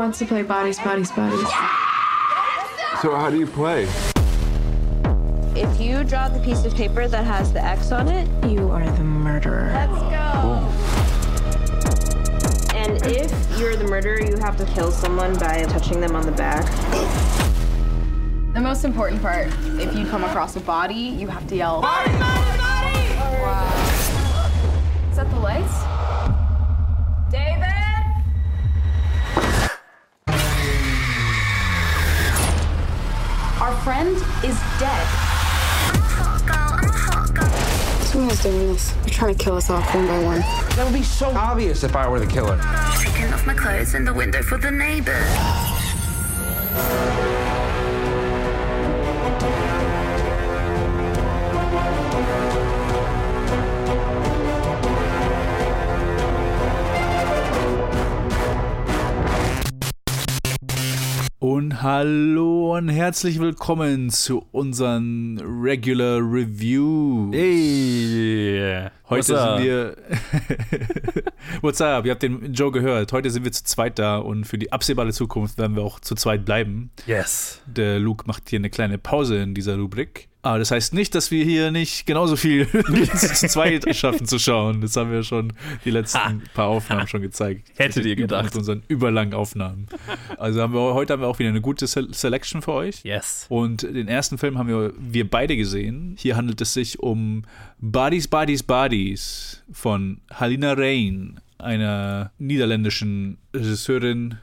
wants to play bodies, bodies, bodies? So how do you play? If you draw the piece of paper that has the X on it, You are the murderer. let's go. And if you're the murderer, you have to kill someone by touching them on the back. The most important part, if you come across a body, you have to yell. Body, body, body! Wow. Is that the lights? Friend is dead. Someone's doing this. They're trying to kill us off one by one. That would be so obvious if I were the killer. Taking off my clothes in the window for the neighbor. Hallo und herzlich willkommen zu unseren Regular Review. Hey! Heute What's sind wir. What's up? Ihr habt den Joe gehört. Heute sind wir zu zweit da und für die absehbare Zukunft werden wir auch zu zweit bleiben. Yes. Der Luke macht hier eine kleine Pause in dieser Rubrik. Aber das heißt nicht, dass wir hier nicht genauso viel zu zweit schaffen zu schauen. Das haben wir schon die letzten paar Aufnahmen schon gezeigt. Hättet ihr gedacht. Mit unseren überlangen Aufnahmen. Also haben wir heute haben wir auch wieder eine gute Se Selection für euch. Yes. Und den ersten Film haben wir, wir beide gesehen. Hier handelt es sich um Bodies, Bodies, Bodies von Halina Rein, einer niederländischen Regisseurin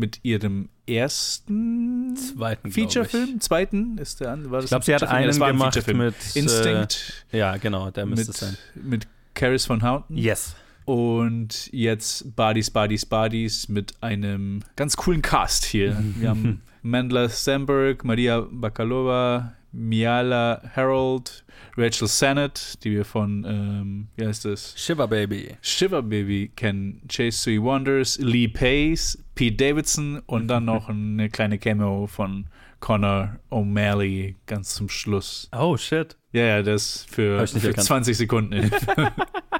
mit ihrem ersten Zweiten, Featurefilm. Zweiten ist der an- war das Ich glaube, ein sie hat einen ein gemacht Featurefilm. mit. Instinct Äh, ja, genau, der müsste mit, sein. mit Caris von Houten. Yes. Und jetzt Bodies, Bodies, Bodies mit einem ganz coolen Cast hier. Wir haben Mandela Sandberg, Maria Bakalova, Miala Harold, Rachel Sennett, die wir von, ähm, wie heißt das? Shiver Baby. Shiver Baby kennen, Chase Sui Wonders, Lee Pace, Pete Davidson und dann noch eine kleine Cameo von Connor O'Malley ganz zum Schluss. Oh, shit. Ja, ja, das für, für erkannt. 20 Sekunden.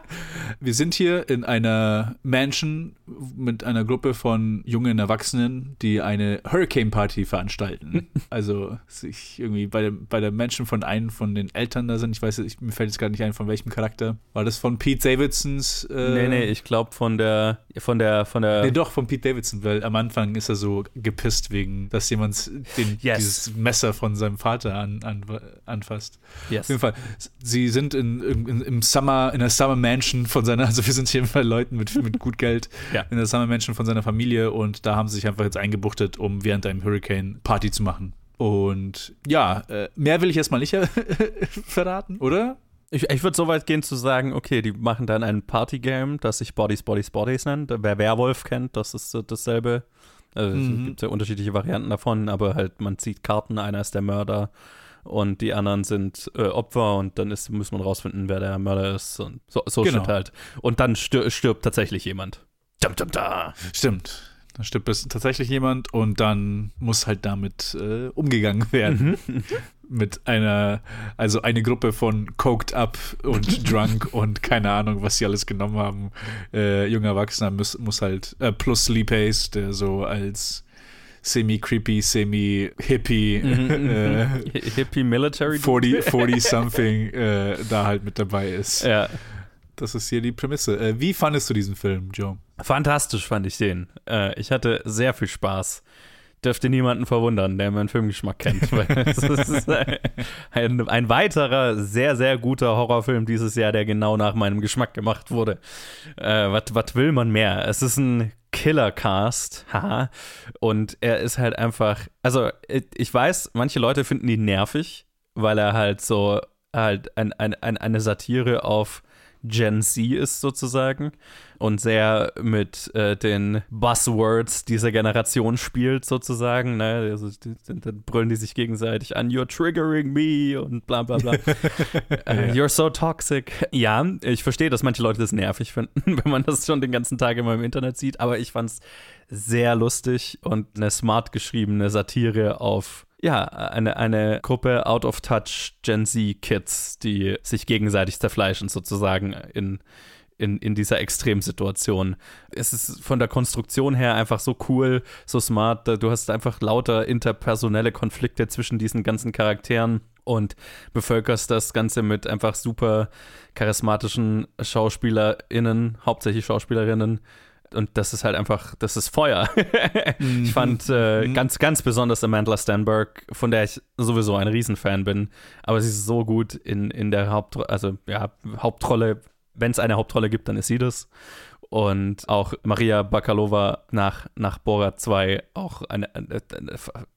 Wir sind hier in einer Mansion mit einer Gruppe von jungen Erwachsenen, die eine Hurricane Party veranstalten. Also sich irgendwie bei der, bei der Mansion von einem von den Eltern da sind. Ich weiß, ich, mir fällt jetzt gerade nicht ein, von welchem Charakter. War das von Pete Davidsons? Äh, nee, nee, ich glaube von der. Von der. Von der. Nee, doch, von Pete Davidson, weil am Anfang ist er so gepisst wegen, dass jemand den, Yes. dieses Messer von seinem Vater an, an, anfasst. Yes. Auf jeden Fall, sie sind in, in, im Summer, in der Summer Mansion von seiner, also wir sind hier bei Leuten mit, mit gut Geld Ja. in der Summer Mansion von seiner Familie und da haben sie sich einfach jetzt eingebuchtet, um während einem Hurricane Party zu machen. Und ja, äh, mehr will ich erstmal nicht verraten, oder? Ich, ich würde so weit gehen zu sagen, okay, die machen dann ein Partygame, das sich Bodies, Bodies, Bodies nennt. Wer Werwolf kennt, das ist dasselbe. Also, Mhm. Es gibt ja unterschiedliche Varianten davon, aber halt, man zieht Karten, einer ist der Mörder und die anderen sind äh, Opfer und dann ist, muss man rausfinden, wer der Mörder ist und so, so Genau. halt. Und dann stir stirbt tatsächlich jemand. Dum, dum, da. Stimmt. Dann stirbt es tatsächlich jemand und dann muss halt damit äh, umgegangen werden. Mit einer, also eine Gruppe von coked up und drunk und keine Ahnung, was sie alles genommen haben. Äh, junger Erwachsener muss, muss halt, äh, plus Lee Pace, der so als semi-creepy, semi-hippie äh, Hippie Military. 40, 40 something äh, da halt mit dabei ist. Ja. Das ist hier die Prämisse. Äh, wie fandest du diesen Film, Joe? Fantastisch fand ich den. Äh, ich hatte sehr viel Spaß. Dürfte niemanden verwundern, der meinen Filmgeschmack kennt. Es ist ein, ein weiterer sehr, sehr guter Horrorfilm dieses Jahr, der genau nach meinem Geschmack gemacht wurde. Äh, Was will man mehr? Es ist ein Killer-Cast, haha. Und er ist halt einfach, also ich- ich weiß, manche Leute finden ihn nervig, weil er halt so halt ein, ein, ein, eine Satire auf Gen Z ist sozusagen und sehr mit äh, den Buzzwords dieser Generation spielt sozusagen. Ne? Also, dann brüllen die sich gegenseitig an, you're triggering me und bla bla bla. äh, you're so toxic. Ja, ich verstehe, dass manche Leute das nervig finden, wenn man das schon den ganzen Tag immer im Internet sieht, aber ich fand's sehr lustig und eine smart geschriebene Satire auf ja, eine, eine Gruppe out of touch Gen Z Kids, die sich gegenseitig zerfleischen sozusagen in in, in dieser Extremsituation. Es ist von der Konstruktion her einfach so cool, so smart. Du hast einfach lauter interpersonelle Konflikte zwischen diesen ganzen Charakteren und bevölkerst das Ganze mit einfach super charismatischen SchauspielerInnen, hauptsächlich Schauspielerinnen. Und das ist halt einfach, das ist Feuer. ich fand äh, ganz, ganz besonders Amanda Stenberg, von der ich sowieso ein Riesenfan bin. Aber sie ist so gut in, in der Hauptrolle, also ja, Hauptrolle. Wenn es eine Hauptrolle gibt, dann ist sie das. Und auch Maria Bakalova nach, nach Borat 2 auch eine, eine,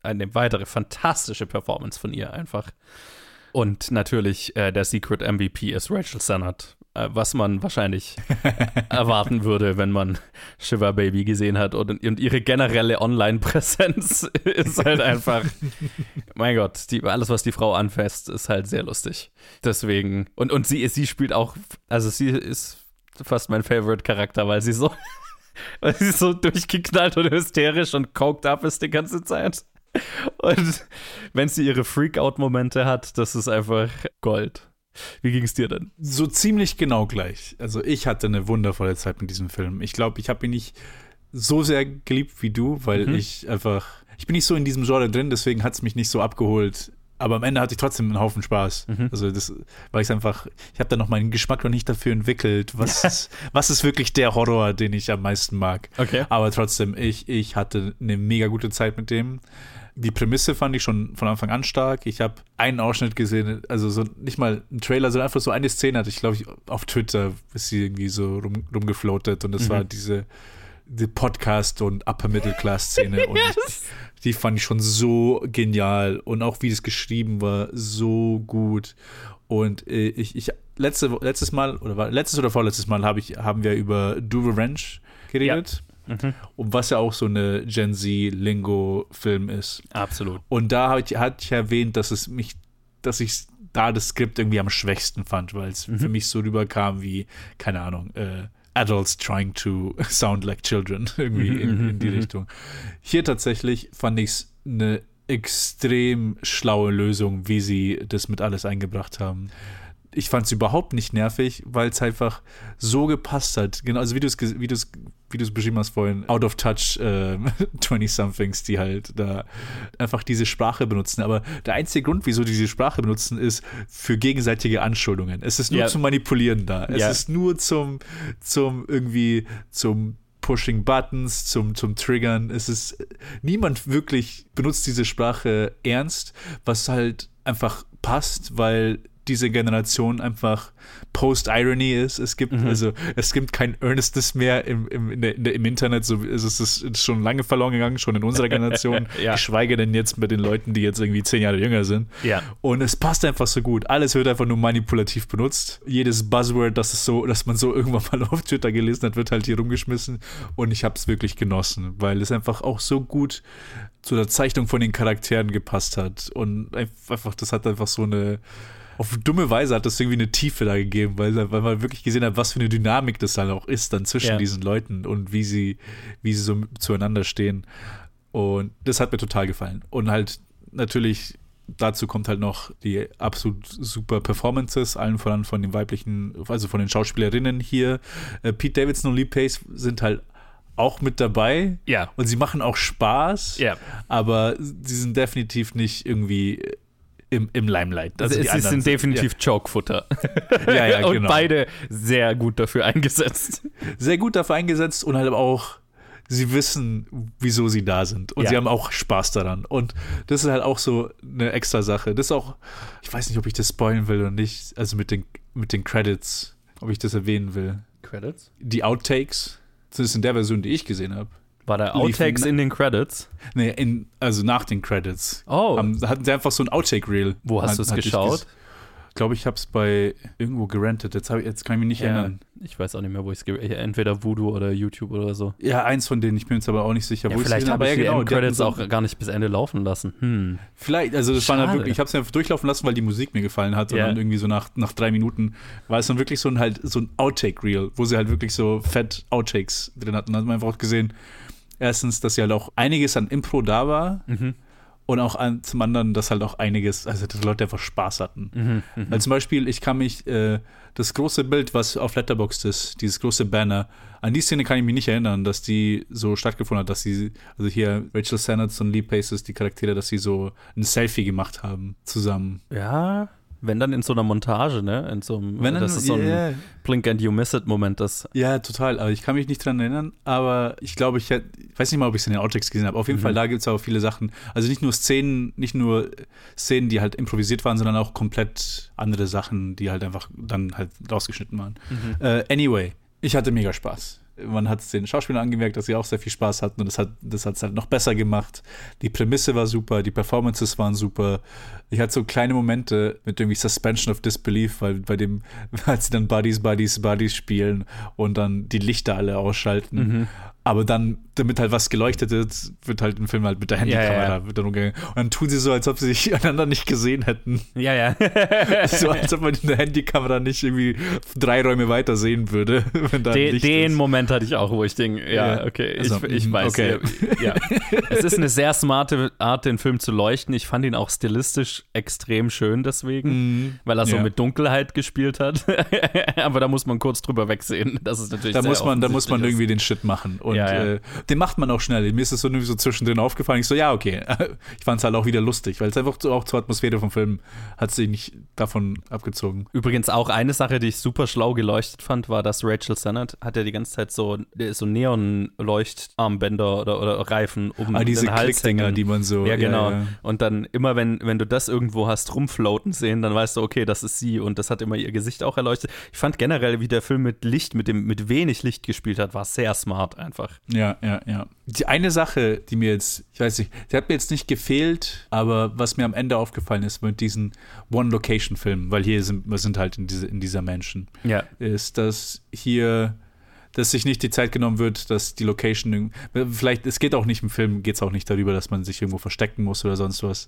eine weitere fantastische Performance von ihr einfach. Und natürlich äh, der Secret MVP ist Rachel Sennett, was man wahrscheinlich erwarten würde, wenn man Shiver Baby gesehen hat. Und, und ihre generelle Online-Präsenz ist halt einfach, mein Gott, die, alles, was die Frau anfasst, ist halt sehr lustig. Deswegen, und, und sie, sie spielt auch, also sie ist fast mein Favorite-Charakter, weil sie so, weil sie so durchgeknallt und hysterisch und coked up ist die ganze Zeit. Und wenn sie ihre Freak-Out-Momente hat, das ist einfach Gold. Wie ging es dir denn? So ziemlich genau gleich. Also ich hatte eine wundervolle Zeit mit diesem Film. Ich glaube, ich habe ihn nicht so sehr geliebt wie du, weil mhm. ich einfach, ich bin nicht so in diesem Genre drin, deswegen hat es mich nicht so abgeholt. Aber am Ende hatte ich trotzdem einen Haufen Spaß. Mhm. Also das, weil ich einfach, ich habe da noch meinen Geschmack noch nicht dafür entwickelt. Was, ist, was ist wirklich der Horror, den ich am meisten mag? Okay. Aber trotzdem, ich, ich hatte eine mega gute Zeit mit dem. Die Prämisse fand ich schon von Anfang an stark. Ich habe einen Ausschnitt gesehen, also so nicht mal ein Trailer, sondern einfach so eine Szene hatte ich, glaube ich, auf Twitter ist sie irgendwie so rum, rumgefloatet und das mhm. war diese die Podcast- und Upper-Middle-Class-Szene. Und yes. die, die, fand ich schon so genial. Und auch wie das geschrieben war, so gut. Und äh, ich, ich letzte, letztes Mal, oder war, letztes oder vorletztes Mal hab ich, haben wir über Do Revenge geredet. Ja. Mhm. Und was ja auch so eine Gen Z-Lingo-Film ist. Absolut. Und da hatte ich, hat ich erwähnt, dass es mich, dass ich da das Skript irgendwie am schwächsten fand, weil es mhm. für mich so rüberkam wie, keine Ahnung, äh, Adults trying to sound like children, irgendwie mhm, in, in, die mhm, Richtung. Hier tatsächlich fand ich es eine extrem schlaue Lösung, wie sie das mit alles eingebracht haben ich fand es überhaupt nicht nervig, weil es einfach so gepasst hat. Genau, also wie du es wie du's, wie du's beschrieben hast vorhin, out of touch äh, 20-somethings, die halt da einfach diese Sprache benutzen. Aber der einzige Grund, wieso die diese Sprache benutzen, ist für gegenseitige Anschuldungen. Es ist nur ja. zum Manipulieren da. Es ja. ist nur zum, zum irgendwie zum Pushing Buttons, zum, zum Triggern. Es ist, niemand wirklich benutzt diese Sprache ernst, was halt einfach passt, weil diese Generation einfach Post-Irony ist. Es gibt, mhm. also, es gibt kein Earnestness mehr im, im, in der, in der, im Internet. So, es ist schon lange verloren gegangen, schon in unserer Generation. ja. Geschweige denn jetzt mit den Leuten, die jetzt irgendwie zehn Jahre jünger sind. Ja. Und es passt einfach so gut. Alles wird einfach nur manipulativ benutzt. Jedes Buzzword, das es so, dass man so irgendwann mal auf Twitter gelesen hat, wird halt hier rumgeschmissen. Und ich habe es wirklich genossen, weil es einfach auch so gut zu der Zeichnung von den Charakteren gepasst hat. Und einfach, das hat einfach so eine auf dumme Weise hat das irgendwie eine Tiefe da gegeben, weil, weil man wirklich gesehen hat, was für eine Dynamik das dann auch ist, dann zwischen ja. diesen Leuten und wie sie, wie sie so zueinander stehen. Und das hat mir total gefallen. Und halt natürlich dazu kommt halt noch die absolut super Performances, allen voran von den weiblichen, also von den Schauspielerinnen hier. Äh, Pete Davidson und Lee Pace sind halt auch mit dabei. Ja. Und sie machen auch Spaß. Ja. Aber sie sind definitiv nicht irgendwie im, im Limelight. Also, also sie sind definitiv ja. Chokefutter. ja, ja, und genau. beide sehr gut dafür eingesetzt. Sehr gut dafür eingesetzt und halt auch, sie wissen, wieso sie da sind. Und ja. sie haben auch Spaß daran. Und das ist halt auch so eine extra Sache. Das ist auch, ich weiß nicht, ob ich das spoilen will oder nicht, also mit den, mit den Credits, ob ich das erwähnen will. Credits? Die Outtakes. Das ist in der Version, die ich gesehen habe. War da Outtakes in den Credits? Nee, in, also nach den Credits. Oh. Haben, hatten sie einfach so ein Outtake-Reel. Wo hast du es geschaut? Ich glaube, ich habe es bei irgendwo gerentet. Jetzt, ich, jetzt kann ich mich nicht ja, erinnern. Ich weiß auch nicht mehr, wo ich es Entweder Voodoo oder YouTube oder so. Ja, eins von denen. Ich bin jetzt aber auch nicht sicher, ja, wo vielleicht habe ich ja, genau, die Credits auch gar nicht bis Ende laufen lassen. Hm. Vielleicht, also das Schade. war dann wirklich, ich habe es einfach durchlaufen lassen, weil die Musik mir gefallen hat. Und dann irgendwie so nach, nach drei Minuten war es dann wirklich so ein halt so ein Outtake-Reel, wo sie halt wirklich so fett Outtakes drin hatten. Da hat man einfach auch gesehen, erstens, dass ja halt auch einiges an Impro da war. Mhm. Und auch an, zum anderen, dass halt auch einiges, also dass Leute einfach Spaß hatten. Weil zum Beispiel, ich kann mich, äh, das große Bild, was auf Letterboxd ist, dieses große Banner, an die Szene kann ich mich nicht erinnern, dass die so stattgefunden hat, dass sie, also hier Rachel Sennett und Lee Paces, die Charaktere, dass sie so ein Selfie gemacht haben zusammen. Ja, wenn dann in so einer Montage, ne? In so einem, Wenn dann- das ist so ein ja. Blink and You Miss It Moment, das Ja, total. Aber ich kann mich nicht dran erinnern. Aber ich glaube, ich hätte, ich weiß nicht mal, ob ich es in den Outtakes gesehen habe. Auf jeden Fall, da gibt es auch viele Sachen. Also nicht nur Szenen, nicht nur Szenen, die halt improvisiert waren, sondern auch komplett andere Sachen, die halt einfach dann halt rausgeschnitten waren. Äh, anyway, ich hatte mega Spaß. Man hat es den Schauspielern angemerkt, dass sie auch sehr viel Spaß hatten und das hat hat's halt noch besser gemacht. Die Prämisse war super, die Performances waren super. Ich hatte so kleine Momente mit irgendwie Suspension of Disbelief, weil bei dem, als sie dann Buddies, Buddies, Buddies spielen und dann die Lichter alle ausschalten. Aber dann, damit halt was geleuchtet wird, wird halt im Film halt mit der Handykamera ja. wird dann umgegangen. Und dann tun sie so, als ob sie sich einander nicht gesehen hätten. Ja, ja. so als ob man in der Handykamera nicht irgendwie drei Räume weiter sehen würde, wenn da ein Den, ist. Moment hatte ich auch, wo ich denke, ja, Ja. okay, Also, ich, ich mhm, weiß. okay. Ja, ja. Es ist eine sehr smarte Art, den Film zu leuchten. Ich fand ihn auch stilistisch extrem schön deswegen, weil er so Mhm. Ja. mit Dunkelheit gespielt hat. Aber da muss man kurz drüber wegsehen. Das ist natürlich da muss man, da muss man irgendwie den Shit machen. Und Ja, ja. Äh, den macht man auch schnell. Mir ist es so, so zwischendrin aufgefallen. Ich so, ja, okay. Ich fand es halt auch wieder lustig, weil es einfach so, auch zur Atmosphäre vom Film hat sich nicht davon abgezogen. Übrigens auch eine Sache, die ich super schlau geleuchtet fand, war, dass Rachel Sennett hat ja die ganze Zeit so, so Neon-Leuchtarmbänder oder, oder Reifen um Ah, diese den Hals Klickdinger, hängen. die man so- Ja, ja, genau. ja. Und dann immer, wenn, wenn du das irgendwo hast rumfloaten sehen, dann weißt du, okay, das ist sie und das hat immer ihr Gesicht auch erleuchtet. Ich fand generell, wie der Film mit Licht, mit dem mit wenig Licht gespielt hat, war sehr smart einfach. Ja, ja, ja. Die eine Sache, die mir jetzt, ich weiß nicht, die hat mir jetzt nicht gefehlt, aber was mir am Ende aufgefallen ist mit diesen One-Location-Filmen, weil hier sind wir sind halt in, diese, in dieser Mansion, Ja. ist, dass hier dass sich nicht die Zeit genommen wird, dass die Location, vielleicht, es geht auch nicht im Film, geht es auch nicht darüber, dass man sich irgendwo verstecken muss oder sonst was.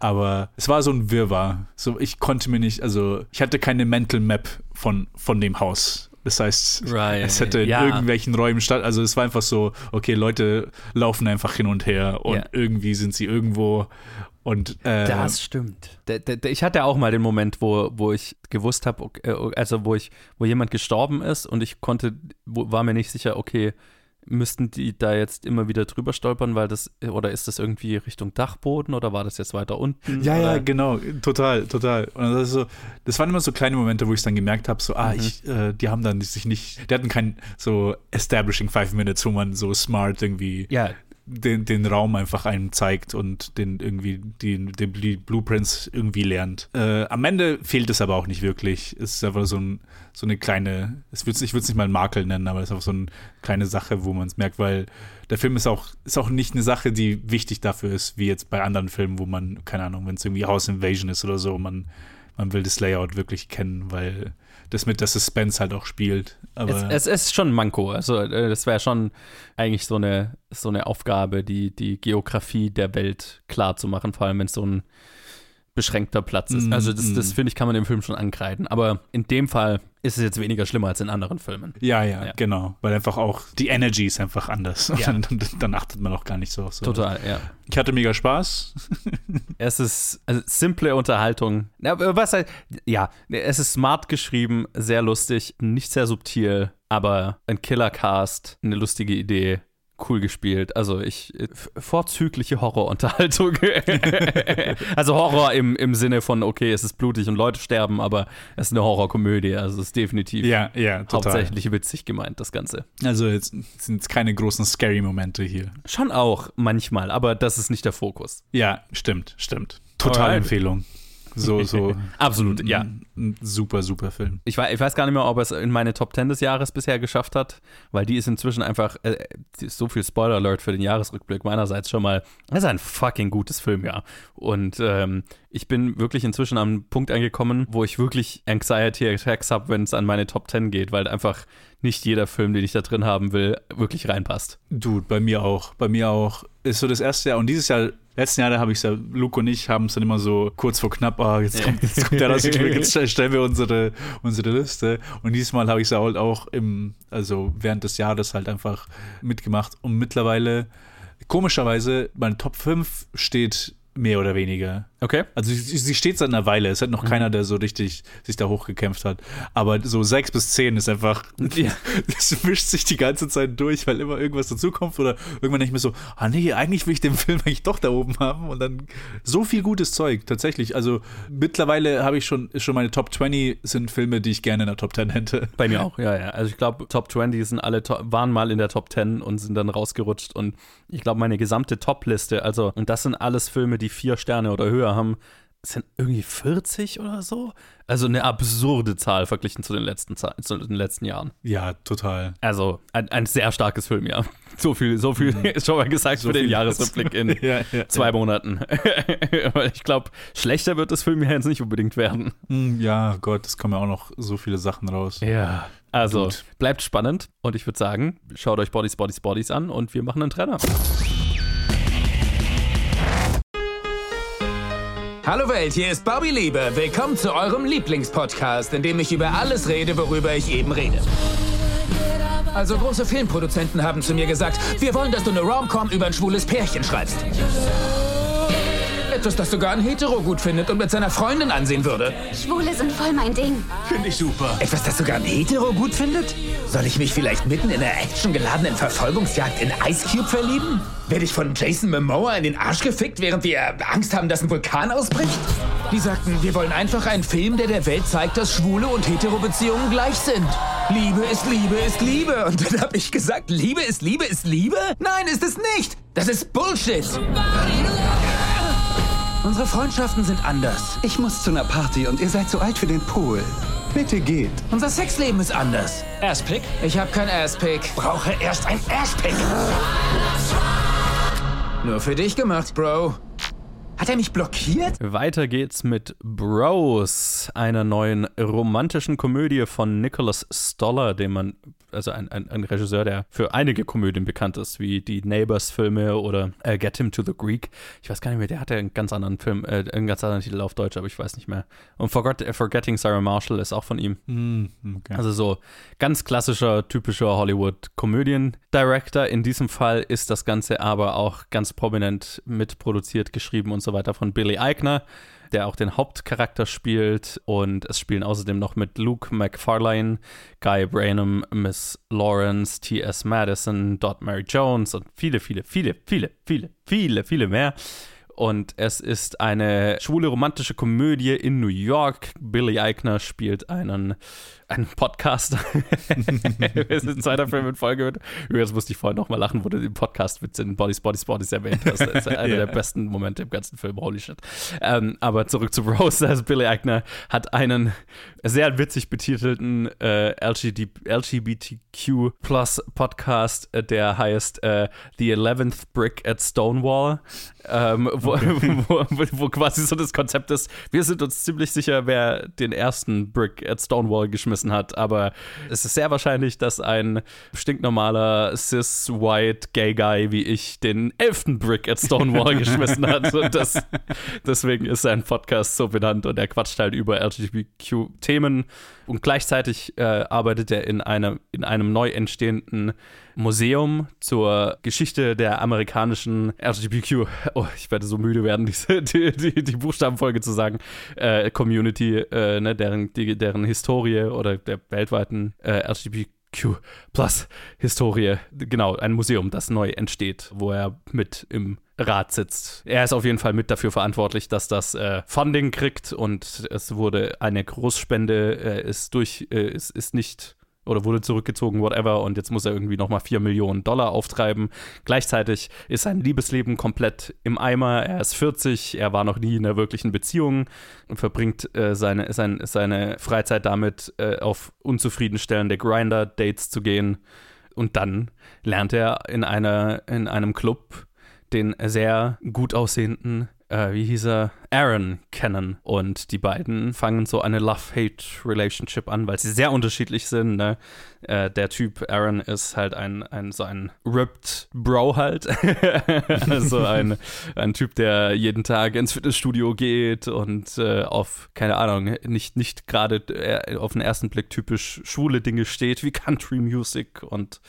Aber es war so ein Wirrwarr. So, ich konnte mir nicht, also ich hatte keine Mental Map von, von dem Haus. Das heißt, Right. es hätte in Ja. irgendwelchen Räumen statt. Also es war einfach so, okay, Leute laufen einfach hin und her und Ja. irgendwie sind sie irgendwo und äh, Das stimmt. Ich hatte auch mal den Moment, wo, wo ich gewusst habe, also wo ich, wo jemand gestorben ist und ich konnte, wo, war mir nicht sicher, okay, müssten die da jetzt immer wieder drüber stolpern, weil das, oder ist das irgendwie Richtung Dachboden oder war das jetzt weiter unten? Ja, ja, oder? genau, total, total. Und das, ist so, das waren immer so kleine Momente, wo ich dann gemerkt habe, so, ah, Mhm. ich, äh, die haben dann sich nicht, die hatten kein so Establishing Five Minutes, wo man so smart irgendwie Ja, den, den Raum einfach einem zeigt und den irgendwie die, die, Blueprints irgendwie lernt. Äh, am Ende fehlt es aber auch nicht wirklich. Es ist einfach so, ein, so eine kleine, es wird's, ich würde es nicht mal Makel nennen, aber es ist einfach so eine kleine Sache, wo man es merkt, weil der Film ist auch, ist auch nicht eine Sache, die wichtig dafür ist, wie jetzt bei anderen Filmen, wo man, keine Ahnung, wenn es irgendwie House Invasion ist oder so, man, man will das Layout wirklich kennen, weil das mit der Suspense halt auch spielt. Es, es ist schon ein Manko. Also äh, das wäre schon eigentlich so eine, so eine Aufgabe, die, die Geografie der Welt klar zu machen, vor allem wenn es so ein beschränkter Platz ist. Mm, Also das, mm. das finde ich, kann man dem Film schon ankreiden. Aber in dem Fall ist es jetzt weniger schlimmer als in anderen Filmen. Ja, ja, Ja. genau. Weil einfach auch die Energy ist einfach anders. Ja. dann, dann, dann achtet man auch gar nicht so auf so. Total, ja. Ich hatte mega Spaß. Es ist also, simple Unterhaltung. Was halt, ja, es ist smart geschrieben, sehr lustig, nicht sehr subtil, aber ein Killer-Cast, eine lustige Idee. Cool gespielt. Also ich vorzügliche Horrorunterhaltung. also Horror im, im Sinne von, okay, es ist blutig und Leute sterben, aber es ist eine Horrorkomödie. Also es ist definitiv Ja, ja, total. hauptsächlich witzig gemeint, das Ganze. Also jetzt sind es keine großen scary Momente hier. Schon auch manchmal, aber das ist nicht der Fokus. Ja, stimmt, stimmt. Total. Empfehlung. So, so. Absolut, ja. Ein, super, super Film. Ich weiß, ich weiß gar nicht mehr, ob er es in meine Top 10 des Jahres bisher geschafft hat, weil die ist inzwischen einfach, äh, ist so viel Spoiler-Alert für den Jahresrückblick meinerseits schon mal. Das ist ein fucking gutes Filmjahr. Und ähm, ich bin wirklich inzwischen am Punkt angekommen, wo ich wirklich Anxiety Attacks habe, wenn es an meine Top 10 geht, weil einfach nicht jeder Film, den ich da drin haben will, wirklich reinpasst. Dude, bei mir auch. Bei mir auch. Ist so das erste Jahr. Und dieses Jahr, letzten Jahr, da habe ich ja, Luke und ich haben es dann immer so kurz vor knapp, ah, jetzt kommt, jetzt kommt der Jahresrückblick, jetzt stellen wir unsere, unsere Liste. Und dieses Mal habe ich es halt auch im, also während des Jahres halt einfach mitgemacht. Und mittlerweile, komischerweise, meine Top 5 steht mehr oder weniger. Okay. Also sie, sie steht seit einer Weile. Es hat noch keiner, der so richtig sich da hochgekämpft hat. Aber so sechs bis zehn ist einfach, Ja. das mischt sich die ganze Zeit durch, weil immer irgendwas dazukommt oder irgendwann denke ich mir so, ah nee, eigentlich will ich den Film eigentlich doch da oben haben und dann so viel gutes Zeug, tatsächlich. Also mittlerweile habe ich schon, schon meine Top 20 sind Filme, die ich gerne in der Top 10 hätte. Bei mir auch, ja, ja. Also ich glaube, Top 20 sind alle, waren mal in der Top 10 und sind dann rausgerutscht. Und ich glaube, meine gesamte Top-Liste, also, und das sind alles Filme, die vier Sterne oder höher haben, sind irgendwie 40 oder so. Also eine absurde Zahl verglichen zu den letzten, zu den letzten Jahren. Ja, total. Also ein, ein sehr starkes Filmjahr. So viel, so viel ist schon mal gesagt für den Jahresrückblick in Ja, ja, zwei Monaten. Weil ich glaube, schlechter wird das Filmjahr jetzt nicht unbedingt werden. Hm, Ja, Gott, es kommen ja auch noch so viele Sachen raus. Ja. Also, Gut. bleibt spannend und ich würde sagen, schaut euch Bodies, Bodies, Bodies an und wir machen einen Trenner. Hallo Welt, hier ist Bobby Liebe. Willkommen zu eurem Lieblingspodcast, in dem ich über alles rede, worüber ich eben rede. Also große Filmproduzenten haben zu mir gesagt, wir wollen, dass du eine Rom-Com über ein schwules Pärchen schreibst. Etwas, das sogar ein Hetero gut findet und mit seiner Freundin ansehen würde. Schwule sind voll mein Ding. Finde ich super. Etwas, das sogar ein Hetero gut findet? Soll ich mich vielleicht mitten in einer actiongeladenen Verfolgungsjagd in Ice Cube verlieben? Werde ich von Jason Momoa in den Arsch gefickt, während wir Angst haben, dass ein Vulkan ausbricht? Die sagten, wir wollen einfach einen Film, der der Welt zeigt, dass schwule und hetero Beziehungen gleich sind. Liebe ist Liebe ist Liebe. Und dann habe ich gesagt, Liebe ist Liebe ist Liebe? Nein, ist es nicht. Das ist Bullshit. Unsere Freundschaften sind anders. Ich muss zu einer Party und ihr seid zu alt für den Pool. Bitte geht. Unser Sexleben ist anders. Asspick? Ich habe kein Asspick. Brauche erst ein Asspick. Nur für dich gemacht, Bro. Hat er mich blockiert? Weiter geht's mit Bros, einer neuen romantischen Komödie von Nicholas Stoller, den man, also ein, ein, ein Regisseur, der für einige Komödien bekannt ist, wie die Neighbors-Filme oder äh, Get Him to the Greek. Ich weiß gar nicht mehr, der hatte einen ganz anderen Film, äh, einen ganz anderen Titel auf Deutsch, aber ich weiß nicht mehr. Und Forgot, äh, Forgetting Sarah Marshall ist auch von ihm. Hm, okay. Also so ganz klassischer, typischer Hollywood-Komödien-Director. In diesem Fall ist das Ganze aber auch ganz prominent mitproduziert, geschrieben und so weiter von Billy Eichner, der auch den Hauptcharakter spielt. Und es spielen außerdem noch mit Luke McFarlane, Guy Branum, Miss Lawrence, T.S. Madison, Dot Mary Jones und viele, viele, viele, viele, viele, viele, viele mehr. Und es ist eine schwule romantische Komödie in New York. Billy Eichner spielt einen, einen Podcaster. ist ein zweiter Film in Folge. Übrigens musste ich vorhin nochmal lachen, wo du den Podcast-Witz in Bodies, Bodies, Bodies erwähnt hast. Das ist einer der besten Momente im ganzen Film. Holy shit. Ähm, aber zurück zu Rose. Also Billy Eichner hat einen sehr witzig betitelten äh, LGBT, LGBTQ Plus Podcast, äh, der heißt äh, The 11th Brick at Stonewall. Ähm, wo, wo, wo quasi so das Konzept ist, wir sind uns ziemlich sicher, wer den ersten Brick at Stonewall geschmissen hat, aber es ist sehr wahrscheinlich, dass ein stinknormaler cis-white gay guy wie ich den elften Brick at Stonewall geschmissen hat. Und das, deswegen ist sein Podcast so benannt und er quatscht halt über LGBTQ-Themen und gleichzeitig äh, arbeitet er in einem, in einem neu entstehenden Museum zur Geschichte der amerikanischen LGBTQ, oh, ich werde so müde werden, diese, die, die, die Buchstabenfolge zu sagen, äh, Community, äh, ne, deren, die, deren Historie oder der weltweiten äh, LGBTQ Plus Historie, genau, ein Museum, das neu entsteht, wo er mit im Rat sitzt. Er ist auf jeden Fall mit dafür verantwortlich, dass das äh, Funding kriegt und es wurde eine Großspende, äh, ist durch, äh, ist, ist nicht oder wurde zurückgezogen, whatever, und jetzt muss er irgendwie nochmal 4 Millionen Dollar auftreiben. Gleichzeitig ist sein Liebesleben komplett im Eimer. Er ist 40, er war noch nie in einer wirklichen Beziehung und verbringt äh, seine, sein, seine Freizeit damit, äh, auf unzufriedenstellende Grinder-Dates zu gehen. Und dann lernt er in, einer, in einem Club den sehr gut aussehenden, äh, wie hieß er, Aaron kennen. Und die beiden fangen so eine Love-Hate-Relationship an, weil sie sehr unterschiedlich sind. Ne? Äh, der Typ Aaron ist halt ein, ein so ein ripped Bro halt. also ein, ein Typ, der jeden Tag ins Fitnessstudio geht und äh, auf, keine Ahnung, nicht, nicht gerade äh, auf den ersten Blick typisch schwule Dinge steht, wie Country Music und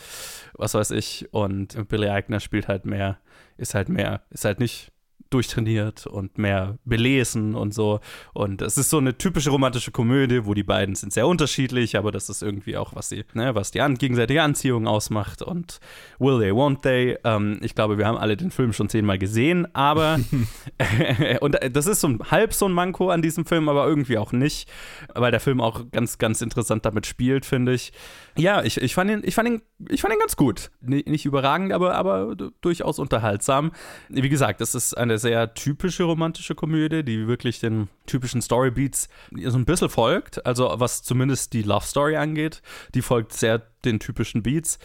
was weiß ich. Und Billy Eichner spielt halt mehr, ist halt mehr, ist halt nicht durchtrainiert und mehr belesen und so. Und es ist so eine typische romantische Komödie, wo die beiden sind sehr unterschiedlich, aber das ist irgendwie auch, was sie, ne, was die an, gegenseitige Anziehung ausmacht. Und will they, won't they? Ähm, ich glaube, wir haben alle den Film schon zehnmal gesehen, aber und das ist so ein, halb so ein Manko an diesem Film, aber irgendwie auch nicht, weil der Film auch ganz, ganz interessant damit spielt, finde ich. Ja, ich, ich, fand ihn, ich, fand ihn, ich fand ihn ganz gut. Nicht überragend, aber, aber durchaus unterhaltsam. Wie gesagt, es ist eine sehr typische romantische Komödie, die wirklich den typischen Storybeats so ein bisschen folgt. Also was zumindest die Love Story angeht, die folgt sehr den typischen Beats.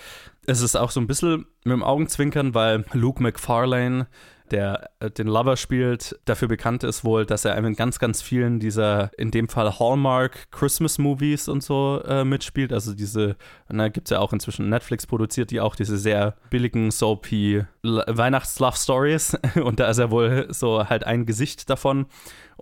Es ist auch so ein bisschen mit dem Augenzwinkern, weil Luke McFarlane der äh, den Lover spielt, dafür bekannt ist wohl, dass er in ganz, ganz vielen dieser, in dem Fall Hallmark Christmas Movies und so äh, mitspielt. Also diese, na, gibt es ja auch inzwischen Netflix produziert, die auch diese sehr billigen soapy Weihnachts-Love Stories. und da ist er wohl so halt ein Gesicht davon.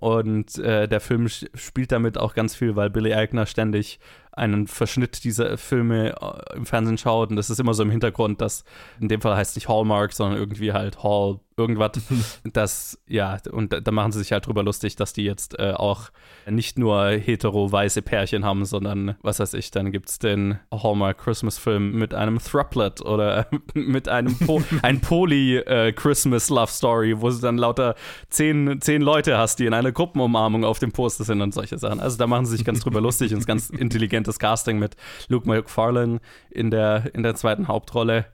Und äh, der Film spielt damit auch ganz viel, weil Billy Eichner ständig einen Verschnitt dieser Filme äh, im Fernsehen schaut. Und das ist immer so im Hintergrund, dass in dem Fall heißt es nicht Hallmark, sondern irgendwie halt Hall irgendwas. das, ja, und da, da, machen sie sich halt drüber lustig, dass die jetzt äh, auch nicht nur hetero-weiße Pärchen haben, sondern, was weiß ich, dann gibt es den Hallmark Christmas-Film mit einem Thruplet oder mit einem po ein Poly-Christmas-Love-Story, äh, wo du dann lauter zehn, zehn Leute hast, die in einer Gruppenumarmung auf dem Poster sind und solche Sachen. Also da machen sie sich ganz drüber lustig und ganz intelligentes Casting mit Luke McFarlane in der, in der zweiten Hauptrolle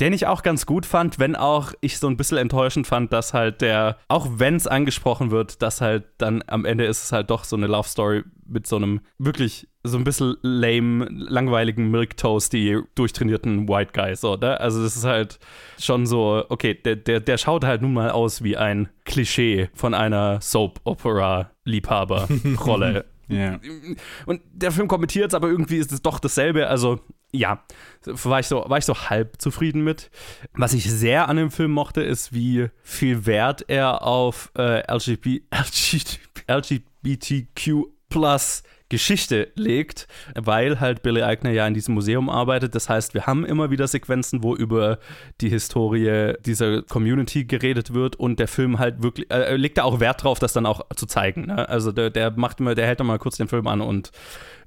den ich auch ganz gut fand, wenn auch ich so ein bisschen enttäuschend fand, dass halt der, auch wenn es angesprochen wird, dass halt dann am Ende ist es halt doch so eine Love Story mit so einem wirklich so ein bisschen lame, langweiligen Milktoasty durchtrainierten White Guy, so, ne? Also das ist halt schon so, okay, der, der, der schaut halt nun mal aus wie ein Klischee von einer Soap-Opera-Liebhaber-Rolle. Ja. Und der Film kommentiert es, aber irgendwie ist es doch dasselbe. Also, ja, war ich, so, war ich so halb zufrieden mit. Was ich sehr an dem Film mochte, ist, wie viel Wert er auf äh, LGBT, LGBTQ plus Geschichte legt, weil halt Billy Eichner ja in diesem Museum arbeitet. Das heißt, wir haben immer wieder Sequenzen, wo über die Historie dieser Community geredet wird und der Film halt wirklich, äh, legt da auch Wert drauf, das dann auch zu zeigen. Ne? Also der, der macht immer, der hält dann mal kurz den Film an und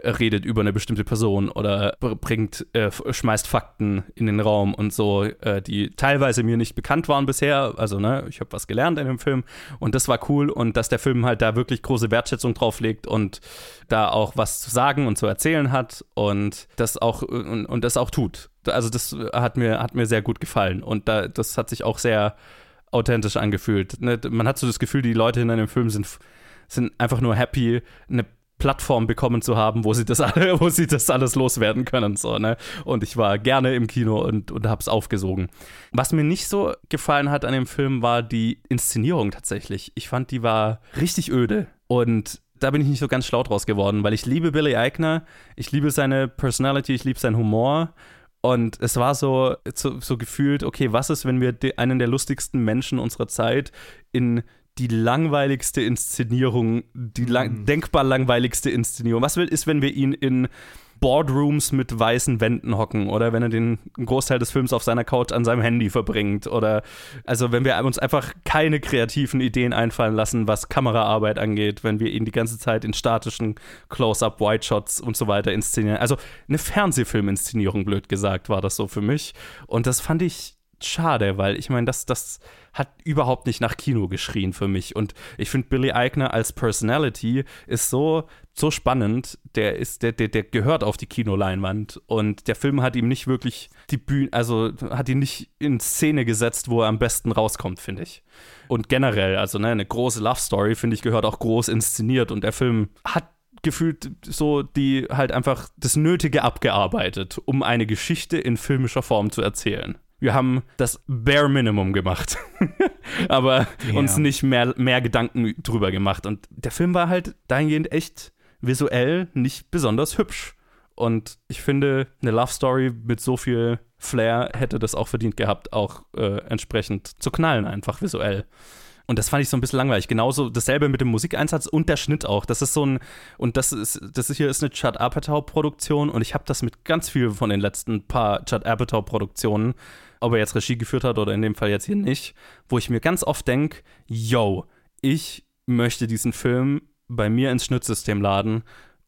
redet über eine bestimmte Person oder bringt, äh, schmeißt Fakten in den Raum und so, äh, die teilweise mir nicht bekannt waren bisher. Also, ne, ich habe was gelernt in dem Film und das war cool und dass der Film halt da wirklich große Wertschätzung drauf legt und da auch was zu sagen und zu erzählen hat und das auch und, und das auch tut. Also das hat mir hat mir sehr gut gefallen und da, das hat sich auch sehr authentisch angefühlt. Ne? Man hat so das Gefühl, die Leute in einem Film sind sind einfach nur happy, eine Plattform bekommen zu haben, wo sie das, alle, wo sie das alles loswerden können. So, ne? Und ich war gerne im Kino und, und habe es aufgesogen. Was mir nicht so gefallen hat an dem Film, war die Inszenierung tatsächlich. Ich fand, die war richtig öde. Und da bin ich nicht so ganz schlau draus geworden, weil ich liebe Billy Eichner, ich liebe seine Personality, ich liebe seinen Humor. Und es war so, so, so gefühlt, okay, was ist, wenn wir einen der lustigsten Menschen unserer Zeit in die langweiligste Inszenierung, die lang, mhm. denkbar langweiligste Inszenierung. Was ist, wenn wir ihn in Boardrooms mit weißen Wänden hocken oder wenn er den Großteil des Films auf seiner Couch an seinem Handy verbringt oder also wenn wir uns einfach keine kreativen Ideen einfallen lassen, was Kameraarbeit angeht, wenn wir ihn die ganze Zeit in statischen Close-up White Shots und so weiter inszenieren. Also eine Fernsehfilminszenierung blöd gesagt war das so für mich und das fand ich schade, weil ich meine, das, das hat überhaupt nicht nach Kino geschrien für mich. Und ich finde, Billy Eichner als Personality ist so, so spannend. Der ist, der, der, der gehört auf die Kinoleinwand. Und der Film hat ihm nicht wirklich die Bühne, also hat ihn nicht in Szene gesetzt, wo er am besten rauskommt, finde ich. Und generell, also ne, eine große Love Story, finde ich, gehört auch groß inszeniert. Und der Film hat gefühlt so die halt einfach das Nötige abgearbeitet, um eine Geschichte in filmischer Form zu erzählen wir haben das Bare Minimum gemacht, aber ja. uns nicht mehr, mehr Gedanken drüber gemacht. Und der Film war halt dahingehend echt visuell nicht besonders hübsch. Und ich finde, eine Love Story mit so viel Flair hätte das auch verdient gehabt, auch äh, entsprechend zu knallen, einfach visuell. Und das fand ich so ein bisschen langweilig. Genauso dasselbe mit dem Musikeinsatz und der Schnitt auch. Das ist so ein, und das ist, das hier ist eine Judd Apatow-Produktion und ich habe das mit ganz vielen von den letzten paar Judd Apatow-Produktionen, ob er jetzt Regie geführt hat oder in dem Fall jetzt hier nicht, wo ich mir ganz oft denke, yo, ich möchte diesen Film bei mir ins Schnittsystem laden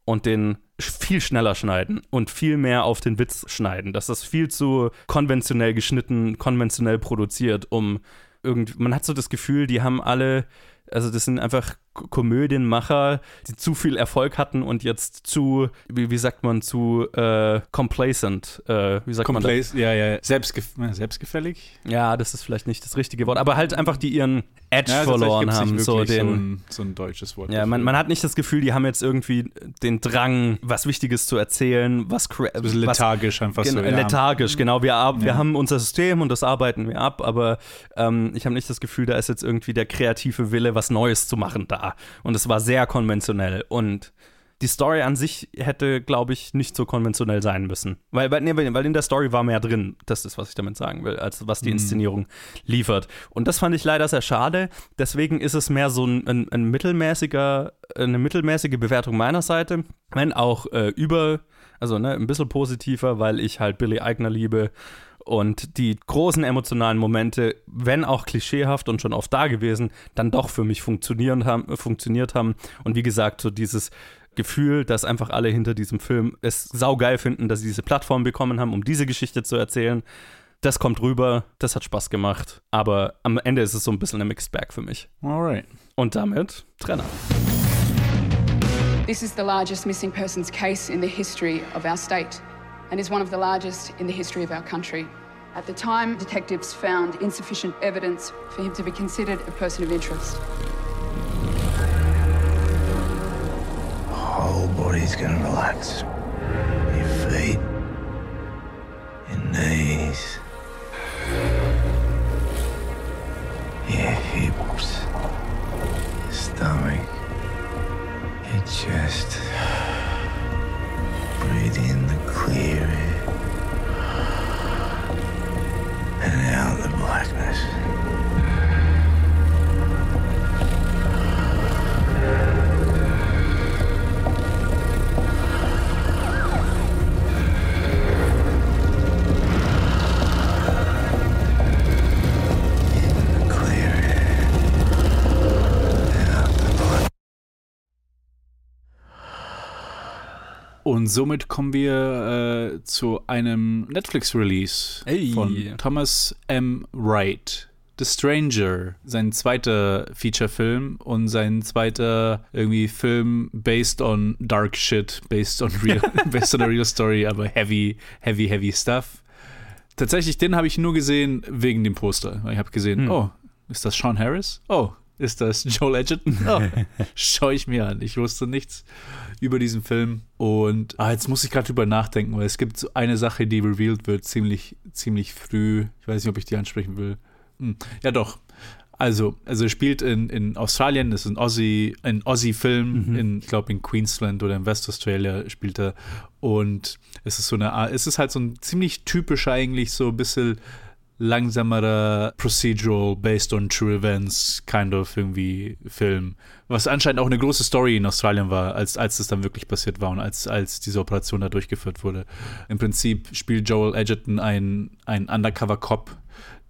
und den viel schneller schneiden und viel mehr auf den Witz schneiden. Das ist viel zu konventionell geschnitten, konventionell produziert, um irgendwie, man hat so das Gefühl, die haben alle, also das sind einfach Komödienmacher, die zu viel Erfolg hatten und jetzt zu, wie, wie sagt man, zu äh, complacent. Äh, wie sagt Complace, man das? Ja, ja, Selbstgef selbstgefällig. Ja, das ist vielleicht nicht das richtige Wort, aber halt einfach die ihren Edge ja, verloren haben. So, den, so, ein, so ein deutsches Wort. Ja, man, man, hat nicht das Gefühl, die haben jetzt irgendwie den Drang, was Wichtiges zu erzählen, was. Bisschen lethargisch einfach so. Ja. Lethargisch, genau. Wir, wir ja. haben unser System und das arbeiten wir ab, aber ähm, ich habe nicht das Gefühl, da ist jetzt irgendwie der kreative Wille, was Neues zu machen da. Und es war sehr konventionell. Und die Story an sich hätte, glaube ich, nicht so konventionell sein müssen. Weil, weil, nee, weil in der Story war mehr drin. Das ist, was ich damit sagen will, als was die mhm. Inszenierung liefert. Und das fand ich leider sehr schade. Deswegen ist es mehr so ein, ein, ein mittelmäßiger, eine mittelmäßige Bewertung meiner Seite. Wenn auch äh, über, also ne, ein bisschen positiver, weil ich halt Billy Eigner liebe und die großen emotionalen Momente, wenn auch klischeehaft und schon oft da gewesen, dann doch für mich funktionieren haben, funktioniert haben. Und wie gesagt, so dieses Gefühl, dass einfach alle hinter diesem Film es saugeil finden, dass sie diese Plattform bekommen haben, um diese Geschichte zu erzählen. Das kommt rüber, das hat Spaß gemacht, aber am Ende ist es so ein bisschen ein Mixed Bag für mich. Alright. Und damit Trenner. This is the largest missing persons case in the history of our state and is one of the largest in the history of our country. At the time, detectives found insufficient evidence for him to be considered a person of interest. whole body's gonna relax. Your feet, your knees, your hips, your stomach, your chest. Breathe in the clear and out of the blackness. Und somit kommen wir äh, zu einem Netflix-Release von Thomas M. Wright. The Stranger, sein zweiter Feature-Film und sein zweiter irgendwie Film based on dark shit, based on real, based on a real story, aber heavy, heavy, heavy stuff. Tatsächlich, den habe ich nur gesehen wegen dem Poster. Ich habe gesehen, hm. oh, ist das Sean Harris? Oh, ist das Joel Edgerton? Oh, schau ich mir an. Ich wusste nichts über diesen Film. Und ah, jetzt muss ich gerade drüber nachdenken, weil es gibt so eine Sache, die revealed wird, ziemlich, ziemlich früh. Ich weiß nicht, ob ich die ansprechen will. Hm. Ja, doch. Also, also er spielt in, in Australien, das ist ein Aussie, ein Aussie-Film, mhm. in, ich glaube in Queensland oder in West Australia spielt er. Und es ist so eine Art, es ist halt so ein ziemlich typischer eigentlich so ein bisschen langsamerer Procedural based on true events kind of irgendwie Film. Was anscheinend auch eine große Story in Australien war, als, als es dann wirklich passiert war und als, als diese Operation da durchgeführt wurde. Im Prinzip spielt Joel Edgerton ein, ein Undercover-Cop,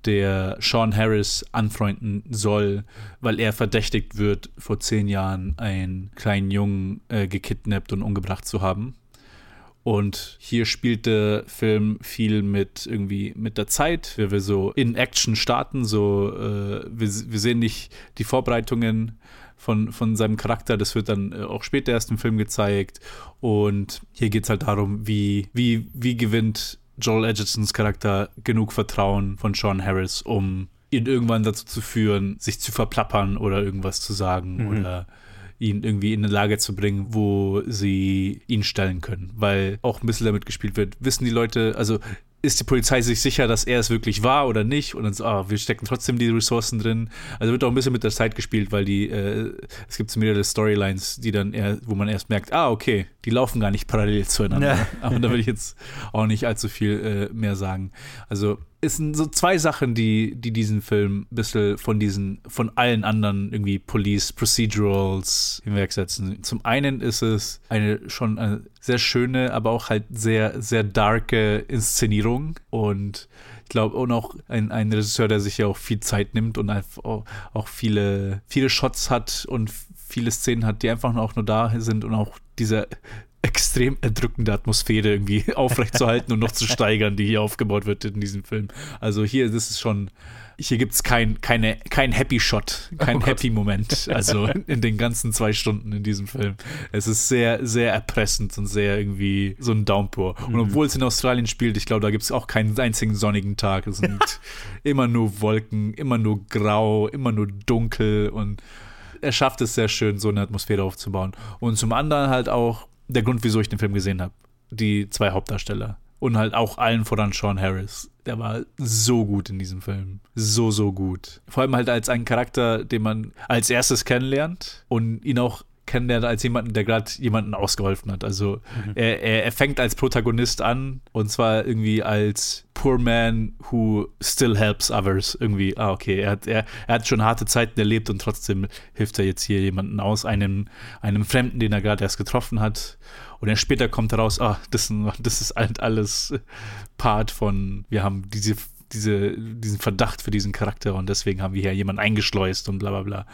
der Sean Harris anfreunden soll, weil er verdächtigt wird, vor zehn Jahren einen kleinen Jungen äh, gekidnappt und umgebracht zu haben. Und hier spielt der Film viel mit irgendwie mit der Zeit, wie wir so in Action starten. So, äh, wir, wir sehen nicht die Vorbereitungen von, von seinem Charakter. Das wird dann äh, auch später erst im Film gezeigt. Und hier geht es halt darum, wie, wie, wie gewinnt Joel Edgertons Charakter genug Vertrauen von Sean Harris, um ihn irgendwann dazu zu führen, sich zu verplappern oder irgendwas zu sagen mhm. oder ihn irgendwie in eine Lage zu bringen, wo sie ihn stellen können. Weil auch ein bisschen damit gespielt wird, wissen die Leute, also ist die Polizei sich sicher, dass er es wirklich war oder nicht? Und dann so, ah, wir stecken trotzdem die Ressourcen drin. Also wird auch ein bisschen mit der Zeit gespielt, weil die, äh, es gibt so mehrere Storylines, die dann eher, wo man erst merkt, ah, okay, die laufen gar nicht parallel zueinander. Ja. Aber da will ich jetzt auch nicht allzu viel äh, mehr sagen. Also es sind so zwei Sachen, die, die diesen Film ein bisschen von diesen, von allen anderen irgendwie Police Procedurals hinwegsetzen. Zum einen ist es eine schon eine sehr schöne, aber auch halt sehr, sehr darke Inszenierung und ich glaube, und auch ein, ein Regisseur, der sich ja auch viel Zeit nimmt und einfach auch, viele, viele Shots hat und viele Szenen hat, die einfach auch nur da sind und auch diese extrem erdrückende Atmosphäre irgendwie aufrechtzuerhalten und noch zu steigern, die hier aufgebaut wird in diesem Film. Also hier, das ist schon, hier gibt es kein, keine, kein Happy Shot, kein Oh. Happy Moment, also in den ganzen zwei Stunden in diesem Film. Es ist sehr, sehr erpressend und sehr irgendwie so ein Downpour. Und Mhm. obwohl es in Australien spielt, ich glaube, da gibt es auch keinen einzigen sonnigen Tag. Es sind immer nur Wolken, immer nur grau, immer nur dunkel und er schafft es sehr schön, so eine Atmosphäre aufzubauen. Und zum anderen halt auch der Grund, wieso ich den Film gesehen habe. Die zwei Hauptdarsteller. Und halt auch allen voran Sean Harris. Der war so gut in diesem Film. So, so gut. Vor allem halt als einen Charakter, den man als erstes kennenlernt und ihn auch kennenlernt als jemanden, der gerade jemanden ausgeholfen hat. Also er, er, er fängt als Protagonist an und zwar irgendwie als Poor Man who still helps others. Irgendwie, ah, okay, er hat, er, er hat schon harte Zeiten erlebt und trotzdem hilft er jetzt hier jemanden aus, einem, einem Fremden, den er gerade erst getroffen hat. Und dann später kommt heraus, ah, das, das ist halt alles Part von, wir haben diese, diese, diesen Verdacht für diesen Charakter und deswegen haben wir hier jemanden eingeschleust und bla bla bla.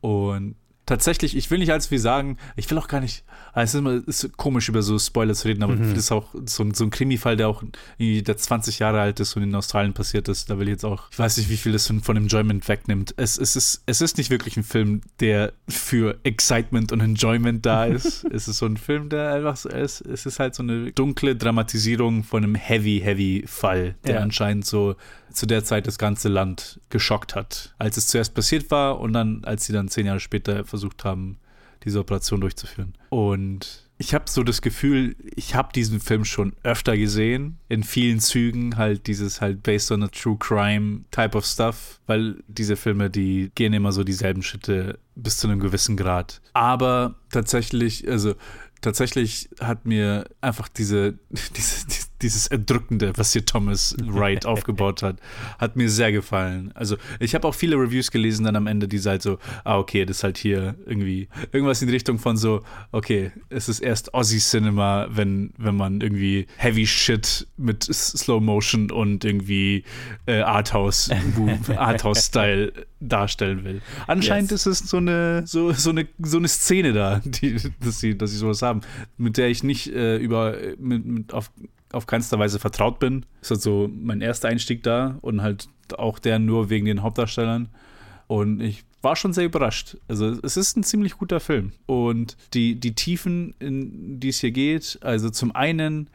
Und tatsächlich, ich will nicht allzu viel sagen, ich will auch gar nicht, ah, es ist immer ist komisch über so Spoiler zu reden, aber Mhm. das ist auch so ein, so ein Krimi-Fall, der auch der 20 Jahre alt ist und in Australien passiert ist. Da will ich jetzt auch, ich weiß nicht, wie viel das von, von Enjoyment wegnimmt. Es, es, ist, es ist nicht wirklich ein Film, der für Excitement und Enjoyment da ist. es ist so ein Film, der einfach so ist, es ist halt so eine dunkle Dramatisierung von einem heavy, heavy Fall, der Ja. anscheinend so zu der Zeit das ganze Land geschockt hat. Als es zuerst passiert war und dann, als sie dann zehn Jahre später versucht haben, diese Operation durchzuführen. Und ich habe so das Gefühl, ich habe diesen Film schon öfter gesehen. In vielen Zügen halt dieses halt based on a true crime type of stuff, weil diese Filme, die gehen immer so dieselben Schritte bis zu einem gewissen Grad. Aber tatsächlich, also tatsächlich hat mir einfach diese, diese, dieses Erdrückende, was hier Thomas Wright aufgebaut hat, hat mir sehr gefallen. Also ich habe auch viele Reviews gelesen dann am Ende, die halt so, ah okay, das ist halt hier irgendwie irgendwas in die Richtung von so, okay, es ist erst Aussie-Cinema, wenn, wenn man irgendwie Heavy Shit mit Slow Motion und irgendwie äh, Arthouse, Arthouse-Style darstellen will. Anscheinend Yes. ist es so eine, so, so eine, so eine Szene da, die, dass sie, dass sie sowas haben, mit der ich nicht äh, über, mit, mit auf, auf keinster Weise vertraut bin. Ist halt so mein erster Einstieg da und halt auch der nur wegen den Hauptdarstellern. Und ich war schon sehr überrascht. Also es ist ein ziemlich guter Film. Und die, die Tiefen, in die es hier geht, also zum einen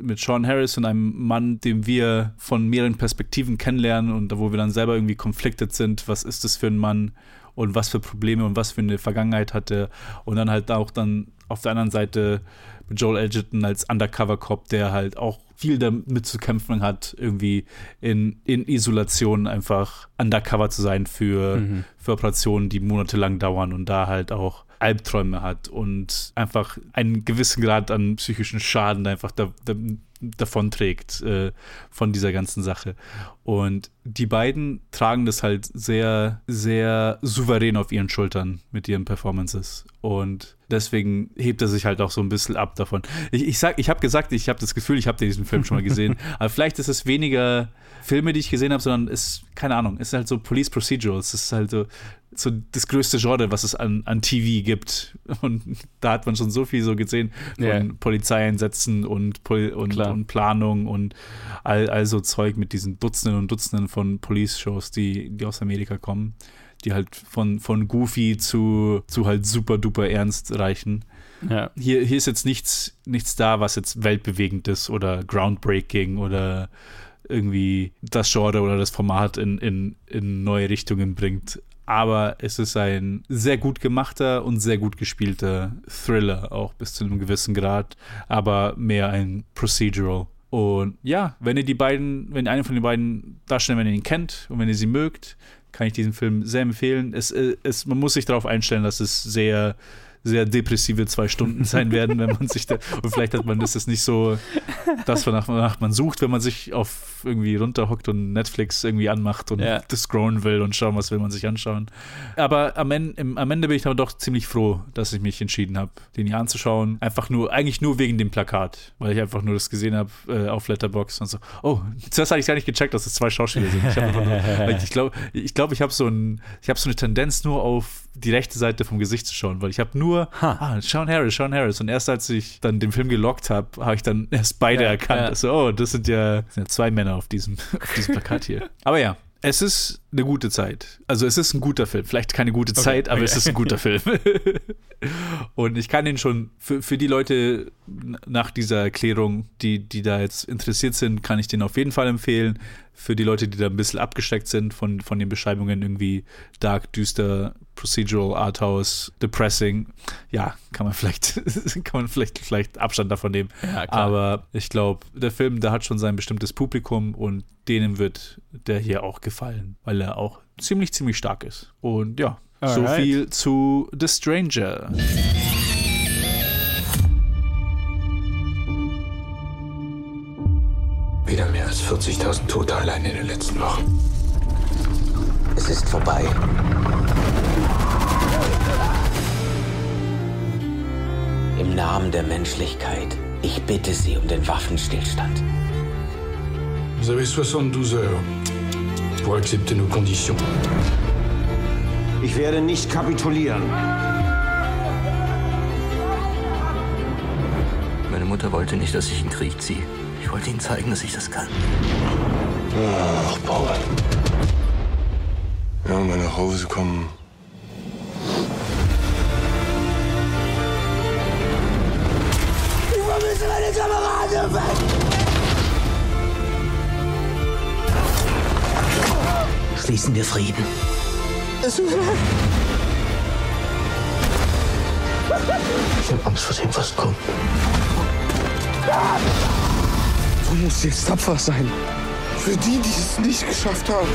mit Sean Harris und einem Mann, den wir von mehreren Perspektiven kennenlernen und wo wir dann selber irgendwie conflicted sind. Was ist das für ein Mann und was für Probleme und was für eine Vergangenheit hatte. Und dann halt auch dann auf der anderen Seite mit Joel Edgerton als Undercover-Cop, der halt auch viel damit zu kämpfen hat, irgendwie in, in Isolation einfach undercover zu sein für, Mhm. für Operationen, die monatelang dauern und da halt auch Albträume hat und einfach einen gewissen Grad an psychischen Schaden einfach da, da, davon trägt äh, von dieser ganzen Sache. Und die beiden tragen das halt sehr, sehr souverän auf ihren Schultern mit ihren Performances. Und deswegen hebt er sich halt auch so ein bisschen ab davon. Ich, ich sag, ich habe gesagt, ich habe das Gefühl, ich habe diesen Film schon mal gesehen. aber vielleicht ist es weniger Filme, die ich gesehen habe, sondern es, keine Ahnung, es ist halt so Police Procedurals. Es ist halt so, so das größte Genre, was es an, an TV gibt. Und da hat man schon so viel so gesehen von Ja. Polizeieinsätzen und, Pol und, und Planung und all, all so Zeug mit diesen Dutzenden und Dutzenden von Police-Shows, die, die aus Amerika kommen, die halt von, von goofy zu, zu halt super duper ernst reichen. Ja. Hier, hier ist jetzt nichts, nichts da, was jetzt weltbewegend ist oder groundbreaking oder irgendwie das Genre oder das Format in, in, in neue Richtungen bringt. Aber es ist ein sehr gut gemachter und sehr gut gespielter Thriller, auch bis zu einem gewissen Grad, aber mehr ein Procedural. Und ja, wenn ihr die beiden, wenn ihr einen von den beiden Darstellern, wenn ihr ihn kennt und wenn ihr sie mögt, kann ich diesen Film sehr empfehlen. Es, äh, es, man muss sich darauf einstellen, dass es sehr, sehr depressive zwei Stunden sein werden, wenn man sich da, und vielleicht hat man, ist es nicht so das, wonach, man sucht, wenn man sich auf irgendwie runterhockt und Netflix irgendwie anmacht und Ja. das scrollen will und schauen, was will man sich anschauen. Aber am Ende, am Ende bin ich aber doch ziemlich froh, dass ich mich entschieden habe, den hier anzuschauen. Einfach nur, eigentlich nur wegen dem Plakat, weil ich einfach nur das gesehen habe äh, auf Letterboxd und so, oh, zuerst hatte ich gar nicht gecheckt, dass es zwei Schauspieler sind. Ich weil ich glaube, ich, glaub, ich habe so, ein, ich hab so eine Tendenz, nur auf die rechte Seite vom Gesicht zu schauen, weil ich habe nur, ah, Sean Harris, Sean Harris. Und erst als ich dann den Film gelockt habe, habe ich dann erst beide Ja, erkannt. ja. Also, oh, das sind ja, das sind ja zwei Männer auf diesem, auf diesem Plakat hier. Aber ja, es ist eine gute Zeit. Also es ist ein guter Film. Vielleicht keine gute Okay, Zeit, aber okay. es ist ein guter Film. Und ich kann den schon, für, für die Leute nach dieser Erklärung, die, die da jetzt interessiert sind, kann ich den auf jeden Fall empfehlen. Für die Leute, die da ein bisschen abgesteckt sind von, von den Beschreibungen, irgendwie dark, düster, procedural, arthouse, depressing, ja, kann man vielleicht, kann man vielleicht, vielleicht Abstand davon nehmen. Ja. Aber ich glaube, der Film, der hat schon sein bestimmtes Publikum und denen wird der hier auch gefallen, weil er auch ziemlich, ziemlich stark ist. Und ja, so Alright. viel zu The Stranger. Wieder mehr als 40.000 Tote allein in den letzten Wochen. Es ist vorbei. Im Namen der Menschlichkeit, ich bitte Sie um den Waffenstillstand. Vous avez 72 heures pour accepter nos conditions. Ich werde nicht kapitulieren. Meine Mutter wollte nicht, dass ich in den Krieg ziehe. Ich wollte ihnen zeigen, dass ich das kann. Ach, Paul. Ja, mal nach Hause kommen. Ich vermisse meine Kameraden weg! Schließen wir Frieden. Ich hab Angst vor dem, was kommt. Du musst jetzt tapfer sein. Für die, die es nicht geschafft haben.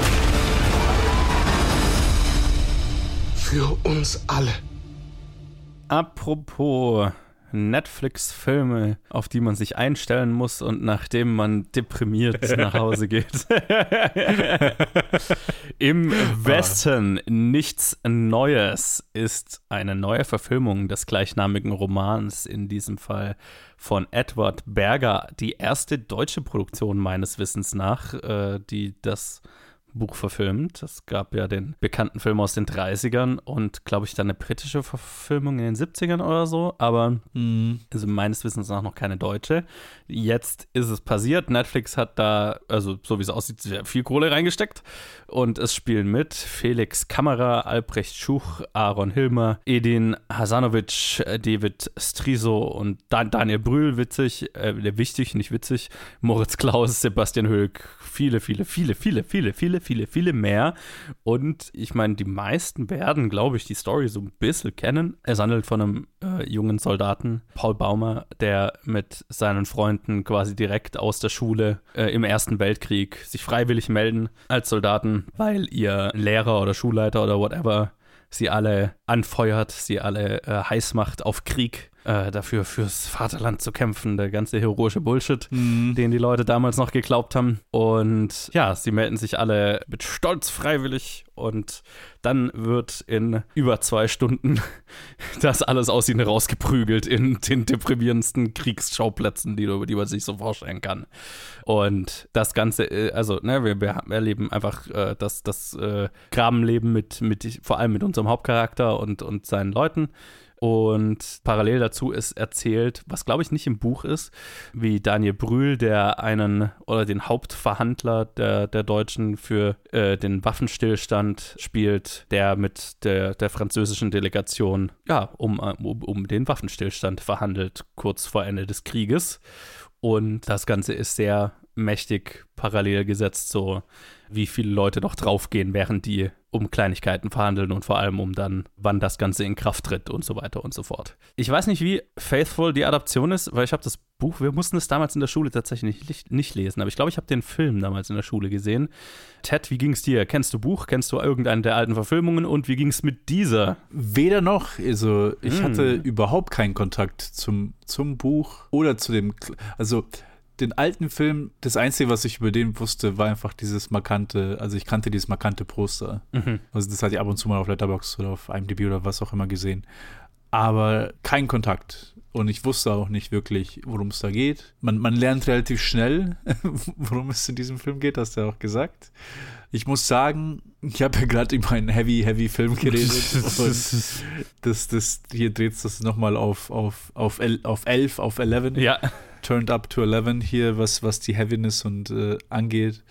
Für uns alle. Apropos Netflix-Filme, auf die man sich einstellen muss und nachdem man deprimiert nach Hause geht. Im Westen nichts Neues ist eine neue Verfilmung des gleichnamigen Romans, in diesem Fall von Edward Berger, die erste deutsche Produktion meines Wissens nach, äh, die das Buch verfilmt. Es gab ja den bekannten Film aus den 30ern und, glaube ich, dann eine britische Verfilmung in den 70ern oder so, aber also meines Wissens nach noch keine deutsche. Jetzt ist es passiert. Netflix hat da, also so wie es aussieht, sehr viel Kohle reingesteckt und es spielen mit Felix Kammerer, Albrecht Schuch, Aaron Hilmer, Edin Hasanovic, David Striso und Dan Daniel Brühl, witzig, äh, wichtig, nicht witzig, Moritz Klaus, Sebastian Höck, viele, viele, viele, viele, viele, viele, viele, viele mehr. Und ich meine, die meisten werden, glaube ich, die Story so ein bisschen kennen. Es handelt von einem äh, jungen Soldaten, Paul Baumer, der mit seinen Freunden quasi direkt aus der Schule äh, im Ersten Weltkrieg sich freiwillig melden als Soldaten, weil ihr Lehrer oder Schulleiter oder whatever sie alle anfeuert, sie alle äh, heiß macht auf Krieg, äh, dafür fürs Vaterland zu kämpfen, der ganze heroische Bullshit, den die Leute damals noch geglaubt haben. Und ja, sie melden sich alle mit Stolz freiwillig und dann wird in über zwei Stunden das alles aus ihnen rausgeprügelt in den deprimierendsten Kriegsschauplätzen, die, die man sich so vorstellen kann. Und das Ganze, äh, also, ne, wir, wir erleben einfach äh, das, das äh, Grabenleben mit, mit, vor allem mit unserem Hauptcharakter und, und seinen Leuten. Und parallel dazu ist erzählt, was glaube ich nicht im Buch ist, wie Daniel Brühl, der einen oder den Hauptverhandler der, der Deutschen für äh, den Waffenstillstand spielt, der mit der, der französischen Delegation ja, um, um, um den Waffenstillstand verhandelt, kurz vor Ende des Krieges. Und das Ganze ist sehr mächtig parallel gesetzt, so wie viele Leute noch draufgehen, während die um Kleinigkeiten verhandeln und vor allem um dann, wann das Ganze in Kraft tritt und so weiter und so fort. Ich weiß nicht, wie faithful die Adaption ist, weil ich habe das Buch, wir mussten es damals in der Schule tatsächlich nicht, nicht lesen, aber ich glaube, ich habe den Film damals in der Schule gesehen. Ted, wie ging es dir? Kennst du Buch? Kennst du irgendeine der alten Verfilmungen? Und wie ging es mit dieser? Weder noch. Also, ich Hm. hatte überhaupt keinen Kontakt zum, zum Buch oder zu dem. Also, den alten Film, das Einzige, was ich über den wusste, war einfach dieses markante, also ich kannte dieses markante Poster. Mhm. Also das hatte ich ab und zu mal auf Letterboxd oder auf IMDb oder was auch immer gesehen. Aber kein Kontakt. Und ich wusste auch nicht wirklich, worum es da geht. Man, man lernt relativ schnell, worum es in diesem Film geht, hast du ja auch gesagt. Ich muss sagen, ich habe ja gerade über einen Heavy, Heavy Film geredet. das, das, hier dreht es das nochmal auf, auf, auf, el, auf 11, auf 11. Ja. Turned up to 11 hier, was, was die Heaviness und äh, angeht.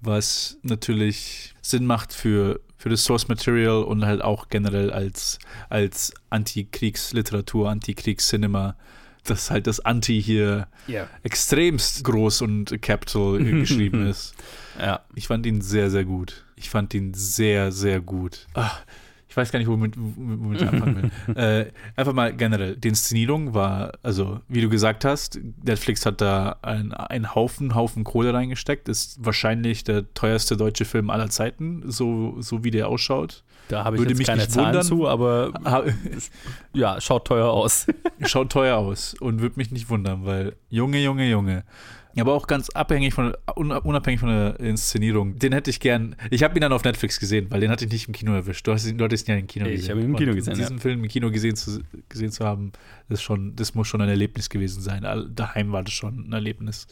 Was natürlich Sinn macht für, für das Source Material und halt auch generell als, als Antikriegsliteratur, Antikriegscinema, dass halt das Anti hier Ja. extremst groß und capital geschrieben ist. Ja. Ich fand ihn sehr, sehr gut. Ich fand ihn sehr, sehr gut. Ach, ich weiß gar nicht, womit, womit ich anfangen will. äh, einfach mal generell. Die Inszenierung war, also wie du gesagt hast, Netflix hat da einen, Haufen, Haufen Kohle reingesteckt. Ist wahrscheinlich der teuerste deutsche Film aller Zeiten, so, so wie der ausschaut. Da habe ich Würde jetzt mich keine nicht Zahlen wundern. zu, aber ja, schaut teuer aus. Schaut teuer aus und würde mich nicht wundern, weil Junge, Junge, Junge. Aber auch ganz abhängig von, un- unabhängig von der Inszenierung. Den hätte ich gern. Ich habe ihn dann auf Netflix gesehen, weil den hatte ich nicht im Kino erwischt. Du hast ihn, du hattest ihn ja im Kino Ich gesehen. habe ihn im Kino Und gesehen, Diesen ja. Film im Kino gesehen zu, gesehen zu haben, ist schon, das muss schon ein Erlebnis gewesen sein. Daheim war das schon ein Erlebnis.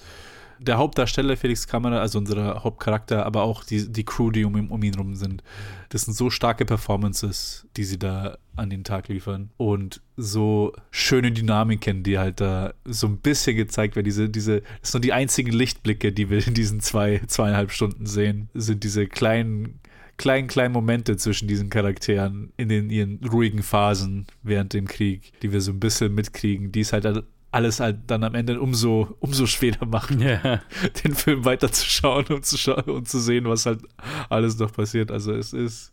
Der Hauptdarsteller Felix Kammerer, also unser Hauptcharakter, aber auch die, die Crew, die um, ihn- um ihn rum sind, das sind so starke Performances, die sie da an den Tag liefern und so schöne Dynamiken, die halt da so ein bisschen gezeigt werden. Diese, diese, das sind die einzigen Lichtblicke, die wir in diesen zwei, zweieinhalb Stunden sehen, sind diese kleinen, kleinen, kleinen Momente zwischen diesen Charakteren in den ihren ruhigen Phasen während dem Krieg, die wir so ein bisschen mitkriegen, die es halt alles halt dann am Ende umso, umso schwerer machen, Ja. den Film weiterzuschauen und zu schauen und zu sehen, was halt alles noch passiert. Also es ist,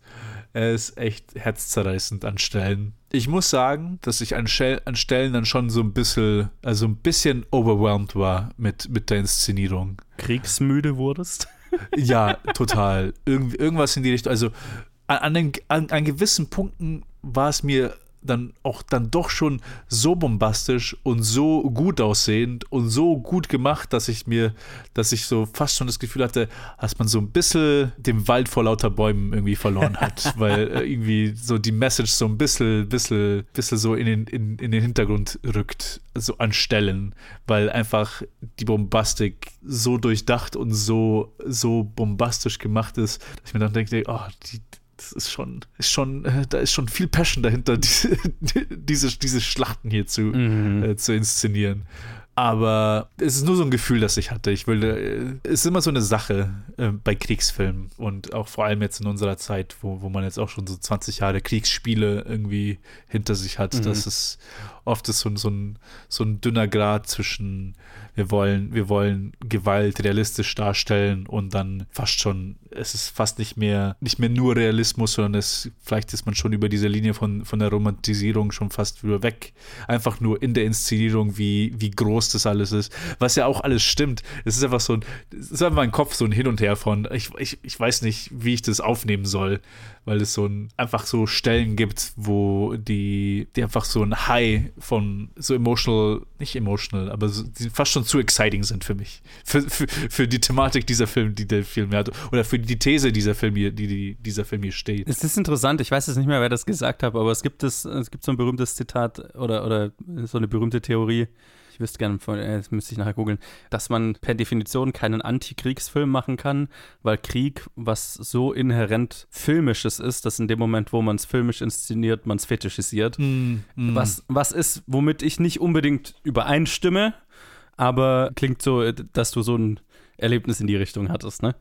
er ist echt herzzerreißend an Stellen. Ich muss sagen, dass ich an, an Stellen dann schon so ein bisschen, also ein bisschen overwhelmed war mit, mit der Inszenierung. Kriegsmüde wurdest? Ja, total. Irgend, irgendwas in die Richtung. Also an, an, an gewissen Punkten war es mir dann auch dann doch schon so bombastisch und so gut aussehend und so gut gemacht, dass ich mir, dass ich so fast schon das Gefühl hatte, dass man so ein bisschen den Wald vor lauter Bäumen irgendwie verloren hat, weil äh, irgendwie so die Message so ein bisschen, bisschen, bisschen so in den, in, in den Hintergrund rückt, so an Stellen, weil einfach die Bombastik so durchdacht und so, so bombastisch gemacht ist, dass ich mir dann denke, oh, die, das ist schon, ist schon, äh, da ist schon viel Passion dahinter, diese, diese, diese Schlachten hier zu, Mhm. äh, zu inszenieren. Aber es ist nur so ein Gefühl, das ich hatte. Ich will, äh, es ist immer so eine Sache äh, bei Kriegsfilmen und auch vor allem jetzt in unserer Zeit, wo, wo man jetzt auch schon so 20 Jahre Kriegsspiele irgendwie hinter sich hat, Mhm. dass es oft ist so, so, ein, so ein dünner Grad zwischen wir wollen, wir wollen Gewalt realistisch darstellen und dann fast schon, es ist fast nicht mehr, nicht mehr nur Realismus, sondern es, vielleicht ist man schon über diese Linie von, von der Romantisierung schon fast wieder weg. Einfach nur in der Inszenierung, wie, wie groß das alles ist. Was ja auch alles stimmt. Es ist einfach so ein, es ist einfach mein Kopf so ein Hin und Her von, ich, ich, ich weiß nicht, wie ich das aufnehmen soll, weil es so ein, einfach so Stellen gibt, wo die, die einfach so ein High von so emotional, nicht emotional, aber so, die fast schon zu exciting sind für mich. Für, für, für die Thematik dieser Film, die der Film hat. Oder für die These dieser Film hier, die, die dieser Film hier steht. Es ist interessant, ich weiß jetzt nicht mehr, wer das gesagt hat, aber es gibt, es, es gibt so ein berühmtes Zitat oder, oder so eine berühmte Theorie. Ich wüsste gerne, von- äh, das müsste ich nachher googeln, dass man per Definition keinen Antikriegsfilm machen kann, weil Krieg was so inhärent Filmisches ist, dass in dem Moment, wo man es filmisch inszeniert, man es fetischisiert. Mm, mm. Was, was ist, womit ich nicht unbedingt übereinstimme, aber klingt so, dass du so ein Erlebnis in die Richtung hattest, ne?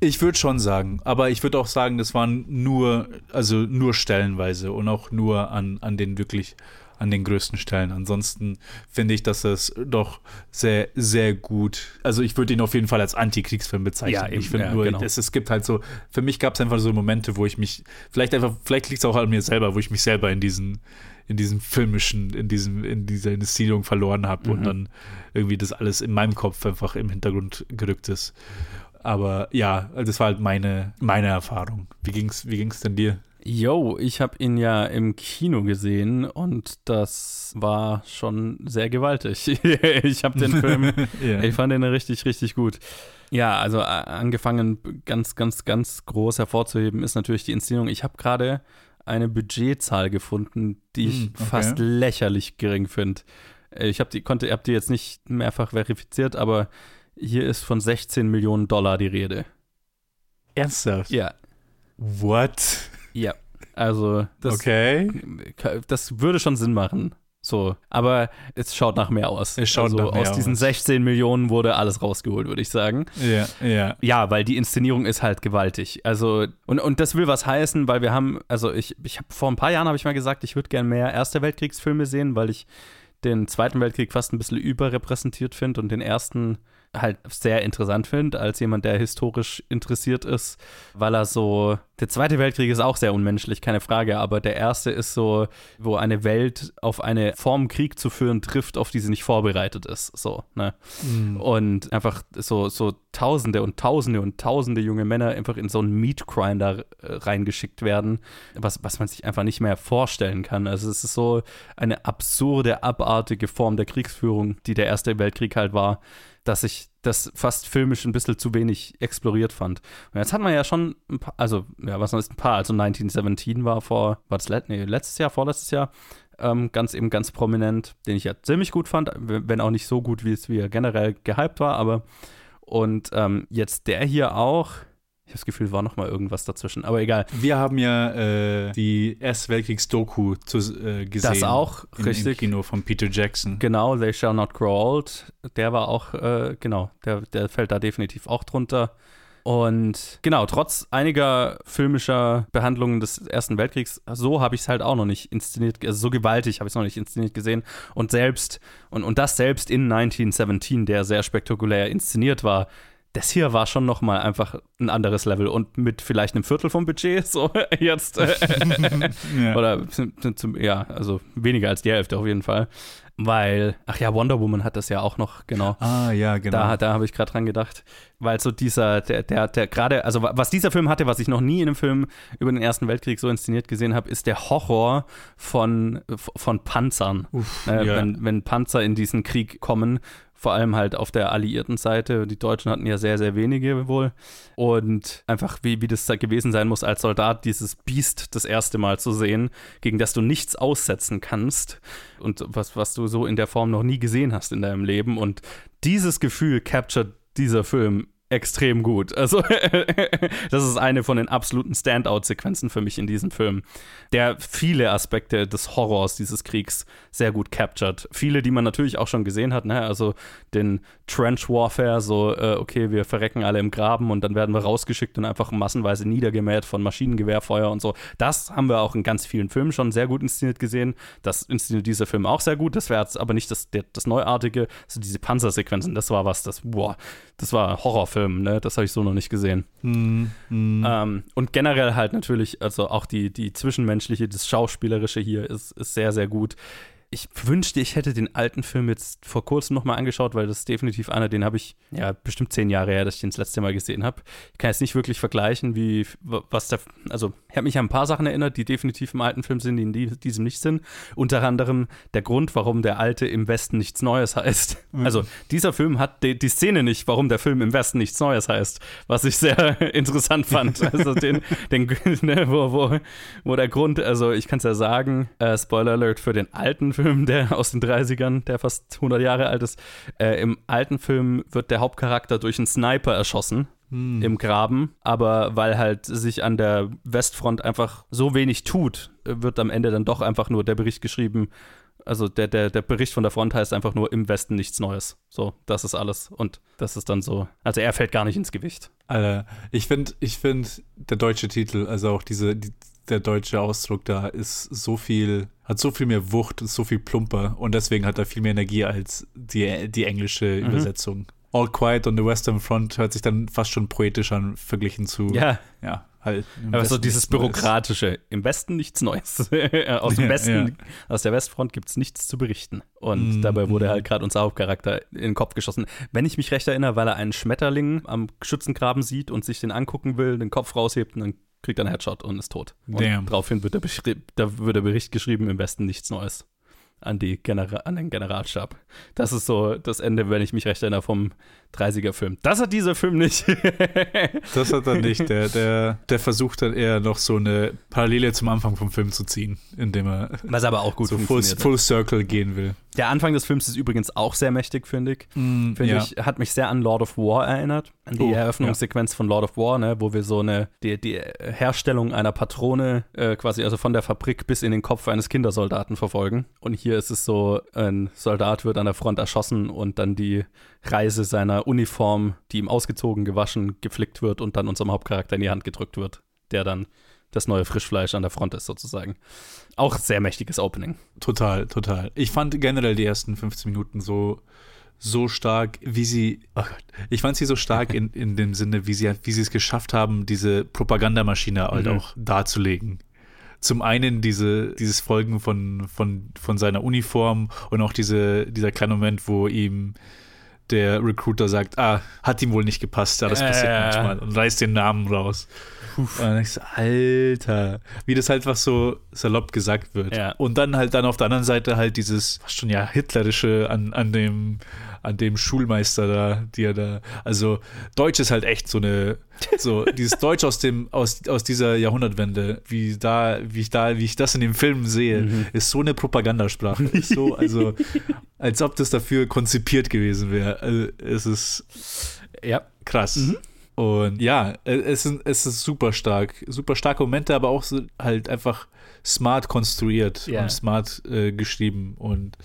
Ich würde schon sagen, aber ich würde auch sagen, das waren nur, also nur stellenweise und auch nur an, an den wirklich, an den größten Stellen. Ansonsten finde ich, dass das doch sehr, sehr gut, also ich würde ihn auf jeden Fall als Antikriegsfilm bezeichnen. Ja, eben, ich finde ja, nur, genau. es, es gibt halt so, für mich gab es einfach so Momente, wo ich mich, vielleicht einfach, vielleicht liegt es auch an mir selber, wo ich mich selber in diesen, in diesem filmischen, in diesem, in dieser Inszenierung verloren habe Mhm. und dann irgendwie das alles in meinem Kopf einfach im Hintergrund gerückt ist. Aber ja, das war halt meine, meine Erfahrung. Wie ging's, wie ging's denn dir? Yo, ich habe ihn ja im Kino gesehen und das war schon sehr gewaltig. ich habe den Film, Ja. ich fand den richtig, richtig gut. Ja, also äh, angefangen ganz, ganz, ganz groß hervorzuheben ist natürlich die Inszenierung. Ich habe gerade eine Budgetzahl gefunden, die ich Hm, okay. fast lächerlich gering finde. Ich habe die konnte, hab die jetzt nicht mehrfach verifiziert, aber hier ist von 16 Millionen Dollar die Rede. Ernsthaft? Ja. What? Ja, also das, Okay. das würde schon Sinn machen. So, aber es schaut nach mehr aus. Es schaut also nach mehr aus diesen aus. 16 Millionen wurde alles rausgeholt, würde ich sagen. Ja, ja. Ja, weil die Inszenierung ist halt gewaltig. Also, und, und das will was heißen, weil wir haben, also ich, ich habe vor ein paar Jahren habe ich mal gesagt, ich würde gerne mehr Erste Weltkriegsfilme sehen, weil ich den Zweiten Weltkrieg fast ein bisschen überrepräsentiert finde und den ersten halt sehr interessant finde, als jemand, der historisch interessiert ist, weil er so, der Zweite Weltkrieg ist auch sehr unmenschlich, keine Frage, aber der erste ist so, wo eine Welt auf eine Form Krieg zu führen trifft, auf die sie nicht vorbereitet ist, so, ne? Mhm. Und einfach so, so Tausende und Tausende und Tausende junge Männer einfach in so einen Meat Grinder äh, reingeschickt werden, was, was man sich einfach nicht mehr vorstellen kann. Also es ist so eine absurde, abartige Form der Kriegsführung, die der Erste Weltkrieg halt war, dass ich das fast filmisch ein bisschen zu wenig exploriert fand. Und jetzt hat man ja schon ein paar, also, ja, was ist ein paar? Also 1917 war vor, war das let, nee, letztes Jahr, vorletztes Jahr, ähm, ganz eben ganz prominent, den ich ja ziemlich gut fand, wenn auch nicht so gut, wie es wie er generell gehypt war, aber und ähm, jetzt der hier auch. Habe das Gefühl, war noch mal irgendwas dazwischen, aber egal. Wir haben ja äh, die Erste Weltkriegs-Doku äh, gesehen. Das auch, im, richtig. Im Kino von Peter Jackson. Genau, They Shall Not Grow Old. Der war auch, äh, genau, der, der fällt da definitiv auch drunter. Und genau, trotz einiger filmischer Behandlungen des Ersten Weltkriegs, so habe ich es halt auch noch nicht inszeniert, also so gewaltig habe ich es noch nicht inszeniert gesehen. Und selbst, und, und das selbst in 1917, der sehr spektakulär inszeniert war, das hier war schon noch mal einfach ein anderes Level und mit vielleicht einem Viertel vom Budget, so jetzt. Äh, Ja. Oder zum, ja, also weniger als die Hälfte auf jeden Fall. Weil, ach ja, Wonder Woman hat das ja auch noch, genau. Ah, ja, genau. Da, da habe ich gerade dran gedacht. Weil so dieser, der, der, der gerade, also was dieser Film hatte, was ich noch nie in einem Film über den Ersten Weltkrieg so inszeniert gesehen habe, ist der Horror von, von Panzern. Uff, äh, ja. wenn, wenn Panzer in diesen Krieg kommen, vor allem halt auf der alliierten Seite. Die Deutschen hatten ja sehr, sehr wenige wohl. Und einfach, wie, wie das da gewesen sein muss, als Soldat dieses Biest das erste Mal zu sehen, gegen das du nichts aussetzen kannst und was, was du so in der Form noch nie gesehen hast in deinem Leben. Und dieses Gefühl captured dieser Film extrem gut. Also, das ist eine von den absoluten Standout-Sequenzen für mich in diesem Film, der viele Aspekte des Horrors dieses Kriegs sehr gut captured. Viele, die man natürlich auch schon gesehen hat, ne? also den Trench Warfare, so, äh, okay, wir verrecken alle im Graben und dann werden wir rausgeschickt und einfach massenweise niedergemäht von Maschinengewehrfeuer und so. Das haben wir auch in ganz vielen Filmen schon sehr gut inszeniert gesehen. Das inszeniert dieser Film auch sehr gut. Das wäre jetzt aber nicht das, das Neuartige, also diese Panzersequenzen, das war was, das, boah, das war Horrorfilm, ne? Das habe ich so noch nicht gesehen. Hm, hm. Ähm, und generell halt natürlich, also auch die, die zwischenmenschliche, das Schauspielerische hier ist, ist sehr, sehr gut. Ich wünschte, ich hätte den alten Film jetzt vor kurzem nochmal angeschaut, weil das ist definitiv einer, den habe ich, ja, bestimmt zehn Jahre her, dass ich den das letzte Mal gesehen habe. Ich kann jetzt nicht wirklich vergleichen, wie, was der, also, ich habe mich an ein paar Sachen erinnert, die definitiv im alten Film sind, die in die, diesem nicht sind. Unter anderem der Grund, warum der alte im Westen nichts Neues heißt. Mhm. Also, dieser Film hat die, die Szene nicht, warum der Film im Westen nichts Neues heißt, was ich sehr interessant fand. Also, den, den ne, wo, wo, wo der Grund, also, ich kann es ja sagen, äh, Spoiler Alert für den alten Film, der aus den 30ern, der fast 100 Jahre alt ist. Äh, Im alten Film wird der Hauptcharakter durch einen Sniper erschossen. Hm. Im Graben, aber weil halt sich an der Westfront einfach so wenig tut, wird am Ende dann doch einfach nur der Bericht geschrieben. Also der, der, der Bericht von der Front heißt einfach nur im Westen nichts Neues. So, das ist alles. Und das ist dann so. Also er fällt gar nicht ins Gewicht. Alter, ich finde, ich finde, der deutsche Titel, also auch diese, die, der deutsche Ausdruck da ist so viel, hat so viel mehr Wucht, ist so viel plumper und deswegen hat er viel mehr Energie als die, die englische Mhm. Übersetzung. All Quiet on the Western Front hört sich dann fast schon poetisch an, verglichen zu. Ja. Ja, halt. Aber so Westen dieses nichts Neues. Bürokratische. Im Westen nichts Neues. aus dem Westen, ja. aus der Westfront gibt es nichts zu berichten. Und Mm, dabei wurde mm. halt gerade unser Hauptcharakter in den Kopf geschossen. Wenn ich mich recht erinnere, weil er einen Schmetterling am Schützengraben sieht und sich den angucken will, den Kopf raushebt und dann kriegt einen Headshot und ist tot. Und Damn. daraufhin wird der, da wird der Bericht geschrieben, im Westen nichts Neues. An, die Genera an den Generalstab. Das ist so das Ende, wenn ich mich recht erinnere, vom 30er-Film. Das hat dieser Film nicht. Das hat er nicht. Der, der, der versucht dann eher noch so eine Parallele zum Anfang vom Film zu ziehen, indem er Was aber auch gut so full, full Circle gehen will. Der Anfang des Films ist übrigens auch sehr mächtig, finde ich. Mm, Finde ja. ich, hat mich sehr an Lord of War erinnert. An die Oh, Eröffnungssequenz von Lord of War, ne, wo wir so eine, die, die Herstellung einer Patrone äh, quasi, also von der Fabrik bis in den Kopf eines Kindersoldaten verfolgen. Und hier ist es so, ein Soldat wird an der Front erschossen und dann die Reise seiner Uniform, die ihm ausgezogen, gewaschen, geflickt wird und dann unserem Hauptcharakter in die Hand gedrückt wird, der dann das neue Frischfleisch an der Front ist, sozusagen. Auch sehr mächtiges Opening. Total, total. Ich fand generell die ersten 15 Minuten so, so stark, wie sie, oh Gott, ich fand sie so stark in, in dem Sinne, wie sie, wie sie es geschafft haben, diese Propagandamaschine halt Mhm. auch darzulegen. Zum einen diese, dieses Folgen von, von, von seiner Uniform und auch diese, dieser kleine Moment, wo ihm der Recruiter sagt, ah, hat ihm wohl nicht gepasst, ja, das passiert Äh. manchmal und reißt den Namen raus. Und dann denkst du, Alter, wie das halt einfach so salopp gesagt wird. Ja. Und dann halt dann auf der anderen Seite halt dieses fast schon ja hitlerische an, an dem an dem Schulmeister da, die er da, also Deutsch ist halt echt so eine, so dieses Deutsch aus dem aus, aus dieser Jahrhundertwende, wie da, wie ich da, wie ich das in dem Film sehe, Mhm. ist so eine Propagandasprache, ist so, also als ob das dafür konzipiert gewesen wäre. Also, es ist Ja. krass. Mhm. Und ja, es ist, es ist super stark. Super starke Momente, aber auch so halt einfach smart konstruiert Ja. und smart äh, geschrieben. Und,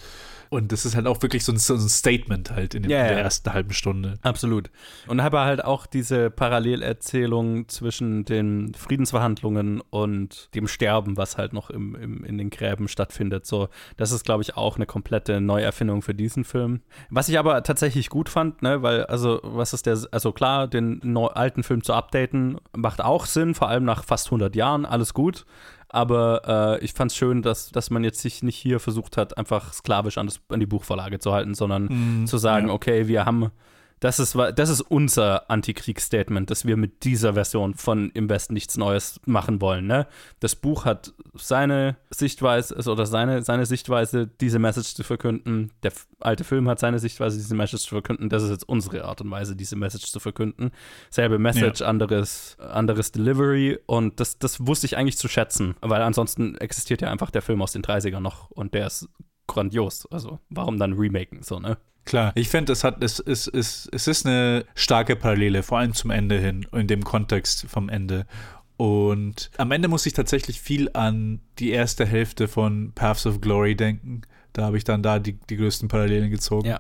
und das ist halt auch wirklich so ein, so ein Statement halt in, dem, Ja, in der ersten halben Stunde. Absolut. Und habe halt auch diese Parallelerzählung zwischen den Friedensverhandlungen und dem Sterben, was halt noch im, im, in den Gräben stattfindet. So, das ist, glaube ich, auch eine komplette Neuerfindung für diesen Film. Was ich aber tatsächlich gut fand, ne, weil, also, was ist der, also klar, den alten Film zu updaten, macht auch Sinn, vor allem nach fast 100 Jahren, alles gut. Aber äh, ich fand es schön, dass, dass man jetzt sich nicht hier versucht hat, einfach sklavisch an, das, an die Buchvorlage zu halten, sondern Mhm, zu sagen, ja. okay, wir haben, das ist, das ist unser Antikriegsstatement, dass wir mit dieser Version von Im Westen nichts Neues machen wollen. Ne? Das Buch hat seine Sichtweise also, oder seine, seine Sichtweise, diese Message zu verkünden. Der alte Film hat seine Sichtweise, diese Message zu verkünden. Das ist jetzt unsere Art und Weise, diese Message zu verkünden. Selbe Message, anderes, anderes Delivery und das, das wusste ich eigentlich zu schätzen, weil ansonsten existiert ja einfach der Film aus den 30ern noch und der ist grandios. Also warum dann remaken so, ne? Klar, ich finde, es hat, es, es, es, es ist eine starke Parallele, vor allem zum Ende hin, in dem Kontext vom Ende. Und am Ende muss ich tatsächlich viel an die erste Hälfte von Paths of Glory denken. Da habe ich dann da die, die größten Parallelen gezogen. Ja.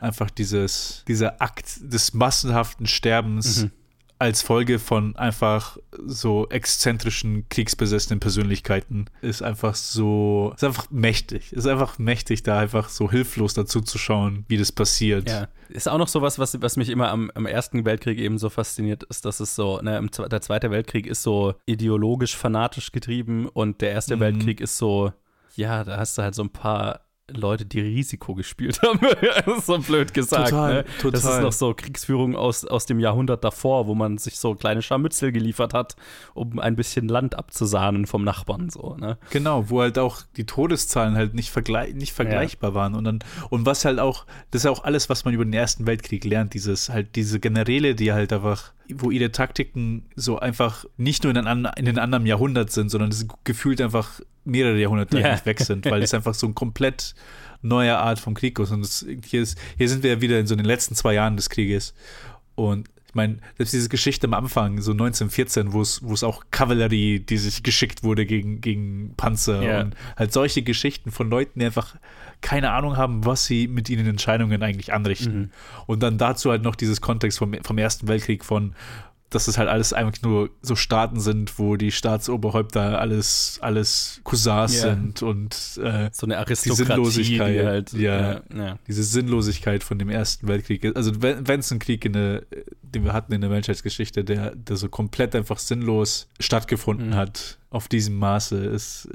Einfach dieses, dieser Akt des massenhaften Sterbens Mhm. Als Folge von einfach so exzentrischen, kriegsbesessenen Persönlichkeiten ist einfach so, ist einfach mächtig. Ist einfach mächtig, da einfach so hilflos dazu zu schauen, wie das passiert. Ja, ist auch noch so was, was, was mich immer am, am Ersten Weltkrieg eben so fasziniert, ist, dass es so, ne, der Zweite Weltkrieg ist so ideologisch fanatisch getrieben und der Erste Mhm. Weltkrieg ist so, ja, da hast du halt so ein paar Leute, die Risiko gespielt haben. Das ist so blöd gesagt. Total, ne? Das ist total. noch so Kriegsführung aus, aus dem Jahrhundert davor, wo man sich so kleine Scharmützel geliefert hat, um ein bisschen Land abzusahnen vom Nachbarn. So, ne? Genau, wo halt auch die Todeszahlen halt nicht, vergle nicht vergleichbar waren. Und dann, und was halt auch, das ist ja auch alles, was man über den Ersten Weltkrieg lernt, dieses, halt diese Generäle, die halt einfach, wo ihre Taktiken so einfach nicht nur in, einem in den anderen Jahrhundert sind, sondern es gefühlt einfach mehrere Jahrhunderte Ja. eigentlich weg sind, weil es einfach so ein komplett neue Art von Krieg ist. Und das, hier, ist, hier sind wir ja wieder in so den letzten zwei Jahren des Krieges. Und ich meine, selbst diese Geschichte am Anfang, so 1914, wo es, wo es auch Kavallerie, die sich geschickt wurde gegen, gegen Panzer Ja. und halt solche Geschichten von Leuten, die einfach keine Ahnung haben, was sie mit ihren Entscheidungen eigentlich anrichten. Mhm. Und dann dazu halt noch dieses Kontext vom, vom Ersten Weltkrieg von dass es halt alles einfach nur so Staaten sind, wo die Staatsoberhäupter alles, alles Cousins Ja. sind und äh, So eine die Aristokratie, Sinnlosigkeit, die halt- ja, ja, ja. diese Sinnlosigkeit von dem Ersten Weltkrieg. Also wenn es ein Krieg, in der, den wir hatten in der Menschheitsgeschichte, der, der so komplett einfach sinnlos stattgefunden Mhm. hat, auf diesem Maße, ist,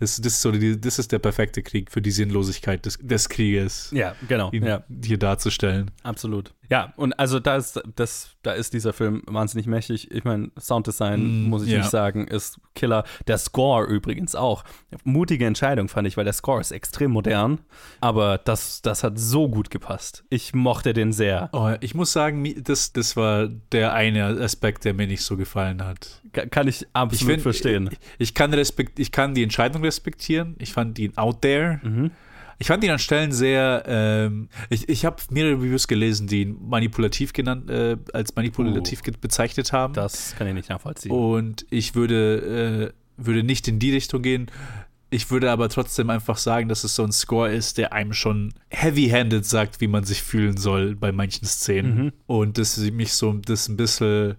ist, das, ist so die, das ist der perfekte Krieg für die Sinnlosigkeit des, des Krieges. Ja, genau, Ihn ja. hier darzustellen. Absolut. Ja, und also da ist, das, da ist dieser Film wahnsinnig mächtig. Ich meine, Sounddesign, Mm, muss ich ja. nicht sagen, ist Killer. Der Score übrigens auch. Mutige Entscheidung fand ich, weil der Score ist extrem modern, aber das, das hat so gut gepasst. Ich mochte den sehr. Oh, ich muss sagen, mi- das, das war der eine Aspekt, der mir nicht so gefallen hat. Ka- Kann ich absolut find, verstehen. Ich, ich, kann respekt, ich kann die Entscheidung respektieren. Ich fand ihn out there. Mhm. Ich fand ihn an Stellen sehr. Ähm, ich ich habe mehrere Reviews gelesen, die ihn manipulativ genannt, äh, als manipulativ ge- bezeichnet haben. Das kann ich nicht nachvollziehen. Und ich würde, äh, würde nicht in die Richtung gehen. Ich würde aber trotzdem einfach sagen, dass es so ein Score ist, der einem schon heavy-handed sagt, wie man sich fühlen soll bei manchen Szenen. Mhm. Und das mich so das ein bisschen,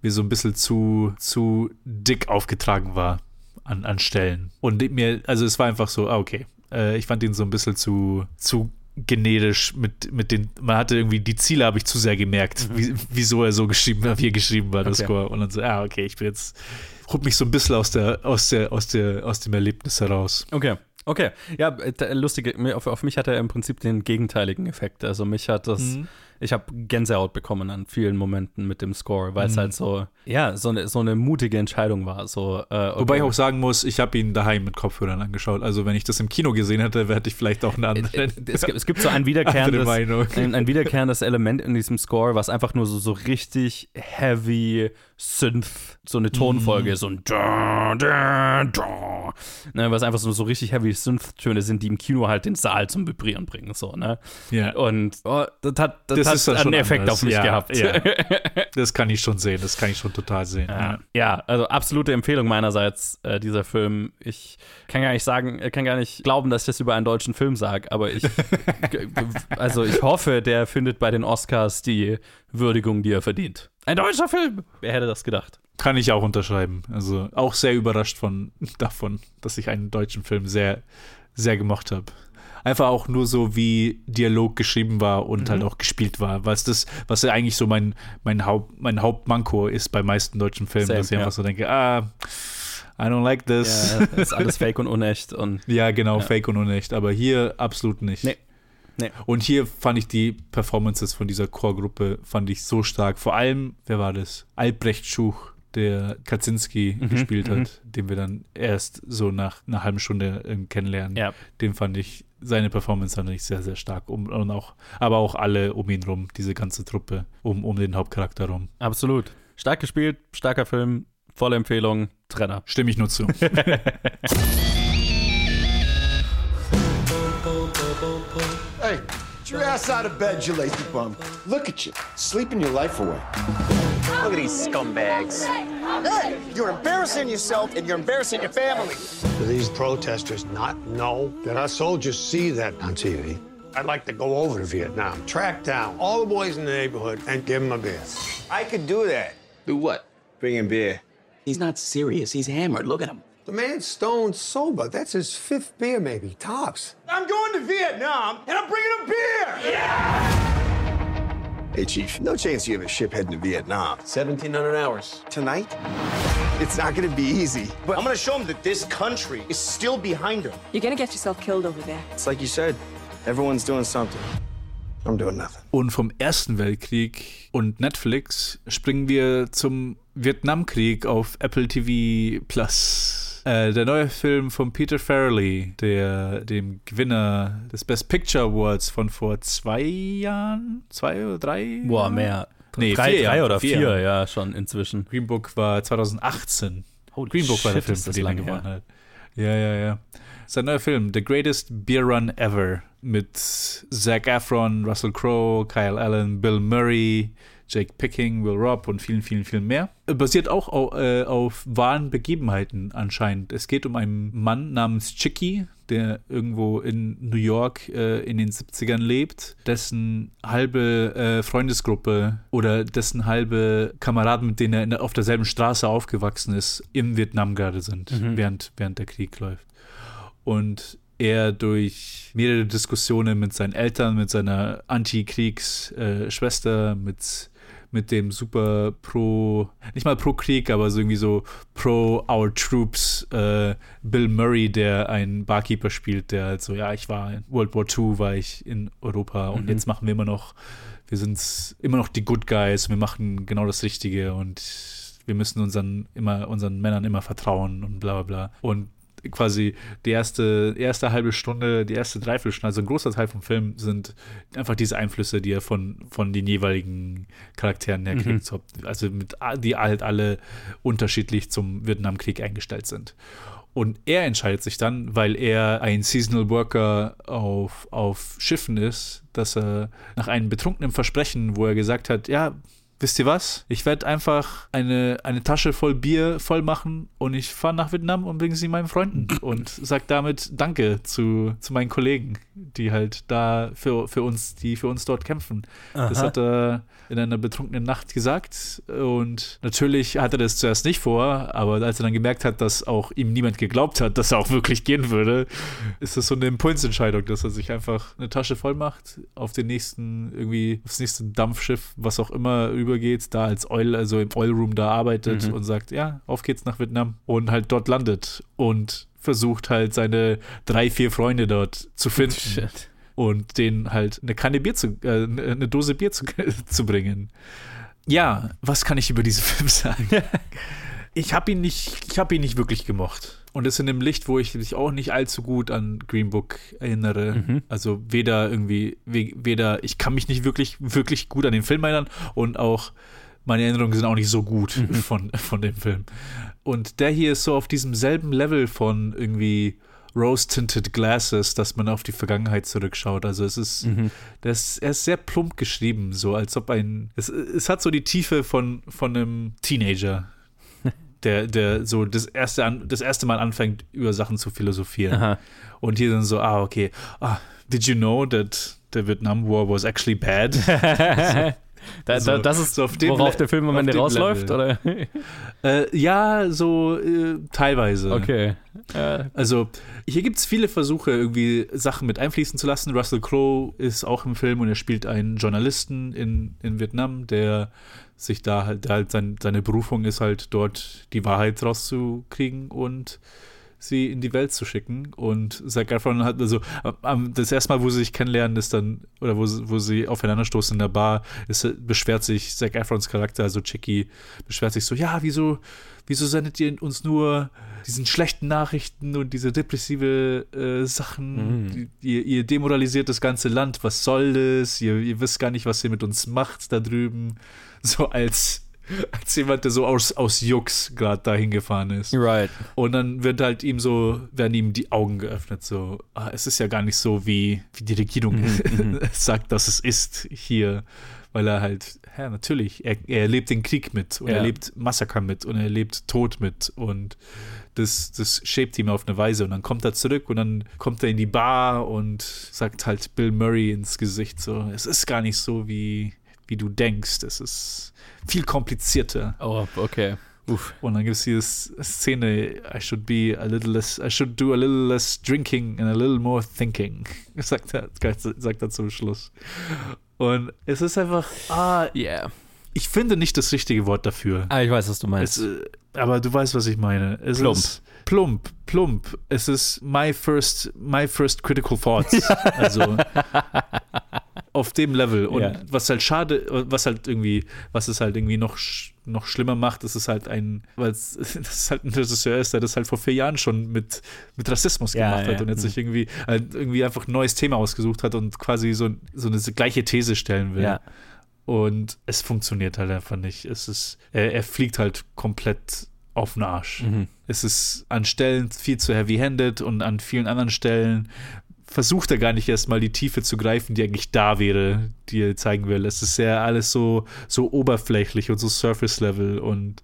wie so ein bisschen zu, zu dick aufgetragen war an, an Stellen. Und mir, also es war einfach so, ah, okay. Äh, ich fand ihn so ein bisschen zu, zu genetisch mit, mit den, man hatte irgendwie die Ziele, habe ich zu sehr gemerkt, wie, wieso er so geschrieben, wie er geschrieben war, der Mhm. Okay. Score. Und dann so, ah, okay, ich bin jetzt, holt mich so ein bisschen aus der, aus der, aus der, aus dem Erlebnis heraus. Okay. Okay, ja, äh, lustige, mir- auf, auf mich hat er im Prinzip den gegenteiligen Effekt. Also mich hat das, Mhm. Ich habe Gänsehaut bekommen an vielen Momenten mit dem Score, weil es Mhm. halt so, ja, so eine, so eine mutige Entscheidung war. So, äh, okay. Wobei ich auch sagen muss, ich habe ihn daheim mit Kopfhörern angeschaut. Also wenn ich das im Kino gesehen hätte, hätte ich vielleicht auch eine andere. es, gibt- es gibt so ein wiederkehrendes, ein, ein wiederkehrendes Element in diesem Score, was einfach nur so, so richtig heavy Synth, so eine Tonfolge, Mhm. so ein da, da, da, ne, was einfach so, so richtig heavy Synth-Töne sind, die im Kino halt den Saal zum Vibrieren bringen, so, ne? Ja. Und oh, das hat, das Das hat ist dann einen schon Effekt anders. auf mich Ja, gehabt. ja. Das kann ich schon sehen, das kann ich schon total sehen. Ja. ja, also absolute Empfehlung meinerseits, äh, dieser Film. Ich kann gar nicht sagen, äh, kann gar nicht glauben, dass ich das über einen deutschen Film sage, aber ich, also ich hoffe, der findet bei den Oscars die Würdigung, die er verdient. Ein deutscher Film! Wer hätte das gedacht? Kann ich auch unterschreiben. Also auch sehr überrascht von davon, dass ich einen deutschen Film sehr, sehr gemocht habe. Einfach auch nur so, wie Dialog geschrieben war und Mhm. halt auch gespielt war. Was das, was ja eigentlich so mein, mein, Haupt, mein Hauptmanko ist bei meisten deutschen Filmen, Same, dass ich ja. einfach so denke, ah, I don't like this. Ja, ist alles fake und unecht und Ja, genau, Ja. fake und unecht. Aber hier absolut nicht. Nee. Nee. Und hier fand ich die Performances von dieser Chorgruppe fand ich so stark. Vor allem, wer war das? Albrecht Schuch, der Kaczynski Mhm, gespielt mhm. hat, den wir dann erst so nach einer halben Stunde ähm, kennenlernen. Ja. Den fand ich, seine Performance fand ich sehr, sehr stark. Um, und auch, aber auch alle um ihn rum, diese ganze Truppe, um, um den Hauptcharakter rum. absolut. Stark gespielt, starker Film, volle Empfehlung, Trenner. Stimme ich nur zu. Hey, get your ass out of bed, you lazy bum. Look at you, sleeping your life away. Look at these scumbags. Hey, you're embarrassing yourself and you're embarrassing your family. Do these protesters not know that our soldiers see that on TV? I'd like to go over to Vietnam, track down all the boys in the neighborhood, and give them a beer. I could do that. Do what? Bring him beer. He's not serious. He's hammered. Look at him. The man's stone sober. That's his fifth beer, maybe, tops. I'm going to Vietnam and I'm bringing a beer. Hey, Chief, no chance you have a ship heading to Vietnam. 1,700 hours. Tonight? It's not gonna be easy. But I'm gonna show them that this country is still behind them. You're gonna get yourself killed over there. It's like you said, everyone's doing something. I'm doing nothing. Und vom Ersten Weltkrieg und Netflix springen wir zum Vietnamkrieg auf Apple TV Plus. Äh, der neue Film von Peter Farrelly, der dem Gewinner des Best Picture Awards von vor zwei Jahren, zwei oder drei? Boah, mehr. Nee, drei, vier drei oder vier, Jahre. ja, schon inzwischen. Green Book war 2018. Holy Green Book war der shit, Film, für das den er lange gewonnen hat. Ja, ja, ja. Sein neuer Film, The Greatest Beer Run Ever, mit Zac Efron, Russell Crowe, Kyle Allen, Bill Murray, Jake Picking, Will Robb und vielen, vielen, vielen mehr. Basiert auch au, äh, auf wahren Begebenheiten anscheinend. Es geht um einen Mann namens Chicky, der irgendwo in New York äh, in den 70ern lebt, dessen halbe äh, Freundesgruppe oder dessen halbe Kameraden, mit denen er der, auf derselben Straße aufgewachsen ist, im Vietnam gerade sind, mhm. während, während der Krieg läuft. Und er durch mehrere Diskussionen mit seinen Eltern, mit seiner Anti-Kriegs-Schwester, äh, mit mit dem super pro, nicht mal pro Krieg, aber so irgendwie so pro Our Troops äh, Bill Murray, der einen Barkeeper spielt, der halt so, ja, ich war in World War II, war ich in Europa und mhm. jetzt machen wir immer noch, wir sind immer noch die Good Guys, wir machen genau das Richtige und wir müssen unseren immer unseren Männern immer vertrauen und bla bla bla. Und quasi die erste, erste halbe Stunde, die erste Dreiviertelstunde, also ein großer Teil vom Film sind einfach diese Einflüsse, die er von, von den jeweiligen Charakteren her kriegt. Mhm. Also mit, die halt alle unterschiedlich zum Vietnamkrieg eingestellt sind. Und er entscheidet sich dann, weil er ein Seasonal Worker auf, auf Schiffen ist, dass er nach einem betrunkenen Versprechen, wo er gesagt hat, ja, wisst ihr was? Ich werde einfach eine, eine Tasche voll Bier voll machen und ich fahre nach Vietnam und bringe sie meinen Freunden und sage damit Danke zu, zu meinen Kollegen, die halt da für, für uns, die für uns dort kämpfen. Aha. Das hat er in einer betrunkenen Nacht gesagt und natürlich hat er das zuerst nicht vor, aber als er dann gemerkt hat, dass auch ihm niemand geglaubt hat, dass er auch wirklich gehen würde, ist das so eine Impulsentscheidung, dass er sich einfach eine Tasche voll macht, auf den nächsten, irgendwie, aufs nächste Dampfschiff, was auch immer, übergeht, da als Oil, also im Oil Room da arbeitet mhm. und sagt, ja, auf geht's nach Vietnam und halt dort landet und versucht halt seine drei, vier Freunde dort zu finden. Shit. Und denen halt eine Kanne Bier zu, äh, eine Dose Bier zu, zu bringen. Ja, was kann ich über diesen Film sagen? ich habe ihn nicht, ich habe ihn nicht wirklich gemocht. Und das in dem Licht, wo ich mich auch nicht allzu gut an Green Book erinnere. Mhm. Also weder irgendwie, weder, ich kann mich nicht wirklich, wirklich gut an den Film erinnern und auch meine Erinnerungen sind auch nicht so gut mhm. von, von dem Film. Und der hier ist so auf diesem selben Level von irgendwie Rose-Tinted Glasses, dass man auf die Vergangenheit zurückschaut. Also es ist, mhm. das, er ist sehr plump geschrieben, so als ob ein, es, es hat so die Tiefe von, von einem Teenager der, der so das erste, das erste Mal anfängt, über Sachen zu philosophieren. Aha. Und hier dann so, ah, okay, ah, did you know that the Vietnam War was actually bad? so, da, da, das ist, so auf dem worauf der Film am Ende rausläuft, oder? Äh, ja, so äh, teilweise. Okay. Äh. Also, hier gibt es viele Versuche, irgendwie Sachen mit einfließen zu lassen. Russell Crowe ist auch im Film und er spielt einen Journalisten in, in Vietnam, der sich da halt, halt sein, seine Berufung ist halt dort die Wahrheit rauszukriegen und sie in die Welt zu schicken. Und Zac Efron hat, also das erste Mal, wo sie sich kennenlernen, ist dann, oder wo, wo sie aufeinanderstoßen in der Bar, ist, beschwert sich Zac Efrons Charakter, also Chicky, beschwert sich so, ja, wieso, wieso sendet ihr uns nur diesen schlechten Nachrichten und diese depressive äh, Sachen? Mhm. Ihr, ihr, demoralisiert das ganze Land, was soll das? Ihr, ihr wisst gar nicht, was ihr mit uns macht da drüben. So als als jemand, der so aus, aus Jux gerade dahin gefahren ist. Right. Und dann wird halt ihm so, werden ihm die Augen geöffnet, so, ah, es ist ja gar nicht so, wie, wie die Regierung mhm, mhm. sagt, dass es ist hier. Weil er halt, ja, natürlich, er, er erlebt den Krieg mit und ja. er erlebt Massaker mit und er erlebt Tod mit und das, das shaped ihm auf eine Weise. Und dann kommt er zurück und dann kommt er in die Bar und sagt halt Bill Murray ins Gesicht so, es ist gar nicht so, wie, wie du denkst. Es ist viel komplizierter. Oh, okay. Uff. Und dann gibt es diese Szene, I should be a little less, I should do a little less drinking and a little more thinking, sagt er, sagt er zum Schluss. Und es ist einfach, ah, yeah. Ich finde nicht das richtige Wort dafür. Ah, ich weiß, was du meinst. Es, äh, aber du weißt, was ich meine. Es plump. Ist plump, plump. Es ist my first, my first critical thoughts. also auf dem Level. Und ja. was halt schade, was halt irgendwie, was es halt irgendwie noch, noch schlimmer macht, ist es halt ein, weil es das halt ein Regisseur ist, der das halt vor vier Jahren schon mit, mit Rassismus ja, gemacht ja. hat und jetzt sich irgendwie, halt irgendwie einfach ein neues Thema ausgesucht hat und quasi so, so eine gleiche These stellen will. Und es funktioniert halt einfach nicht. Es ist, er, er fliegt halt komplett auf den Arsch. Mhm. Es ist an Stellen viel zu heavy-handed und an vielen anderen Stellen versucht er gar nicht erstmal die Tiefe zu greifen, die eigentlich da wäre, die er zeigen will. Es ist ja alles so, so oberflächlich und so Surface-Level und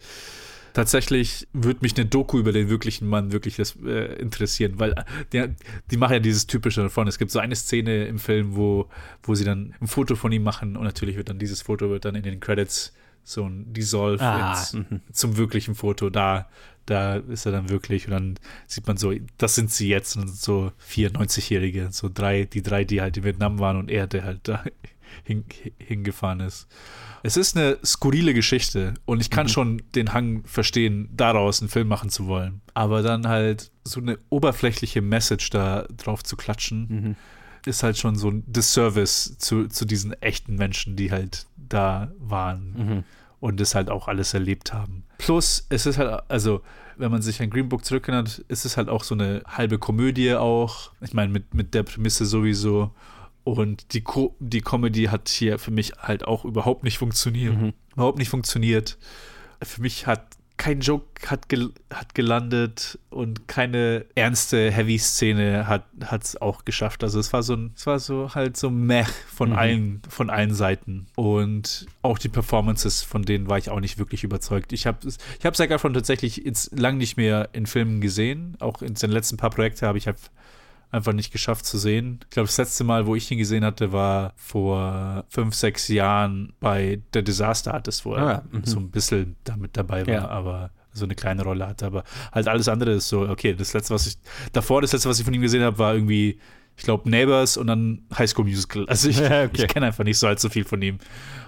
Tatsächlich würde mich eine Doku über den wirklichen Mann wirklich das, äh, interessieren, weil äh, die, die machen ja dieses typische davon. Es gibt so eine Szene im Film, wo, wo sie dann ein Foto von ihm machen und natürlich wird dann dieses Foto wird dann in den Credits so ein Dissolve Ah, ins, mhm. zum wirklichen Foto. Da, da ist er dann wirklich und dann sieht man so, das sind sie jetzt und so 94-Jährige, so drei, die drei, die halt in Vietnam waren und er, der halt da hin, hingefahren ist. Es ist eine skurrile Geschichte und ich kann schon den Hang verstehen, daraus einen Film machen zu wollen. Aber dann halt so eine oberflächliche Message da drauf zu klatschen, ist halt schon so ein Disservice zu, zu diesen echten Menschen, die halt da waren Mhm. und das halt auch alles erlebt haben. Plus, es ist halt, also, wenn man sich an Green Book zurückerinnert, ist es halt auch so eine halbe Komödie auch. Ich meine, mit, mit der Prämisse sowieso. Und die, Co die Comedy hat hier für mich halt auch überhaupt nicht funktioniert. Überhaupt nicht funktioniert. Für mich hat kein Joke hat, gel hat gelandet und keine ernste Heavy-Szene hat es auch geschafft. Also es war so ein, es war so halt so meh von Mhm. allen, von allen Seiten. Und auch die Performances, von denen war ich auch nicht wirklich überzeugt. Ich habe ich hab Zac Efron tatsächlich jetzt lang nicht mehr in Filmen gesehen. Auch in den letzten paar Projekten habe ich hab einfach nicht geschafft zu sehen. Ich glaube, das letzte Mal, wo ich ihn gesehen hatte, war vor fünf, sechs Jahren bei The Disaster Artist, wo er Ah, mhm. so ein bisschen damit dabei war, Ja. aber so eine kleine Rolle hatte. Aber halt alles andere ist so, okay, das letzte, was ich, davor, das letzte, was ich von ihm gesehen habe, war irgendwie, ich glaube, Neighbors und dann High School Musical. Also ich, Ja, okay. ich kenne einfach nicht so allzu viel von ihm.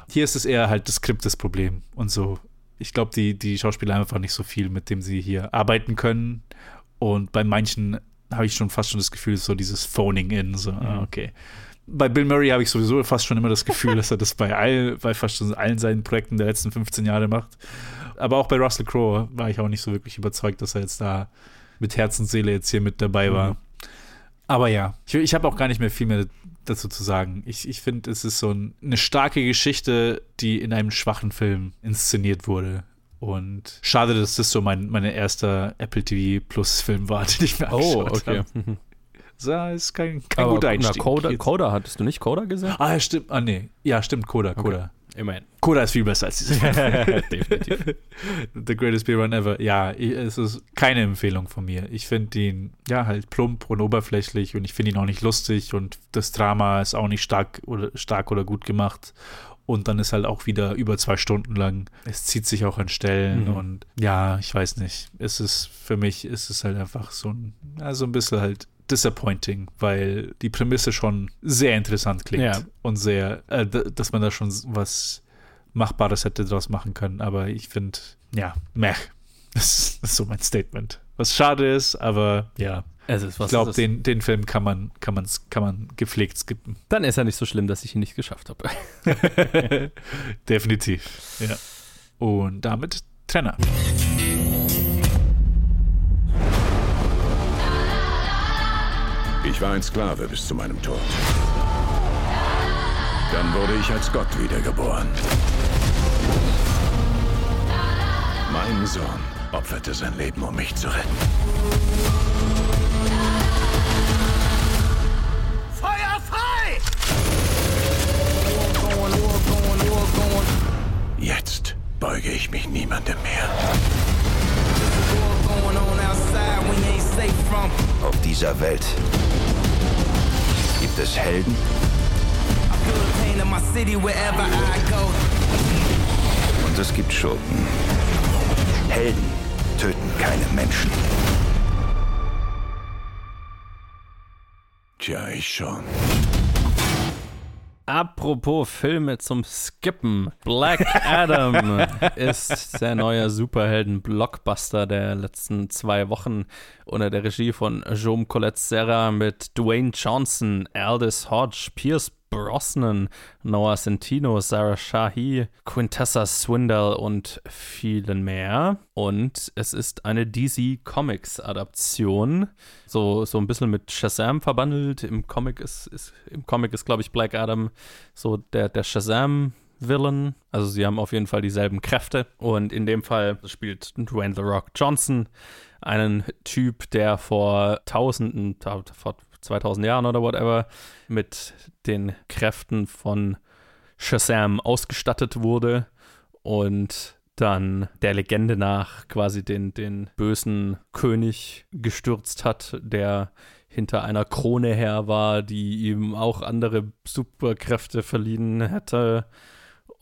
Hier ist es eher halt das Skript das Problem und so. Ich glaube, die, die Schauspieler haben einfach nicht so viel, mit dem sie hier arbeiten können. Und bei manchen habe ich schon fast schon das Gefühl, so dieses Phoning in, so, ah, Mhm. okay. Bei Bill Murray habe ich sowieso fast schon immer das Gefühl, dass er das bei, all, bei fast schon allen seinen Projekten der letzten 15 Jahre macht. Aber auch bei Russell Crowe war ich auch nicht so wirklich überzeugt, dass er jetzt da mit Herz und Seele jetzt hier mit dabei war. Mhm. Aber ja, ich, ich habe auch gar nicht mehr viel mehr dazu zu sagen. Ich, ich finde, es ist so ein, eine starke Geschichte, die in einem schwachen Film inszeniert wurde. Und schade, dass das so mein, mein erster Apple TV Plus Film war, den ich mir Oh, angeschaut okay. habe. Mhm. Das ist kein, kein Aber, guter na, Einstieg. Coda, Jetzt- Coda, hattest du nicht Coda gesehen? Ah, ja, stimmt. Ah, nee. Ja, stimmt, Coda, Coda. Immerhin. Coda ist viel besser als dieses Definitiv. The Greatest Beer Run Ever. Ja, es ist keine Empfehlung von mir. Ich finde ihn, ja, halt plump und oberflächlich und ich finde ihn auch nicht lustig und das Drama ist auch nicht stark oder, stark oder gut gemacht. Und dann ist halt auch wieder über zwei Stunden lang. Es zieht sich auch an Stellen Mhm. und ja, ich weiß nicht. Es ist, für mich ist es halt einfach so ein, ja, so ein bisschen halt disappointing, weil die Prämisse schon sehr interessant klingt Ja. und sehr, äh, dass man da schon was Machbares hätte draus machen können. Aber ich finde, ja, meh. Das ist so mein Statement. Was schade ist, aber ja. Was ich glaube, den, den Film kann man, kann, man, kann man gepflegt skippen. Dann ist ja nicht so schlimm, dass ich ihn nicht geschafft habe. Definitiv. Ja. Und damit Trenner. Ich war ein Sklave bis zu meinem Tod. Dann wurde ich als Gott wiedergeboren. Mein Sohn opferte sein Leben, um mich zu retten. Beuge ich mich niemandem mehr. Auf dieser Welt gibt es Helden und es gibt Schurken. Helden töten keine Menschen. Tja, ich schon. Apropos Filme zum Skippen. Black Adam ist der neue Superhelden-Blockbuster der letzten zwei Wochen unter der Regie von Jaume Colette Serra mit Dwayne Johnson, Aldous Hodge, Pierce Brosnan, Noah Centino, Sarah Shahi, Quintessa Swindell und vielen mehr. Und es ist eine DC Comics Adaption, so, so ein bisschen mit Shazam verbandelt. Im Comic ist, ist im Comic ist glaube ich Black Adam so der der Shazam Villain. Also sie haben auf jeden Fall dieselben Kräfte. Und in dem Fall spielt Dwayne The Rock Johnson einen Typ, der vor Tausenden, ta- vor 2000 Jahren oder whatever, mit den Kräften von Shazam ausgestattet wurde und dann der Legende nach quasi den, den bösen König gestürzt hat, der hinter einer Krone her war, die ihm auch andere Superkräfte verliehen hätte.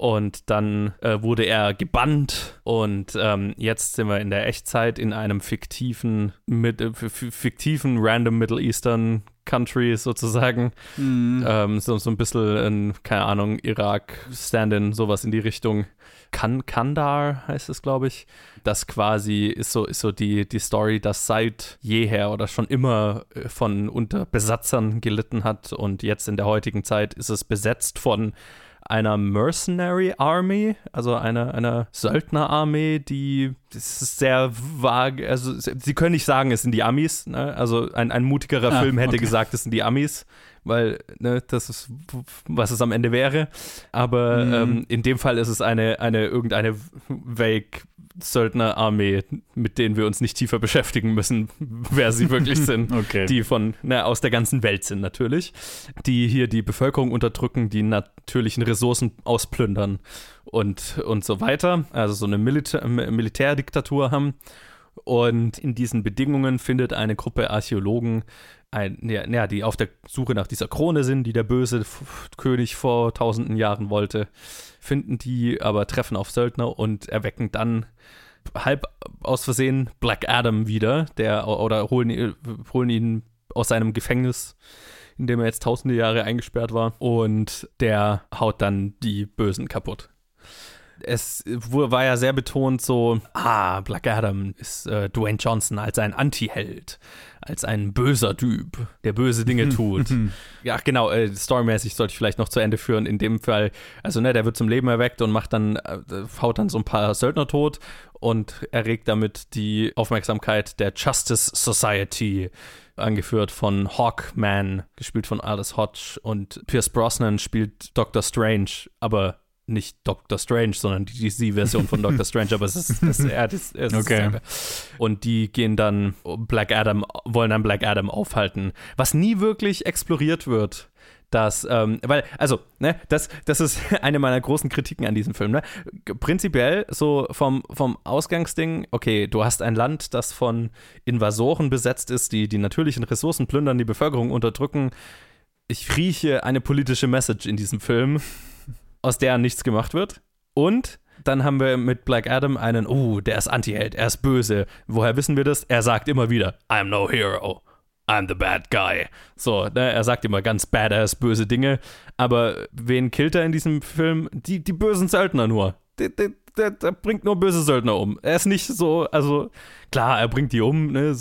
Und dann äh, wurde er gebannt und ähm, jetzt sind wir in der Echtzeit in einem fiktiven, mit, äh, fiktiven random Middle Eastern Country sozusagen. Mhm. Ähm, so, so ein bisschen, in, keine Ahnung, Irak, Stand-in, sowas in die Richtung. Kan Kandar heißt es, glaube ich. Das quasi ist so, ist so die, die Story, das seit jeher oder schon immer äh, von Unterbesatzern gelitten hat und jetzt in der heutigen Zeit ist es besetzt von einer Mercenary Army, also einer, einer Söldnerarmee, die das ist sehr vage, also sie können nicht sagen, es sind die Amis, ne? also ein, ein mutigerer ah, Film hätte okay. gesagt, es sind die Amis, weil ne, das ist, was es am Ende wäre, aber mhm. ähm, in dem Fall ist es eine, eine irgendeine vague Söldnerarmee, mit denen wir uns nicht tiefer beschäftigen müssen, wer sie wirklich sind. okay. Die von, na, aus der ganzen Welt sind natürlich. Die hier die Bevölkerung unterdrücken, die natürlichen Ressourcen ausplündern und, und so weiter. Also so eine Militär, Militärdiktatur haben. Und in diesen Bedingungen findet eine Gruppe Archäologen, ein, ja, die auf der Suche nach dieser Krone sind, die der böse König vor tausenden Jahren wollte, finden die, aber treffen auf Söldner und erwecken dann halb aus Versehen Black Adam wieder, der oder holen, holen ihn aus seinem Gefängnis, in dem er jetzt tausende Jahre eingesperrt war, und der haut dann die Bösen kaputt es war ja sehr betont so, ah, Black Adam ist äh, Dwayne Johnson als ein Anti-Held, als ein böser Typ, der böse Dinge tut. ja, genau, äh, storymäßig sollte ich vielleicht noch zu Ende führen. In dem Fall, also ne, der wird zum Leben erweckt und macht dann, äh, haut dann so ein paar Söldner tot und erregt damit die Aufmerksamkeit der Justice Society angeführt von Hawkman, gespielt von Alice Hodge und Pierce Brosnan spielt Doctor Strange, aber nicht Doctor Strange, sondern die DC-Version von Doctor Strange, aber es ist, es, er, es, es okay. Und die gehen dann Black Adam, wollen dann Black Adam aufhalten, was nie wirklich exploriert wird. dass, ähm, weil, also, ne, das, das ist eine meiner großen Kritiken an diesem Film, ne? Prinzipiell, so vom, vom Ausgangsding, okay, du hast ein Land, das von Invasoren besetzt ist, die die natürlichen Ressourcen plündern, die Bevölkerung unterdrücken. Ich rieche eine politische Message in diesem Film aus der nichts gemacht wird. Und dann haben wir mit Black Adam einen, oh, der ist Anti-Held, er ist böse. Woher wissen wir das? Er sagt immer wieder, I'm no hero. I'm the bad guy. So, ne, er sagt immer ganz badass, böse Dinge. Aber wen killt er in diesem Film? Die, die bösen Söldner nur. Der, der, der, der bringt nur böse Söldner um. Er ist nicht so, also klar, er bringt die um, ne?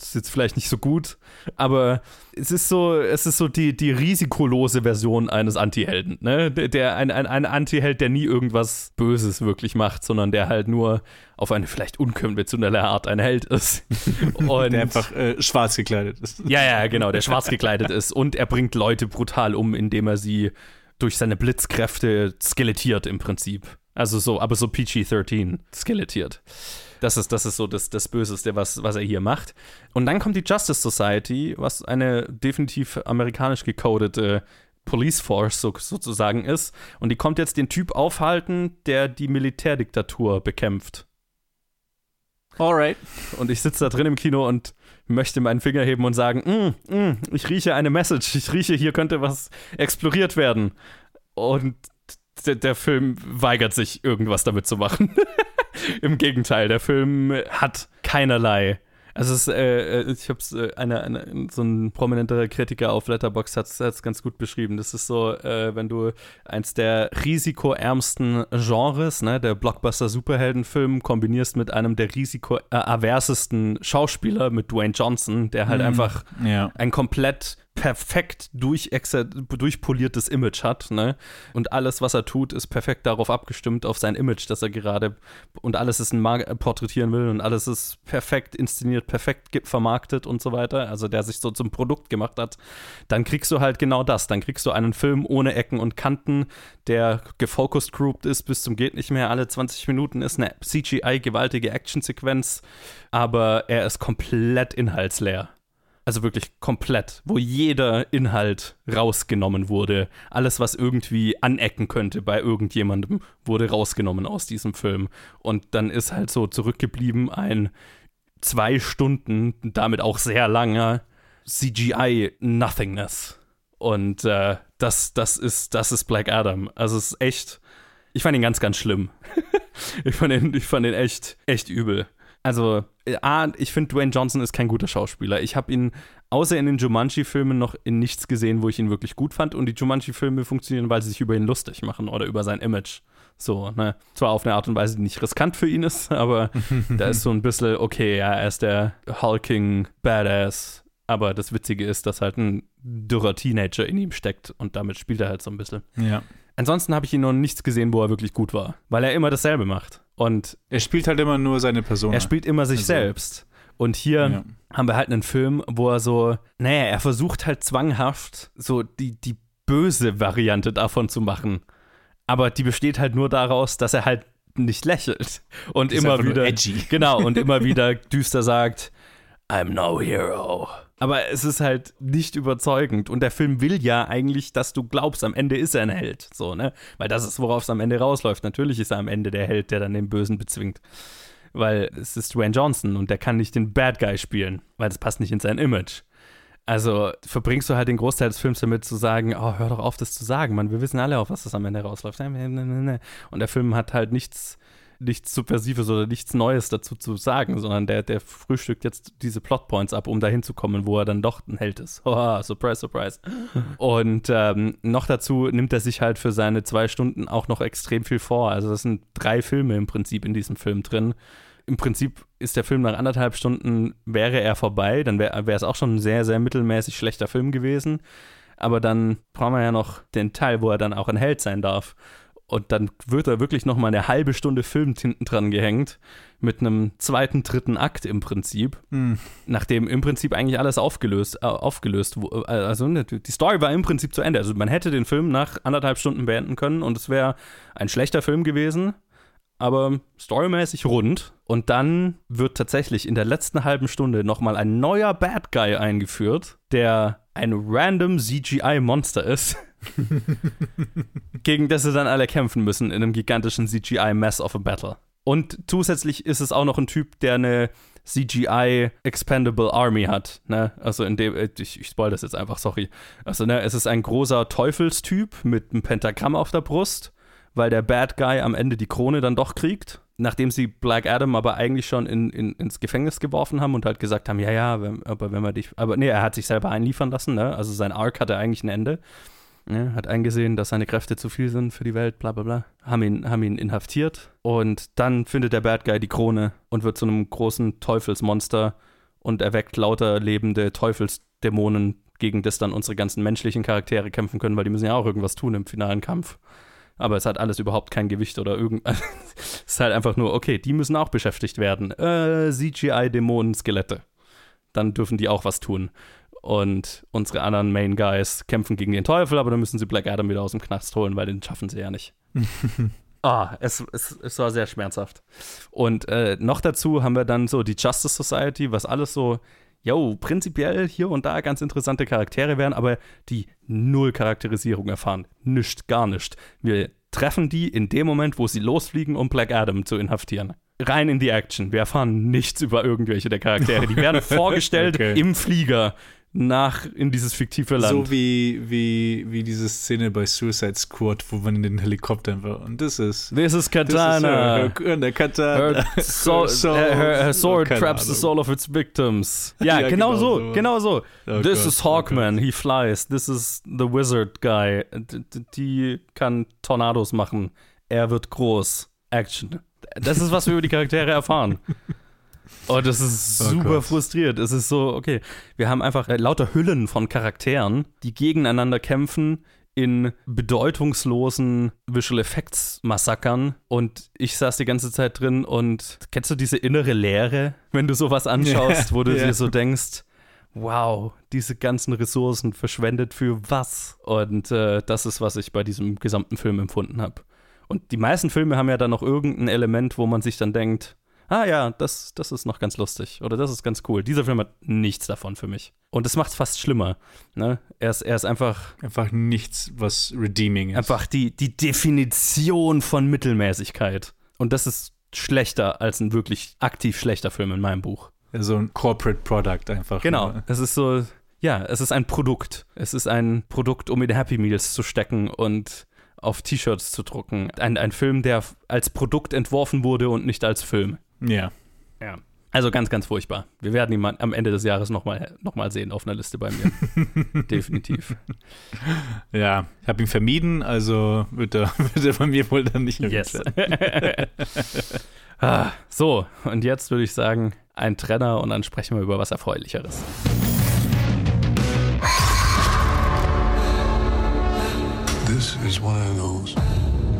Das ist jetzt vielleicht nicht so gut, aber es ist so, es ist so die, die risikolose Version eines Anti-Helden, ne? Der, der ein, ein, ein Anti-Held, der nie irgendwas Böses wirklich macht, sondern der halt nur auf eine vielleicht unkonventionelle Art ein Held ist. Und der einfach äh, schwarz gekleidet ist. Ja, ja, genau, der schwarz gekleidet ist. Und er bringt Leute brutal um, indem er sie durch seine Blitzkräfte skelettiert im Prinzip. Also so, aber so PG-13 skelettiert. Das ist, das ist so das, das Böseste, was, was er hier macht. Und dann kommt die Justice Society, was eine definitiv amerikanisch gecodete Police Force so, sozusagen ist. Und die kommt jetzt den Typ aufhalten, der die Militärdiktatur bekämpft. Alright. Und ich sitze da drin im Kino und möchte meinen Finger heben und sagen, mm, mm, ich rieche eine Message, ich rieche, hier könnte was exploriert werden. Und der, der Film weigert sich, irgendwas damit zu machen. Im Gegenteil, der Film hat keinerlei. Also es ist, äh, äh ich habe es, äh, eine, eine, so ein prominenter Kritiker auf Letterboxd hat es ganz gut beschrieben. Das ist so, äh, wenn du eins der risikoärmsten Genres, ne, der Blockbuster-Superheldenfilm, kombinierst mit einem der risikoaversesten Schauspieler, mit Dwayne Johnson, der halt mm, einfach ja. ein komplett perfekt durchpoliertes Image hat, ne? Und alles, was er tut, ist perfekt darauf abgestimmt, auf sein Image, das er gerade und alles ist ein Mar porträtieren will und alles ist perfekt inszeniert, perfekt vermarktet und so weiter, also der sich so zum Produkt gemacht hat, dann kriegst du halt genau das. Dann kriegst du einen Film ohne Ecken und Kanten, der gefocused grouped ist bis zum geht nicht mehr. Alle 20 Minuten ist eine CGI gewaltige Actionsequenz, aber er ist komplett inhaltsleer. Also wirklich komplett, wo jeder Inhalt rausgenommen wurde. Alles, was irgendwie anecken könnte bei irgendjemandem, wurde rausgenommen aus diesem Film. Und dann ist halt so zurückgeblieben ein zwei Stunden, damit auch sehr langer CGI-Nothingness. Und äh, das, das, ist, das ist Black Adam. Also es ist echt, ich fand ihn ganz, ganz schlimm. ich, fand ihn, ich fand ihn echt, echt übel. Also, äh, A, ich finde, Dwayne Johnson ist kein guter Schauspieler. Ich habe ihn außer in den Jumanji-Filmen noch in nichts gesehen, wo ich ihn wirklich gut fand. Und die Jumanji-Filme funktionieren, weil sie sich über ihn lustig machen oder über sein Image. So, ne? Zwar auf eine Art und Weise, die nicht riskant für ihn ist, aber da ist so ein bisschen, okay, ja, er ist der hulking Badass. Aber das Witzige ist, dass halt ein dürrer Teenager in ihm steckt und damit spielt er halt so ein bisschen. Ja. Ansonsten habe ich ihn noch nichts gesehen, wo er wirklich gut war, weil er immer dasselbe macht. Und er spielt halt immer nur seine Person. Er spielt immer sich also, selbst. Und hier ja. haben wir halt einen Film, wo er so, naja, er versucht halt zwanghaft so die, die böse Variante davon zu machen. Aber die besteht halt nur daraus, dass er halt nicht lächelt und ist immer wieder edgy. genau und immer wieder düster sagt I'm no hero. Aber es ist halt nicht überzeugend. Und der Film will ja eigentlich, dass du glaubst, am Ende ist er ein Held. So, ne? Weil das ist, worauf es am Ende rausläuft. Natürlich ist er am Ende der Held, der dann den Bösen bezwingt. Weil es ist Dwayne Johnson und der kann nicht den Bad Guy spielen, weil das passt nicht in sein Image. Also verbringst du halt den Großteil des Films damit zu sagen, oh, hör doch auf, das zu sagen, Mann. Wir wissen alle, auf was das am Ende rausläuft. Und der Film hat halt nichts nichts Subversives oder nichts Neues dazu zu sagen, sondern der, der frühstückt jetzt diese Plotpoints ab, um dahin zu kommen, wo er dann doch ein Held ist. Oh, surprise, surprise. Und ähm, noch dazu nimmt er sich halt für seine zwei Stunden auch noch extrem viel vor. Also das sind drei Filme im Prinzip in diesem Film drin. Im Prinzip ist der Film nach anderthalb Stunden, wäre er vorbei, dann wäre es auch schon ein sehr, sehr mittelmäßig schlechter Film gewesen. Aber dann brauchen wir ja noch den Teil, wo er dann auch ein Held sein darf. Und dann wird da wirklich noch mal eine halbe Stunde Film hinten dran gehängt mit einem zweiten, dritten Akt im Prinzip, hm. nachdem im Prinzip eigentlich alles aufgelöst, äh, aufgelöst, äh, also ne, die Story war im Prinzip zu Ende. Also man hätte den Film nach anderthalb Stunden beenden können und es wäre ein schlechter Film gewesen, aber storymäßig rund. Und dann wird tatsächlich in der letzten halben Stunde noch mal ein neuer Bad Guy eingeführt, der ein random CGI-Monster ist. gegen das sie dann alle kämpfen müssen in einem gigantischen CGI-Mess of a Battle. Und zusätzlich ist es auch noch ein Typ, der eine CGI Expendable Army hat. Ne? Also in dem, äh, ich, ich spoil das jetzt einfach, sorry. Also ne, es ist ein großer Teufelstyp mit einem Pentagramm auf der Brust, weil der Bad Guy am Ende die Krone dann doch kriegt. Nachdem sie Black Adam aber eigentlich schon in, in, ins Gefängnis geworfen haben und halt gesagt haben, ja, ja, aber wenn wir dich, aber nee, er hat sich selber einliefern lassen, ne? Also sein Arc hatte eigentlich ein Ende. Ne, hat eingesehen, dass seine Kräfte zu viel sind für die Welt, bla bla bla. Haben ihn, haben ihn inhaftiert und dann findet der Bad Guy die Krone und wird zu einem großen Teufelsmonster und erweckt lauter lebende Teufelsdämonen, gegen das dann unsere ganzen menschlichen Charaktere kämpfen können, weil die müssen ja auch irgendwas tun im finalen Kampf. Aber es hat alles überhaupt kein Gewicht oder irgend. es ist halt einfach nur, okay, die müssen auch beschäftigt werden. Äh, CGI-Dämonen-Skelette. Dann dürfen die auch was tun und unsere anderen Main Guys kämpfen gegen den Teufel, aber dann müssen sie Black Adam wieder aus dem Knast holen, weil den schaffen sie ja nicht. ah, es, es, es war sehr schmerzhaft. Und äh, noch dazu haben wir dann so die Justice Society, was alles so, yo, prinzipiell hier und da ganz interessante Charaktere wären, aber die null Charakterisierung erfahren. Nischt, gar nicht. Wir treffen die in dem Moment, wo sie losfliegen, um Black Adam zu inhaftieren rein in die Action. Wir erfahren nichts über irgendwelche der Charaktere. Die werden vorgestellt okay. im Flieger nach in dieses fiktive Land. So wie, wie, wie diese Szene bei Suicide Squad, wo man in den Helikoptern war. Und das ist. This is Katana. This is her, her, Katana. Her, soul, soul, her, her sword traps the soul of its victims. Ja, ja genau, genau, so, so, genau so. Oh This Gott, is oh Hawkman, oh he flies. This is the wizard guy. Die kann Tornados machen. Er wird groß. Action. Das ist, was wir über die Charaktere erfahren. Oh, das ist oh super Gott. frustriert. Es ist so, okay, wir haben einfach äh, lauter Hüllen von Charakteren, die gegeneinander kämpfen in bedeutungslosen Visual Effects Massakern und ich saß die ganze Zeit drin und kennst du diese innere Leere, wenn du sowas anschaust, wo du yeah. dir so denkst, wow, diese ganzen Ressourcen verschwendet für was? Und äh, das ist, was ich bei diesem gesamten Film empfunden habe. Und die meisten Filme haben ja dann noch irgendein Element, wo man sich dann denkt, ah ja, das, das ist noch ganz lustig oder das ist ganz cool. Dieser Film hat nichts davon für mich. Und das macht es fast schlimmer. Ne? Er, ist, er ist einfach. Einfach nichts, was redeeming ist. Einfach die, die Definition von Mittelmäßigkeit. Und das ist schlechter als ein wirklich aktiv schlechter Film in meinem Buch. Ja, so ein Corporate Product einfach. Genau. Es ist so, ja, es ist ein Produkt. Es ist ein Produkt, um in Happy Meals zu stecken und auf T-Shirts zu drucken. Ein, ein Film, der als Produkt entworfen wurde und nicht als Film. Ja. Ja. Also ganz, ganz furchtbar. Wir werden ihn am Ende des Jahres nochmal noch mal sehen auf einer Liste bei mir. Definitiv. Ja, ich habe ihn vermieden, also wird er, wird er bei mir wohl dann nicht yes. ah, So, und jetzt würde ich sagen, ein Trenner und dann sprechen wir über was Erfreulicheres. This is one of those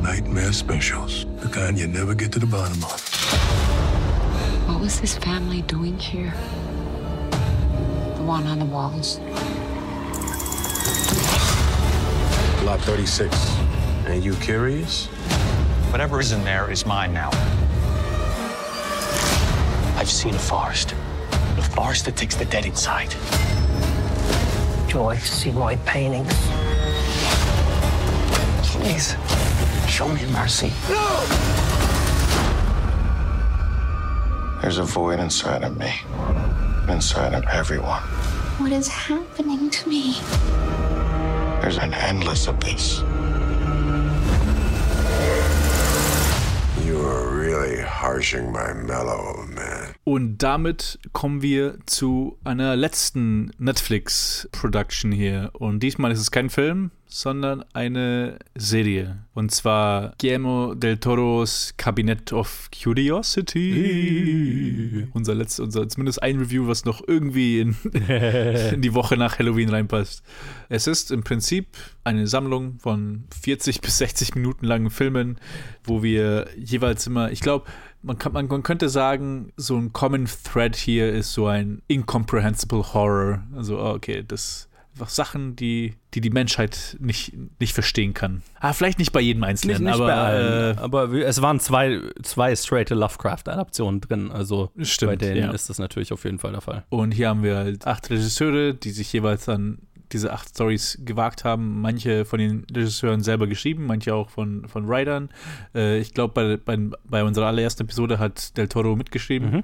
nightmare specials. The kind you never get to the bottom of. What was this family doing here? The one on the walls. Lot 36. And you curious? Whatever is in there is mine now. I've seen a forest. A forest that takes the dead inside. Joy, see my paintings. Please, show me mercy. No! There's a void inside of me, inside of everyone. What is happening to me? There's an endless abyss. You are really harshing my mellow, man. Und damit kommen wir zu einer letzten Netflix-Production hier. Und diesmal ist es kein Film, sondern eine Serie. Und zwar Guillermo del Toros Cabinet of Curiosity. Unser letztes, unser, zumindest ein Review, was noch irgendwie in, in die Woche nach Halloween reinpasst. Es ist im Prinzip eine Sammlung von 40 bis 60 Minuten langen Filmen, wo wir jeweils immer, ich glaube, man, kann, man, man, könnte sagen, so ein Common Thread hier ist so ein incomprehensible Horror. Also, okay, das Sachen, die, die die Menschheit nicht, nicht verstehen kann. Ah, vielleicht nicht bei jedem Einzelnen, nicht, nicht aber, allen, äh, aber es waren zwei, zwei straight Lovecraft-Adaptionen drin. Also stimmt, bei denen ja. ist das natürlich auf jeden Fall der Fall. Und hier haben wir halt acht Regisseure, die sich jeweils dann diese acht Stories gewagt haben. Manche von den Regisseuren selber geschrieben, manche auch von, von Writern. Äh, ich glaube, bei, bei, bei unserer allerersten Episode hat Del Toro mitgeschrieben. Mhm.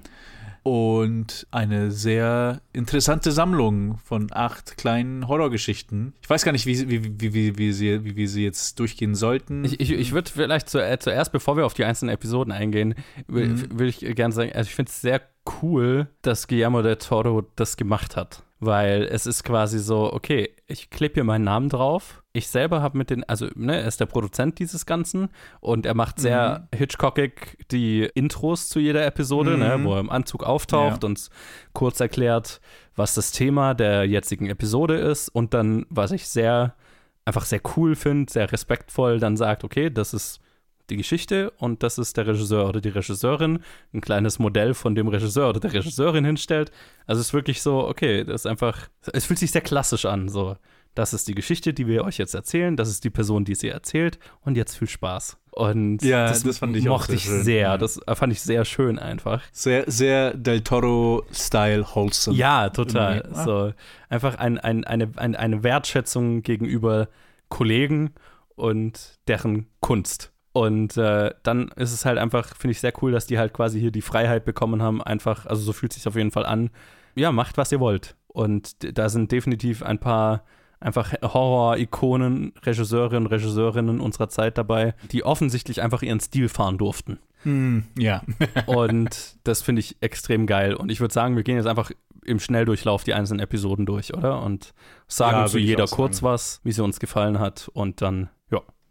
Und eine sehr interessante Sammlung von acht kleinen Horrorgeschichten. Ich weiß gar nicht, wie, wie, wie, wie, wie, sie, wie wir sie jetzt durchgehen sollten. Ich, ich, ich würde vielleicht zu, äh, zuerst, bevor wir auf die einzelnen Episoden eingehen, will, Mhm. will ich gerne sagen, also ich finde es sehr cool, dass Guillermo del Toro das gemacht hat. Weil es ist quasi so, okay, ich klebe hier meinen Namen drauf. Ich selber habe mit den, also ne, er ist der Produzent dieses Ganzen und er macht sehr Hitchcockig die Intros zu jeder Episode, Mhm. ne, wo er im Anzug auftaucht Ja. und kurz erklärt, was das Thema der jetzigen Episode ist und dann, was ich sehr, einfach sehr cool finde, sehr respektvoll, dann sagt, okay, das ist die Geschichte und das ist der Regisseur oder die Regisseurin, ein kleines Modell von dem Regisseur oder der Regisseurin hinstellt. Also es ist wirklich so, okay, das ist einfach, es fühlt sich sehr klassisch an, so. Das ist die Geschichte, die wir euch jetzt erzählen, das ist die Person, die sie erzählt und jetzt viel Spaß. Und Ja, das fand ich auch mochte sehr ich schön, sehr, ja. das fand ich sehr schön einfach. Sehr, sehr Del Toro-Style wholesome. Ja, total. Ah. So, einfach ein, ein, eine, ein, eine Wertschätzung gegenüber Kollegen und deren Kunst. Und äh, dann ist es halt einfach, finde ich sehr cool, dass die halt quasi hier die Freiheit bekommen haben, einfach, also so fühlt sich auf jeden Fall an, ja, macht, was ihr wollt. Und da sind definitiv ein paar einfach Horror-Ikonen, Regisseurinnen, Regisseurinnen unserer Zeit dabei, die offensichtlich einfach ihren Stil fahren durften. Hm, ja. Und das finde ich extrem geil. Und ich würde sagen, wir gehen jetzt einfach im Schnelldurchlauf die einzelnen Episoden durch, oder? Und sagen Ja, zu jeder kurz was, wie sie uns gefallen hat. Und dann.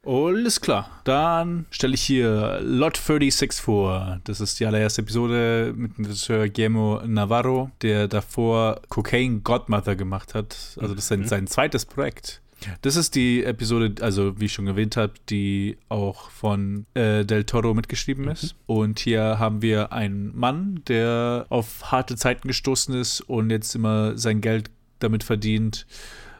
Alles klar. Dann stelle ich hier Lot 36 vor. Das ist die allererste Episode mit dem Regisseur Guillermo Navarro, der davor Cocaine Godmother gemacht hat. Also das ist sein, sein zweites Projekt. Das ist die Episode, also wie ich schon erwähnt habe, die auch von äh, Del Toro mitgeschrieben ist. Und hier haben wir einen Mann, der auf harte Zeiten gestoßen ist und jetzt immer sein Geld damit verdient,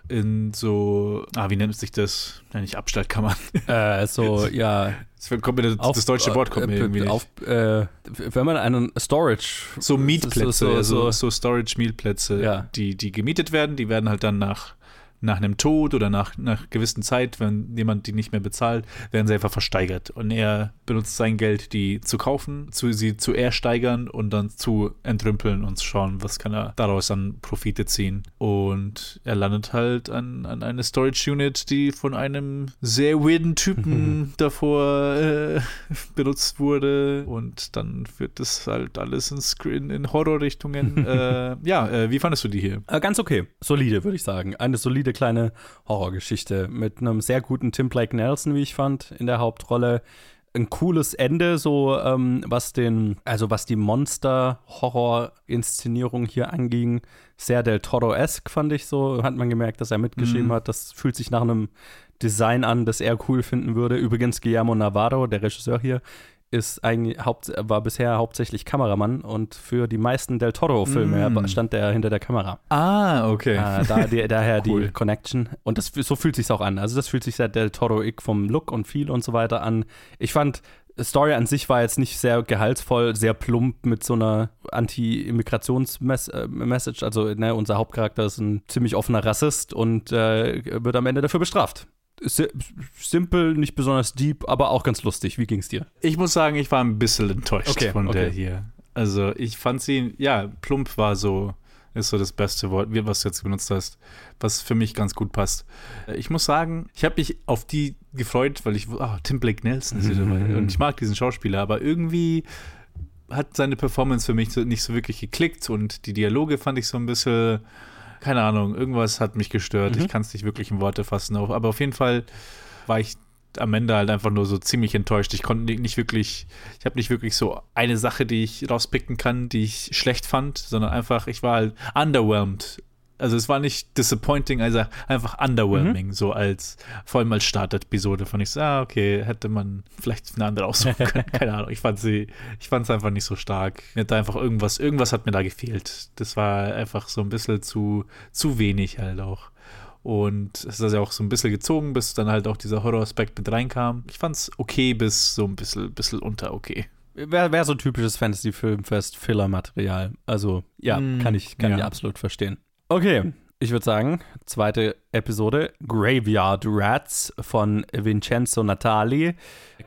in so, ah, wie nennt sich das? Ja, nicht Abstellkammern. Äh, so, ja. Das, kommt mir, das, das deutsche Wort kommt mir äh, irgendwie nicht. auf, äh, wenn man einen Storage. so Mietplätze, so, so, so, so, Storage-Mietplätze, Ja. die, die gemietet werden, die werden halt dann nach, nach einem Tod oder nach, nach gewissen Zeit, wenn jemand die nicht mehr bezahlt, werden sie einfach versteigert. Und er benutzt sein Geld, die zu kaufen, zu, sie zu ersteigern und dann zu entrümpeln und zu schauen, was kann er daraus an Profite ziehen. Und er landet halt an, an eine Storage Unit, die von einem sehr weirden Typen davor äh, benutzt wurde. Und dann führt das halt alles in, Screen, in Horrorrichtungen. äh, ja, äh, wie fandest du die hier? Äh, ganz okay. Solide, würde ich sagen. Eine solide kleine Horrorgeschichte mit einem sehr guten Tim Blake Nelson, wie ich fand, in der Hauptrolle. Ein cooles Ende, so ähm, was den, also was die Monster-Horror-Inszenierung hier anging. Sehr Del Toro-esque, fand ich so. Hat man gemerkt, dass er mitgeschrieben Mhm. hat. Das fühlt sich nach einem Design an, das er cool finden würde. Übrigens, Guillermo Navarro, der Regisseur hier, ist eigentlich haupt, war bisher hauptsächlich Kameramann und für die meisten Del Toro-Filme Mm. stand er hinter der Kamera. Ah, okay. Äh, da, die, daher Cool. die Connection. Und das, so fühlt sich auch an. Also das fühlt sich sehr Del Toro-ig vom Look und Feel und so weiter an. Ich fand, Story an sich war jetzt nicht sehr gehaltsvoll, sehr plump mit so einer Anti-Immigrations-Message. Also ne, unser Hauptcharakter ist ein ziemlich offener Rassist und äh, wird am Ende dafür bestraft. Si- Simpel, nicht besonders deep, aber auch ganz lustig. Wie ging's dir? Ich muss sagen, ich war ein bisschen enttäuscht Okay, von der okay. hier. Also ich fand sie, ja, plump war so, ist so das beste Wort, wie- was du jetzt benutzt hast, was für mich ganz gut passt. Äh, Ich muss sagen, ich habe mich auf die gefreut, weil ich, ah, Tim Blake Nelson ist wieder dabei und ich mag diesen Schauspieler, aber irgendwie hat seine Performance für mich nicht so wirklich geklickt und die Dialoge fand ich so ein bisschen, keine Ahnung, irgendwas hat mich gestört. Ich kann es nicht wirklich in Worte fassen, aber auf jeden Fall war ich am Ende halt einfach nur so ziemlich enttäuscht. Ich konnte ni- nicht wirklich, ich habe nicht wirklich so eine Sache, die ich rauspicken kann, die ich schlecht fand, sondern einfach, ich war halt underwhelmed. Also es war nicht disappointing, also einfach underwhelming, so als, vor allem als Startepisode fand ich so, ah, okay, hätte man vielleicht eine andere aussuchen können, keine Ahnung. Ich fand sie, ich fand es einfach nicht so stark. Mir hat da einfach irgendwas, irgendwas hat mir da gefehlt. Das war einfach so ein bisschen zu, zu wenig halt auch. Und es ist ja auch so ein bisschen gezogen, bis dann halt auch dieser Horror-Aspekt mit reinkam. Ich fand's okay bis so ein bisschen, bisschen unter okay. Wäre wär so typisches Fantasy-Filmfest-Filler-Material. Also, ja, Mm, kann, ich, kann ja. ich absolut verstehen. Okay, ich würde sagen, zweite Episode: Graveyard Rats von Vincenzo Natali.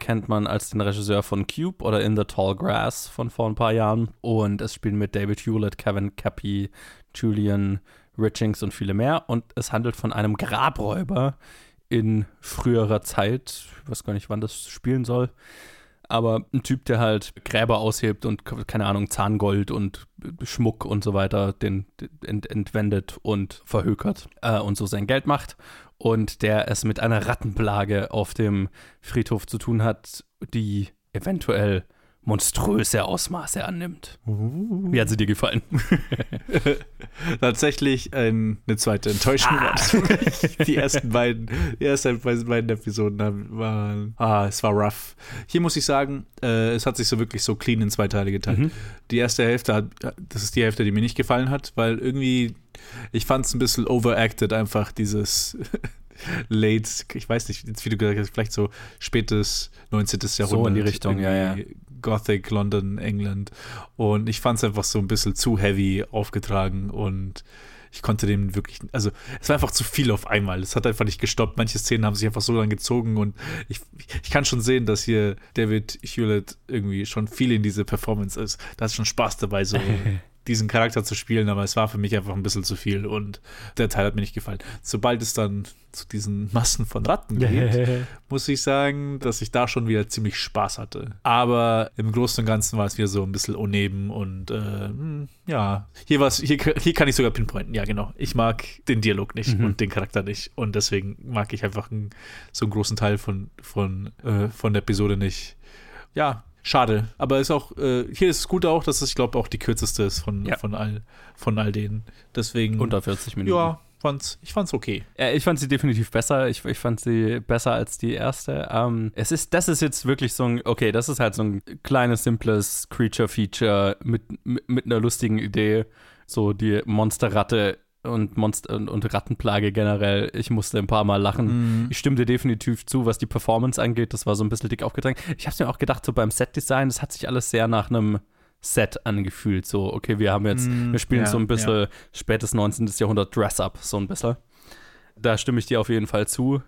Kennt man als den Regisseur von Cube oder In the Tall Grass von vor ein paar Jahren. Und es spielen mit David Hewlett, Kevin Cappy, Julian Richings und viele mehr. Und es handelt von einem Grabräuber in früherer Zeit. Ich weiß gar nicht, wann das spielen soll. Aber ein Typ, der halt Gräber aushebt und, keine Ahnung, Zahngold und Schmuck und so weiter den, ent, entwendet und verhökert äh, und so sein Geld macht. Und der es mit einer Rattenplage auf dem Friedhof zu tun hat, die eventuell monströse Ausmaße annimmt. Wie hat sie dir gefallen? Tatsächlich ein, eine zweite Enttäuschung mich. Die ersten beiden, die ersten beiden Episoden haben- waren, ah, es war rough. Hier muss ich sagen, äh, es hat sich so wirklich so clean in zwei Teile geteilt. Mhm. Die erste Hälfte hat, das ist die Hälfte, die mir nicht gefallen hat, weil irgendwie, ich fand es ein bisschen overacted, einfach dieses late, ich weiß nicht, jetzt wie du gesagt hast, vielleicht so spätes 19. Jahrhundert. in die Richtung, ja, ja. Gothic, London, England. Und ich fand es einfach so ein bisschen zu heavy aufgetragen und ich konnte dem wirklich, also es war einfach zu viel auf einmal. Es hat einfach nicht gestoppt. Manche Szenen haben sich einfach so lange gezogen und ich, ich kann schon sehen, dass hier David Hewlett irgendwie schon viel in diese Performance ist. Da ist schon Spaß dabei, so diesen Charakter zu spielen, aber es war für mich einfach ein bisschen zu viel und der Teil hat mir nicht gefallen. Sobald es dann zu diesen Massen von Ratten geht, muss ich sagen, dass ich da schon wieder ziemlich Spaß hatte. Aber im Großen und Ganzen war es wieder so ein bisschen uneben und äh, hm, ja, hier, war's, hier, hier kann ich sogar pinpointen. Ja, genau. Ich mag den Dialog nicht Mhm. und den Charakter nicht und deswegen mag ich einfach einen, so einen großen Teil von, von, äh, von der Episode nicht. Ja, schade. Aber ist auch, äh, hier ist es gut auch, dass es, ich glaube, auch die kürzeste ist von, von, all, von all denen. Deswegen. Unter 40 Minuten. Ja, fand's, ich fand's okay. Ja, ich fand sie definitiv besser. Ich, ich fand sie besser als die erste. Ähm, es ist, das ist jetzt wirklich so ein, okay, das ist halt so ein kleines, simples Creature-Feature mit, mit, mit einer lustigen Idee. So die Monsterratte und Monster und, und Rattenplage generell. Ich musste ein paar Mal lachen. Mhm. Ich stimme dir definitiv zu, was die Performance angeht. Das war so ein bisschen dick aufgedrängt. Ich habe mir auch gedacht, so beim Set-Design, das hat sich alles sehr nach einem Set angefühlt. So, okay, wir haben jetzt, Mm, wir spielen ja, so ein bisschen ja. spätes 19. Jahrhundert Dress-Up, so ein bisschen. Da stimme ich dir auf jeden Fall zu.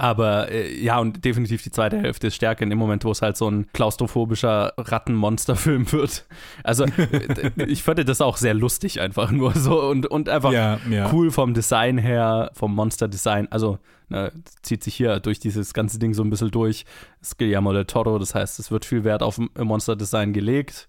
Aber äh, ja, und definitiv die zweite Hälfte ist stärker in dem Moment, wo es halt so ein klaustrophobischer Rattenmonsterfilm wird. Also äh, ich fand das auch sehr lustig einfach nur so und, und einfach Ja, ja. cool vom Design her, vom Monster-Design. Also ne, zieht sich hier durch dieses ganze Ding so ein bisschen durch. Es ist Guillermo del Toro, das heißt, es wird viel Wert auf Monster-Design gelegt,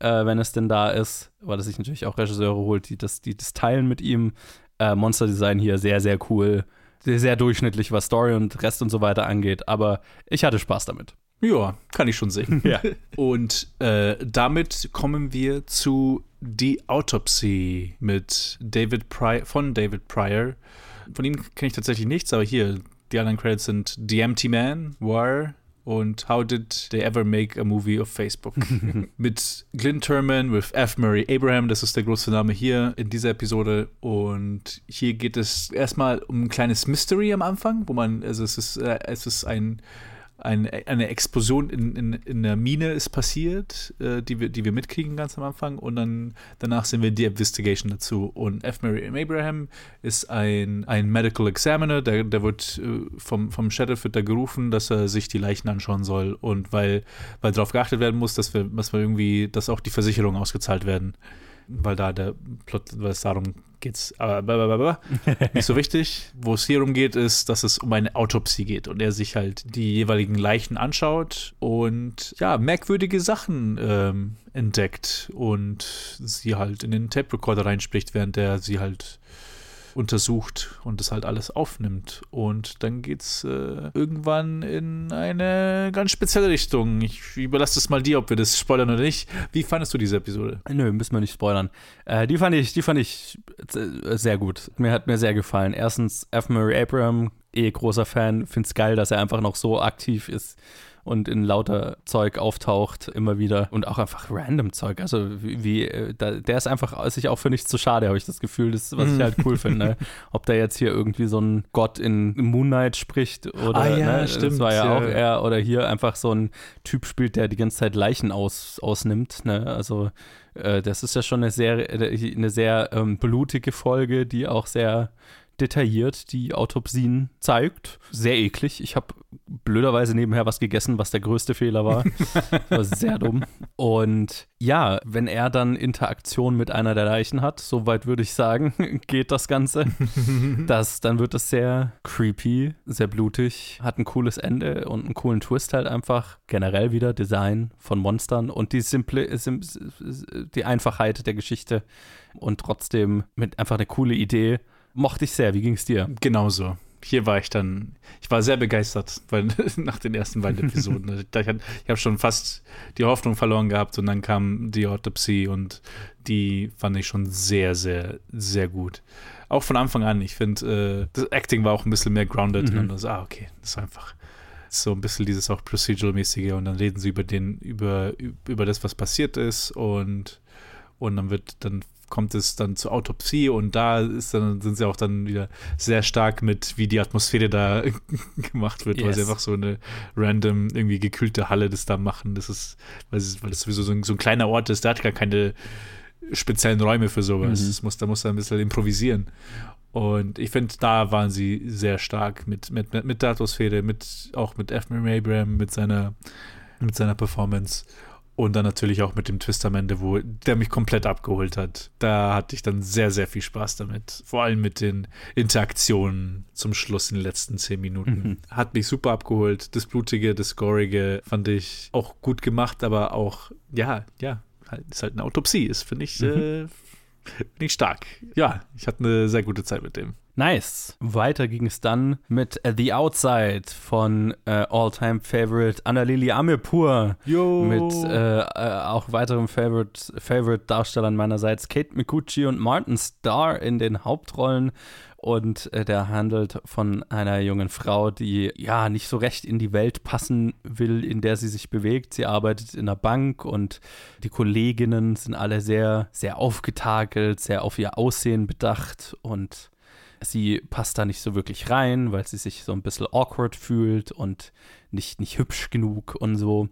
äh, wenn es denn da ist, weil es sich natürlich auch Regisseure holt, die das, die das teilen mit ihm. Äh, Monster-Design hier sehr, sehr cool. Sehr, durchschnittlich, was Story und Rest und so weiter angeht, aber ich hatte Spaß damit. Ja, kann ich schon sehen. Ja. Und äh, damit kommen wir zu The Autopsy mit David Pryor, von David Pryor. Von ihm kenne ich tatsächlich nichts, aber hier, die anderen Credits sind The Empty Man, War und How Did They Ever Make a Movie of Facebook? mit Glyn Turman, with F. Murray Abraham, das ist der große Name hier in dieser Episode. Und hier geht es erstmal um ein kleines Mystery am Anfang, wo man, also es ist, äh, es ist ein ein, eine Explosion in, in, in der Mine ist passiert, äh, die, wir, die wir mitkriegen ganz am Anfang. Und dann danach sehen wir die Investigation dazu. Und F. Mary M. Abraham ist ein, ein Medical Examiner, der, der wird äh, vom, vom Sheriff wird da gerufen, dass er sich die Leichen anschauen soll. Und weil, weil darauf geachtet werden muss, dass wir, dass wir irgendwie, dass auch die Versicherungen ausgezahlt werden. Weil da der Plot, weil es darum geht, aber blablabla. nicht so wichtig. Wo es hier umgeht, ist, dass es um eine Autopsie geht und er sich halt die jeweiligen Leichen anschaut und ja, merkwürdige Sachen ähm, entdeckt und sie halt in den Tape Recorder reinspricht, während er sie halt untersucht und das halt alles aufnimmt. Und dann geht's äh, irgendwann in eine ganz spezielle Richtung. Ich überlasse es mal dir, ob wir das spoilern oder nicht. Wie fandest du diese Episode? Nö, müssen wir nicht spoilern. Äh, die fand ich, die fand ich äh, sehr gut. Mir hat mir sehr gefallen. Erstens, F. Murray Abraham, eh großer Fan, find's geil, dass er einfach noch so aktiv ist und in lauter Zeug auftaucht immer wieder und auch einfach random Zeug. Also wie, wie äh, da, der ist einfach sich auch für nichts zu schade, habe ich das Gefühl, das was ich Mhm. halt cool finde. Ob der jetzt hier irgendwie so ein Gott in Moon Knight spricht oder Ah ja, ne, stimmt, das war ja, ja. auch er oder hier einfach so ein Typ spielt, der die ganze Zeit Leichen aus, ausnimmt. Ne? Also äh, das ist ja schon eine sehr äh, eine sehr ähm, blutige Folge, die auch sehr detailliert die Autopsien zeigt. Sehr eklig. Ich habe blöderweise nebenher was gegessen, was der größte Fehler war. War sehr dumm. Und ja, wenn er dann Interaktion mit einer der Leichen hat, soweit würde ich sagen, geht das Ganze. Das, dann wird es sehr creepy, sehr blutig, hat ein cooles Ende und einen coolen Twist halt einfach. Generell wieder Design von Monstern und die simple, sim, die Einfachheit der Geschichte und trotzdem mit einfach eine coole Idee. Mochte ich sehr. Wie ging es dir? Genauso. Hier war ich dann, ich war sehr begeistert, weil nach den ersten beiden Episoden. ich ich habe schon fast die Hoffnung verloren gehabt und dann kam die Autopsie und die fand ich schon sehr, sehr, sehr gut. Auch von Anfang an. Ich finde, äh, das Acting war auch ein bisschen mehr grounded Mhm. und dann so, ah, okay, das ist einfach so ein bisschen dieses auch Procedural-mäßige und dann reden sie über den, über, über das, was passiert ist und, und dann wird, dann kommt es dann zur Autopsie und da ist dann, sind sie auch dann wieder sehr stark mit, wie die Atmosphäre da gemacht wird, weil sie Yes. einfach so eine random, irgendwie gekühlte Halle das da machen. Das ist, weil es, weil es sowieso so ein, so ein kleiner Ort ist, der hat gar keine speziellen Räume für sowas. Mhm. Das muss, da muss er ein bisschen improvisieren. Und ich finde, da waren sie sehr stark mit, mit, mit, mit der Atmosphäre, mit, auch mit F. Murray Abraham, mit seiner, mit seiner Performance. Und dann natürlich auch mit dem Twist am Ende, wo der mich komplett abgeholt hat. Da hatte ich dann sehr, sehr viel Spaß damit. Vor allem mit den Interaktionen zum Schluss in den letzten zehn Minuten. Mhm. Hat mich super abgeholt. Das Blutige, das Scorige fand ich auch gut gemacht, aber auch, ja, ja, halt, ist halt eine Autopsie. Ist, finde ich, Mhm. äh, finde ich stark. Ja, ich hatte eine sehr gute Zeit mit dem. Nice. Weiter ging es dann mit The Outside von äh, All-Time Favorite Annalili Amirpur. Jo. Mit äh, äh, auch weiteren Favorite, Favorite Darstellern meinerseits Kate Mikuchi und Martin Starr in den Hauptrollen. Und äh, der handelt von einer jungen Frau, die ja nicht so recht in die Welt passen will, in der sie sich bewegt. Sie arbeitet in einer Bank und die Kolleginnen sind alle sehr, sehr aufgetakelt, sehr auf ihr Aussehen bedacht und sie passt da nicht so wirklich rein, weil sie sich so ein bisschen awkward fühlt und nicht, nicht hübsch genug und so.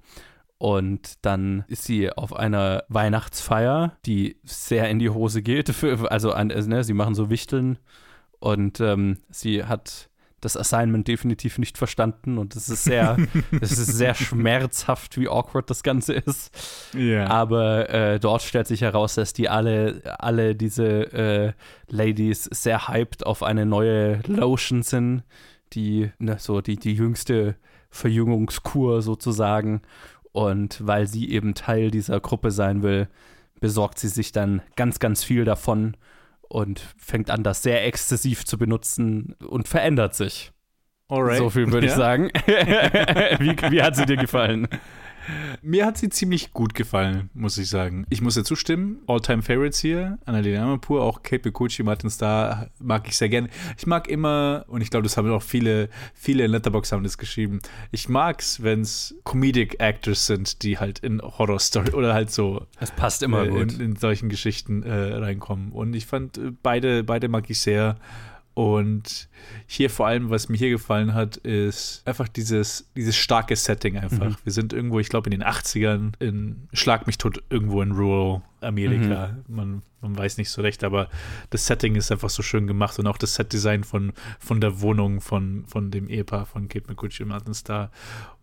Und dann ist sie auf einer Weihnachtsfeier, die sehr in die Hose geht. Für, also, an, also ne, sie machen so Wichteln und ähm, sie hat das Assignment definitiv nicht verstanden und es ist sehr, es ist sehr schmerzhaft, wie awkward das Ganze ist. Ja. Aber äh, dort stellt sich heraus, dass die alle, alle diese äh, Ladies sehr hyped auf eine neue Lotion sind, die, ne, so die, die jüngste Verjüngungskur sozusagen. Und weil sie eben Teil dieser Gruppe sein will, besorgt sie sich dann ganz, ganz viel davon und fängt an, das sehr exzessiv zu benutzen und verändert sich. Alright. So viel würde ich Ja. sagen. wie, wie hat sie dir gefallen? Mir hat sie ziemlich gut gefallen, muss ich sagen. Ich muss ja zustimmen. All-Time Favorites hier. Annalena Amirpour, auch Kate Bekucci, Martin Starr mag ich sehr gerne. Ich mag immer, und ich glaube, das haben auch viele, viele in Letterboxd haben das geschrieben. Ich mag's, wenn es Comedic Actors sind, die halt in Horror-Story oder halt so. Das passt immer äh, gut. In, in solchen Geschichten äh, reinkommen. Und ich fand, äh, beide, beide mag ich sehr. Und hier vor allem, was mir hier gefallen hat, ist einfach dieses, dieses starke Setting einfach. Mhm. Wir sind irgendwo, ich glaube, in den 80ern, in Schlag mich tot, irgendwo in Rural Amerika. Man, man weiß nicht so recht, aber das Setting ist einfach so schön gemacht und auch das Setdesign von, von der Wohnung von, von dem Ehepaar von Kate McCutcheon und Martin Starr.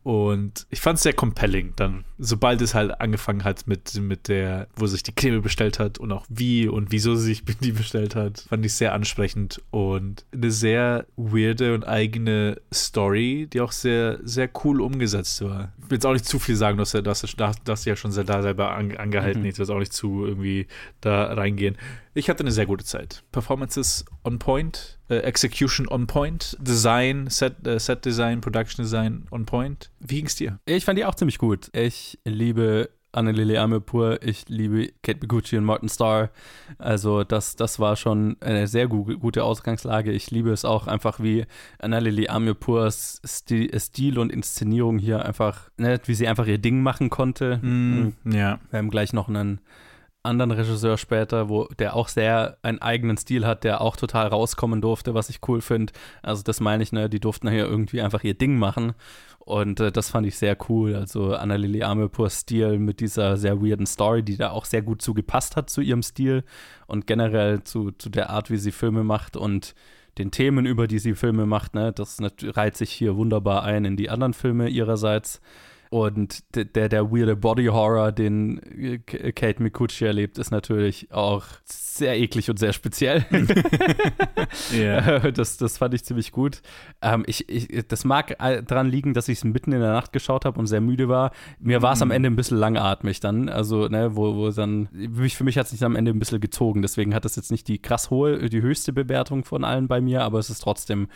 Und ich fand es sehr compelling dann, sobald es halt angefangen hat mit, mit der, wo sich die Creme bestellt hat und auch wie und wieso sie sich die bestellt hat, fand ich sehr ansprechend und eine sehr weirde und eigene Story, die auch sehr, sehr cool umgesetzt war. Ich will jetzt auch nicht zu viel sagen, dass er das, das, das ja schon sehr da selber an, angehalten. Mhm. Will jetzt auch nicht zu irgendwie da reingehen. Ich hatte eine sehr gute Zeit. Performances on point, äh, Execution on point, Design, Set, äh, Set Design, Production Design on point. Wie ging's dir? Ich fand die auch ziemlich gut. Ich liebe Annelili Amirpour, ich liebe Kate Mikuchi und Martin Starr. Also das, das war schon eine sehr gu gute Ausgangslage. Ich liebe es auch einfach, wie Annelili Amirpours Stil, Stil und Inszenierung hier einfach, ne, wie sie einfach ihr Ding machen konnte. Mm, ja. Wir haben gleich noch einen anderen Regisseur später, wo der auch sehr einen eigenen Stil hat, der auch total rauskommen durfte, was ich cool finde. Also das meine ich, ne, die durften hier irgendwie einfach ihr Ding machen und äh, das fand ich sehr cool. Also Annalili Amirpours Stil mit dieser sehr weirden Story, die da auch sehr gut zugepasst hat zu ihrem Stil und generell zu, zu der Art, wie sie Filme macht und den Themen, über die sie Filme macht, ne, das reiht sich hier wunderbar ein in die anderen Filme ihrerseits. Und der, der, weirde Body Horror, den äh, K- Kate Mikuchi erlebt, ist natürlich auch sehr eklig und sehr speziell. Ja. das, das fand ich ziemlich gut. Ähm, ich, ich, das mag äh, daran liegen, dass ich es mitten in der Nacht geschaut habe und sehr müde war. Mir war es am Mhm. Ende ein bisschen langatmig dann. Also, ne, wo, wo dann, für mich hat es sich am Ende ein bisschen gezogen. Deswegen hat das jetzt nicht die krass hohe, die höchste Bewertung von allen bei mir, aber es ist trotzdem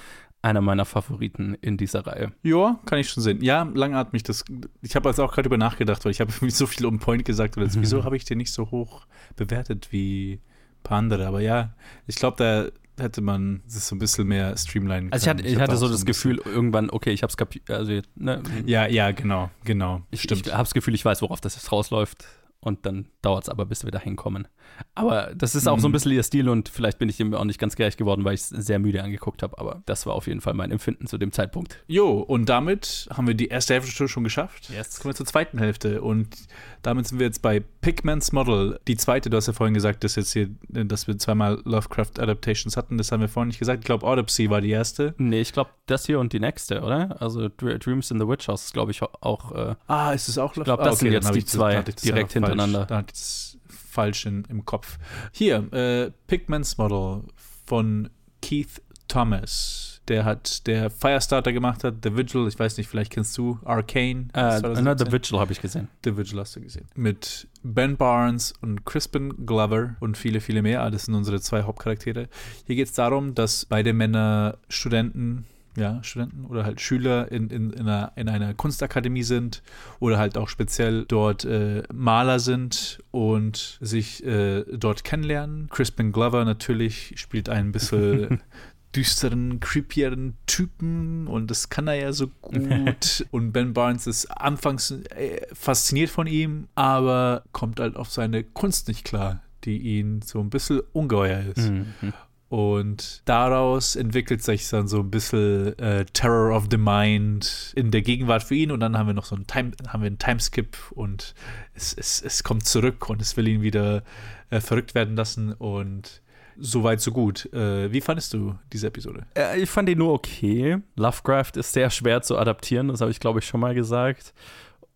einer meiner Favoriten in dieser Reihe. Ja, kann ich schon sehen. Ja, langatmig. Das, ich habe jetzt auch gerade über nachgedacht, weil ich habe so viel um Point gesagt. Oder Mhm. Wieso habe ich den nicht so hoch bewertet wie ein paar andere? Aber ja, ich glaube, da hätte man das so ein bisschen mehr streamline Also ich hatte, ich hatte so das bisschen- Gefühl, irgendwann, okay, ich hab's kapiert, also ne, Ja, ja, genau, genau. ich, Stimmt. ich habe das Gefühl, ich weiß, worauf das jetzt rausläuft. Und dann dauert es aber, bis wir da hinkommen. Aber das ist auch so ein Mhm. bisschen ihr Stil und vielleicht bin ich ihm auch nicht ganz gerecht geworden, weil ich es sehr müde angeguckt habe. Aber das war auf jeden Fall mein Empfinden zu dem Zeitpunkt. Jo, und damit haben wir die erste Hälfte schon geschafft. Jetzt kommen wir zur zweiten Hälfte. Und damit sind wir jetzt bei Pigman's Model. Die zweite, du hast ja vorhin gesagt, dass jetzt hier, dass wir zweimal Lovecraft Adaptations hatten. Das haben wir vorhin nicht gesagt. Ich glaube, Autopsy war die erste. Nee, ich glaube, das hier und die nächste, oder? Also Dr- Dreams in the Witch House ist, glaube ich, auch. Äh, Ah, ist es auch Ich glaube, das sind jetzt die zwei direkt einfach hintereinander. Falsch, da ich das falsch in, im Kopf. Hier, äh, Pigman's Model von Keith Thomas. der hat, der Firestarter gemacht hat, The Vigil, ich weiß nicht, vielleicht kennst du Arcane. Äh, ne, The Vigil habe ich gesehen. The Vigil hast du gesehen. Mit Ben Barnes und Crispin Glover und viele, viele mehr. Das sind unsere zwei Hauptcharaktere. Hier geht es darum, dass beide Männer Studenten ja, Studenten oder halt Schüler in, in, in, einer, in einer Kunstakademie sind oder halt auch speziell dort äh, Maler sind und sich äh, dort kennenlernen. Crispin Glover natürlich spielt ein bisschen düsteren, creepieren Typen und das kann er ja so gut. und Ben Barnes ist anfangs äh, fasziniert von ihm, aber kommt halt auf seine Kunst nicht klar, die ihn so ein bisschen ungeheuer ist. Mhm. Und daraus entwickelt sich dann so ein bisschen äh, Terror of the Mind in der Gegenwart für ihn. Und dann haben wir noch so einen Time, haben wir einen Timeskip und es, es, es kommt zurück und es will ihn wieder äh, verrückt werden lassen. Und so weit, so gut. Äh, wie fandest du diese Episode? Äh, ich fand die nur okay. Lovecraft ist sehr schwer zu adaptieren, das habe ich, glaube ich, schon mal gesagt.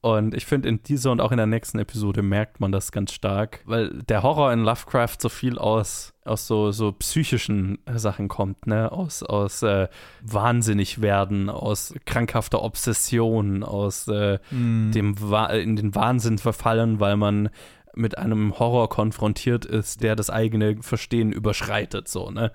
Und ich finde, in dieser und auch in der nächsten Episode merkt man das ganz stark, weil der Horror in Lovecraft so viel aus, aus so, so psychischen Sachen kommt, ne? Aus, aus äh, wahnsinnig werden, aus krankhafter Obsession, aus äh, mm. dem Wa in den Wahnsinn verfallen, weil man mit einem Horror konfrontiert ist, der das eigene Verstehen überschreitet, so, ne?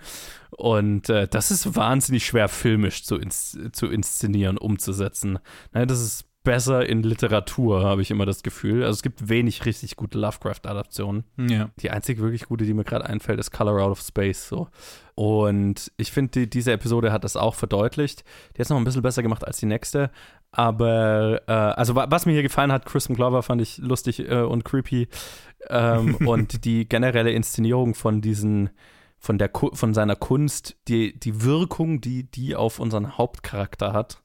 Und äh, das ist wahnsinnig schwer filmisch zu, ins zu inszenieren, umzusetzen. Ne? Das ist besser in Literatur, habe ich immer das Gefühl. Also es gibt wenig richtig gute Lovecraft-Adaptionen. Ja. Die einzige wirklich gute, die mir gerade einfällt, ist Color Out of Space. So. Und ich finde, die, diese Episode hat das auch verdeutlicht. Die hat es noch ein bisschen besser gemacht als die nächste. Aber, äh, also was mir hier gefallen hat, Crispin Glover fand ich lustig äh, und creepy. Ähm, und die generelle Inszenierung von diesen von, der, von seiner Kunst, die, die Wirkung, die die auf unseren Hauptcharakter hat,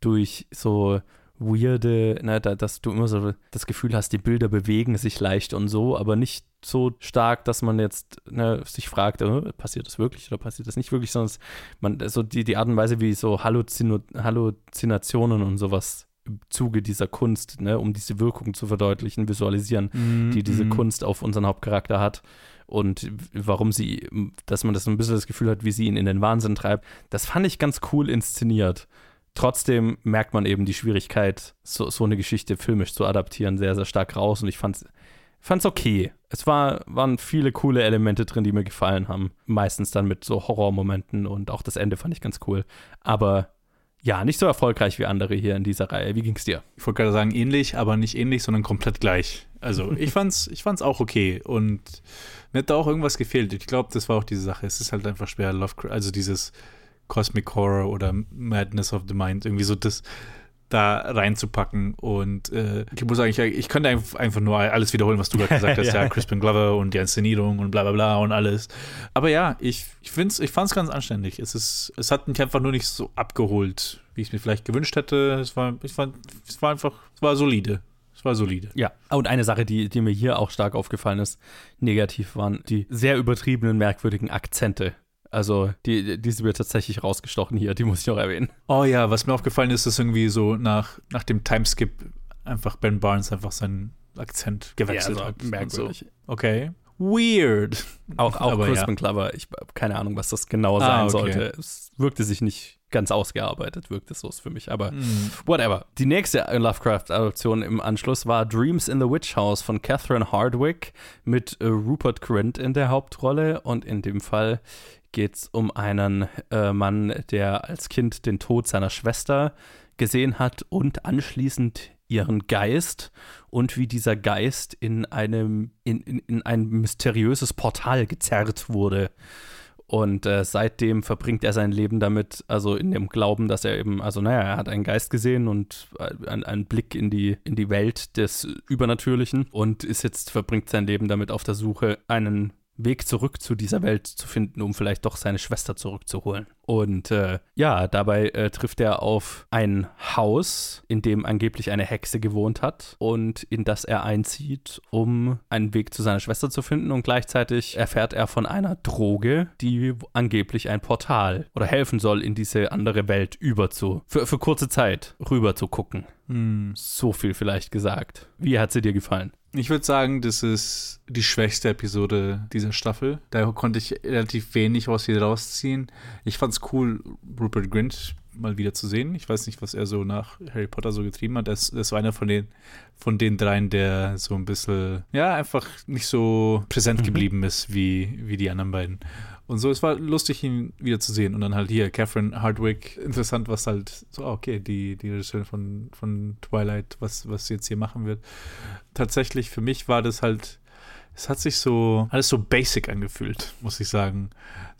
durch so weirde, ne, da, dass du immer so das Gefühl hast, die Bilder bewegen sich leicht und so, aber nicht so stark, dass man jetzt ne, sich fragt, äh, passiert das wirklich oder passiert das nicht wirklich, sondern man, so die, die Art und Weise, wie so Halluzino Halluzinationen und sowas im Zuge dieser Kunst, ne, um diese Wirkung zu verdeutlichen, visualisieren, mm, die diese mm. Kunst auf unseren Hauptcharakter hat und warum sie, dass man das ein bisschen das Gefühl hat, wie sie ihn in den Wahnsinn treibt, das fand ich ganz cool inszeniert. Trotzdem merkt man eben die Schwierigkeit, so, so eine Geschichte filmisch zu adaptieren, sehr, sehr stark raus. Und ich fand's, fand's okay. Es war, waren viele coole Elemente drin, die mir gefallen haben. Meistens dann mit so Horrormomenten und auch das Ende fand ich ganz cool. Aber ja, nicht so erfolgreich wie andere hier in dieser Reihe. Wie ging's dir? Ich wollte gerade sagen, ähnlich, aber nicht ähnlich, sondern komplett gleich. Also ich fand's, ich fand's auch okay. Und mir hat da auch irgendwas gefehlt. Ich glaube, das war auch diese Sache. Es ist halt einfach schwer, Lovecraft, also dieses Cosmic Horror oder Madness of the Mind, irgendwie so das da reinzupacken. Und äh, ich muss sagen, ich, könnte einfach nur alles wiederholen, was du gerade gesagt hast. ja. ja, Crispin Glover und die Inszenierung und bla bla bla und alles. Aber ja, ich, ich, ich fand es ganz anständig. Es, ist, es hat mich einfach nur nicht so abgeholt, wie ich es mir vielleicht gewünscht hätte. Es war, ich fand, es war einfach, es war solide. Es war solide. Ja, und eine Sache, die, die mir hier auch stark aufgefallen ist, negativ waren die sehr übertriebenen, merkwürdigen Akzente also, die, die sind mir tatsächlich rausgestochen hier, die muss ich noch erwähnen. Oh ja, was mir aufgefallen ist, ist irgendwie so nach, nach dem Timeskip einfach Ben Barnes einfach seinen Akzent gewechselt ja, also hat. Merkwürdig. So. Okay. Weird. Auch, auch Aber Crispin ja. Clover, ich habe keine Ahnung, was das genau ah, sein ah, okay. sollte. Es wirkte sich nicht ganz ausgearbeitet, wirkte es so für mich. Aber mm. whatever. Die nächste Lovecraft-Adaption im Anschluss war Dreams in the Witch House von Catherine Hardwick mit äh, Rupert Grint in der Hauptrolle. Und in dem Fall geht es um einen äh, Mann, der als Kind den Tod seiner Schwester gesehen hat und anschließend ihren Geist und wie dieser Geist in einem in, in, in ein mysteriöses Portal gezerrt wurde. Und äh, seitdem verbringt er sein Leben damit, also in dem Glauben, dass er eben, also naja, er hat einen Geist gesehen und äh, einen Blick in die, in die Welt des Übernatürlichen und ist jetzt, verbringt sein Leben damit auf der Suche, einen Weg zurück zu dieser Welt zu finden, um vielleicht doch seine Schwester zurückzuholen. Und äh, ja, dabei äh, trifft er auf ein Haus, in dem angeblich eine Hexe gewohnt hat und in das er einzieht, um einen Weg zu seiner Schwester zu finden. Und gleichzeitig erfährt er von einer Droge, die angeblich ein Portal oder helfen soll, in diese andere Welt über zu, für, für kurze Zeit rüber zu gucken. Hm. So viel vielleicht gesagt. Wie hat sie dir gefallen? Ich würde sagen, das ist die schwächste Episode dieser Staffel. Da konnte ich relativ wenig aus ihr rausziehen. Ich fand es cool, Rupert Grint mal wieder zu sehen. Ich weiß nicht, was er so nach Harry Potter so getrieben hat. Das, das war einer von den, von den dreien, der so ein bisschen, ja, einfach nicht so präsent geblieben ist wie, wie die anderen beiden. Und so, es war lustig, ihn wieder zu sehen. Und dann halt hier, Catherine Hardwick, interessant, was halt, so, ah, okay, die, die Regisseurin von, von Twilight, was, was sie jetzt hier machen wird. Tatsächlich, für mich war das halt, es hat sich so, alles so basic angefühlt, muss ich sagen.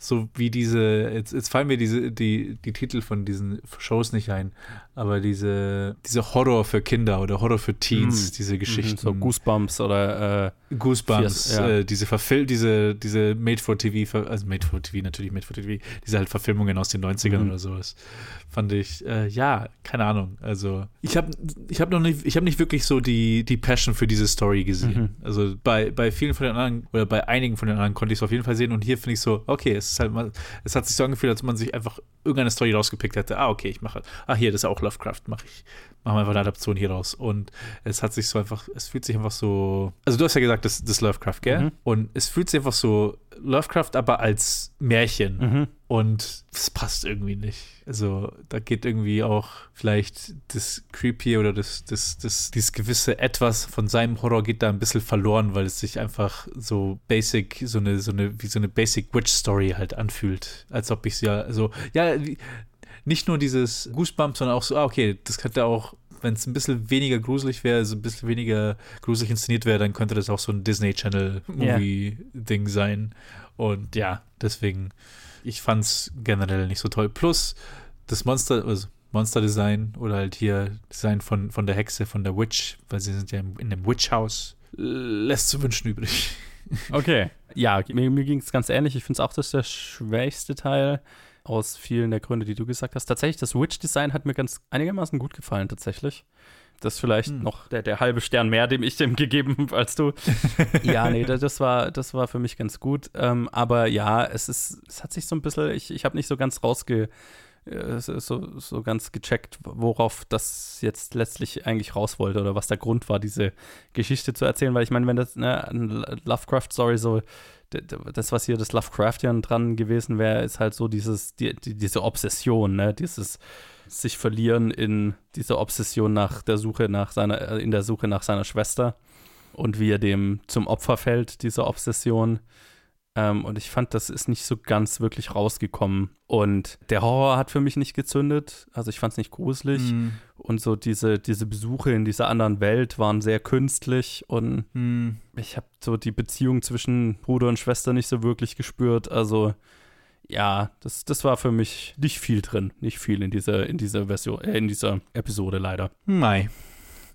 So wie diese, jetzt, jetzt fallen mir diese, die, die Titel von diesen Shows nicht ein, aber diese, diese Horror für Kinder oder Horror für Teens, Mm. diese Geschichten. So Goosebumps oder äh, Goosebumps, Fierce, ja. äh, diese Verfil diese, diese Made-for-TV, ver- also Made-for-TV, natürlich Made-for-TV, diese halt Verfilmungen aus den 90ern Mhm. oder sowas, fand ich, äh, ja, keine Ahnung, also ich habe ich hab noch nicht, ich habe nicht wirklich so die, die Passion für diese Story gesehen. Mhm. Also bei, bei vielen von den anderen, oder bei einigen von den anderen konnte ich es auf jeden Fall sehen und hier finde ich so, okay, es ist halt mal, es hat sich so angefühlt, als man sich einfach irgendeine Story rausgepickt hätte, ah, okay, ich mache, ah, hier, das ist auch Lovecraft, mache ich, machen wir einfach eine Adaption hier raus und es hat sich so einfach, es fühlt sich einfach so, also du hast ja gesagt, das, das Lovecraft, gell? Mhm. Und es fühlt sich einfach so Lovecraft, aber als Märchen. Mhm. Und es passt irgendwie nicht. Also da geht irgendwie auch vielleicht das Creepy oder das, das, das, dieses gewisse Etwas von seinem Horror geht da ein bisschen verloren, weil es sich einfach so basic, so eine, so eine, wie so eine Basic Witch Story halt anfühlt. Als ob ich es ja, also, ja, wie- nicht nur dieses Goosebumps, sondern auch so, ah, okay, das könnte auch, wenn es ein bisschen weniger gruselig wäre, so ein bisschen weniger gruselig inszeniert wäre, dann könnte das auch so ein Disney Channel Movie-Ding sein. Und ja, deswegen, ich fand es generell nicht so toll. Plus das Monster, also Monster-Design oder halt hier Design von, von der Hexe, von der Witch, weil sie sind ja in dem Witch-House, lässt zu wünschen übrig. Okay. Ja, mir, mir ging es ganz ähnlich. Ich finde es auch, das der schwächste Teil aus vielen der Gründe, die du gesagt hast. Tatsächlich, das Witch-Design hat mir ganz einigermaßen gut gefallen, tatsächlich. Das ist vielleicht Hm. noch der, der halbe Stern mehr, dem ich dem gegeben habe als du. ja, nee, das, war, das war für mich ganz gut. Ähm, aber ja, es ist, es hat sich so ein bisschen, ich, ich habe nicht so ganz rausge, äh, so, so ganz gecheckt, worauf das jetzt letztlich eigentlich raus wollte oder was der Grund war, diese Geschichte zu erzählen, weil ich meine, wenn das ne, eine Lovecraft-Story so, das, was hier das Lovecraftian dran gewesen wäre, ist halt so dieses, die, die, diese Obsession, ne, dieses sich verlieren in dieser Obsession nach der Suche nach seiner, äh, in der Suche nach seiner Schwester und wie er dem zum Opfer fällt, dieser Obsession. Ähm, und ich fand, das ist nicht so ganz wirklich rausgekommen. Und der Horror hat für mich nicht gezündet. Also ich fand es nicht gruselig. Mhm. Und so diese, diese Besuche in dieser anderen Welt waren sehr künstlich. Und Mhm. ich habe so die Beziehung zwischen Bruder und Schwester nicht so wirklich gespürt. Also ja, das, das war für mich nicht viel drin. Nicht viel in dieser, in dieser Version, äh, in dieser Episode leider. Mai.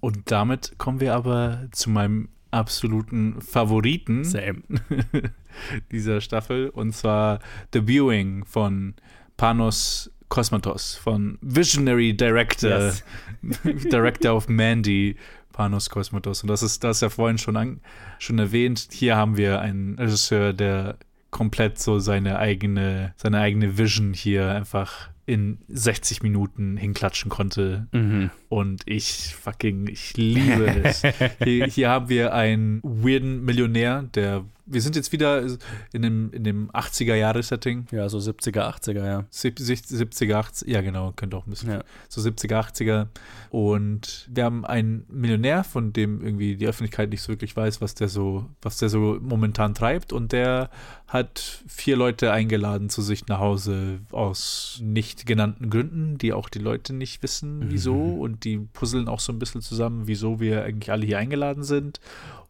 Und damit kommen wir aber zu meinem absoluten Favoriten Same. dieser Staffel und zwar The Viewing von Panos Kosmatos von Visionary Director, Yes. Director of Mandy, Panos Kosmatos. Und das ist das ist ja vorhin schon, an, schon erwähnt. Hier haben wir einen Regisseur, der komplett so seine eigene, seine eigene Vision hier einfach in 60 Minuten hinklatschen konnte. Mhm. Und ich fucking, ich liebe es. Hier, hier haben wir einen weirden Millionär, der, wir sind jetzt wieder in dem, in dem 80er-Jahre-Setting. Ja, so 70er, 80er, ja. 70er, 80er, ja genau, könnte auch ein bisschen. Ja. So 70er, 80er. Und wir haben einen Millionär, von dem irgendwie die Öffentlichkeit nicht so wirklich weiß, was der so, was der so momentan treibt. Und der hat vier Leute eingeladen zu sich nach Hause aus nicht genannten Gründen, die auch die Leute nicht wissen, wieso. Und die puzzeln auch so ein bisschen zusammen, wieso wir eigentlich alle hier eingeladen sind.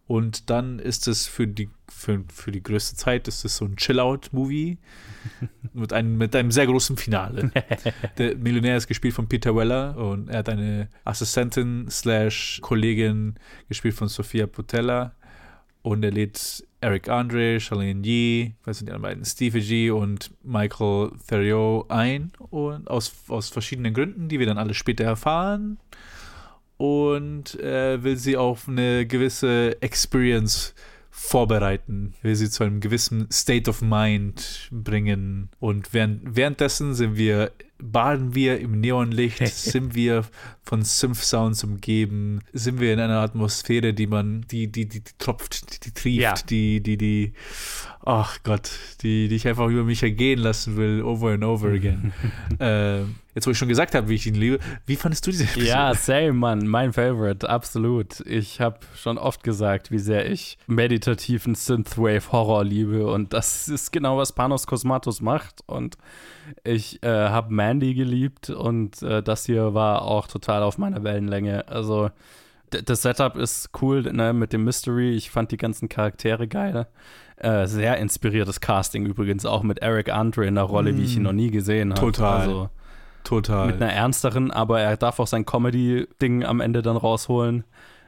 Und dann ist es für die, für, für die größte Zeit ist es so ein Chill-Out-Movie mit einem, mit einem sehr großen Finale. Der Millionär ist gespielt von Peter Weller und er hat eine Assistentin slash Kollegin gespielt von Sophia Putella und er lädt Eric Andre, Charlene Yee, was sind die anderen beiden, Steve G und Michael Theriot ein. Und aus, aus verschiedenen Gründen, die wir dann alle später erfahren. Und äh, will sie auf eine gewisse Experience vorbereiten, will sie zu einem gewissen State of Mind bringen. Und während, währenddessen sind wir baden wir im Neonlicht? sind wir von Synth-Sounds umgeben? Sind wir in einer Atmosphäre, die man, die, die, die, die tropft, die, die trieft, Ja. die, die, die, ach Gott, die, die ich einfach über mich ergehen lassen will, over and over again. ähm, jetzt, wo ich schon gesagt habe, wie ich ihn liebe, wie fandest du diese Episode? Ja, same, Mann. Mein Favorite, absolut. Ich habe schon oft gesagt, wie sehr ich meditativen Synthwave-Horror liebe. Und das ist genau, was Panos Cosmatos macht. Und ich äh, habe Mandy geliebt. Und äh, das hier war auch total auf meiner Wellenlänge. Also, das Setup ist cool ne, mit dem Mystery. Ich fand die ganzen Charaktere geil. Äh, sehr inspiriertes Casting übrigens, auch mit Eric Andre in der Rolle, wie ich ihn noch nie gesehen habe. Total. Also, Total. mit einer ernsteren, aber er darf auch sein Comedy-Ding am Ende dann rausholen.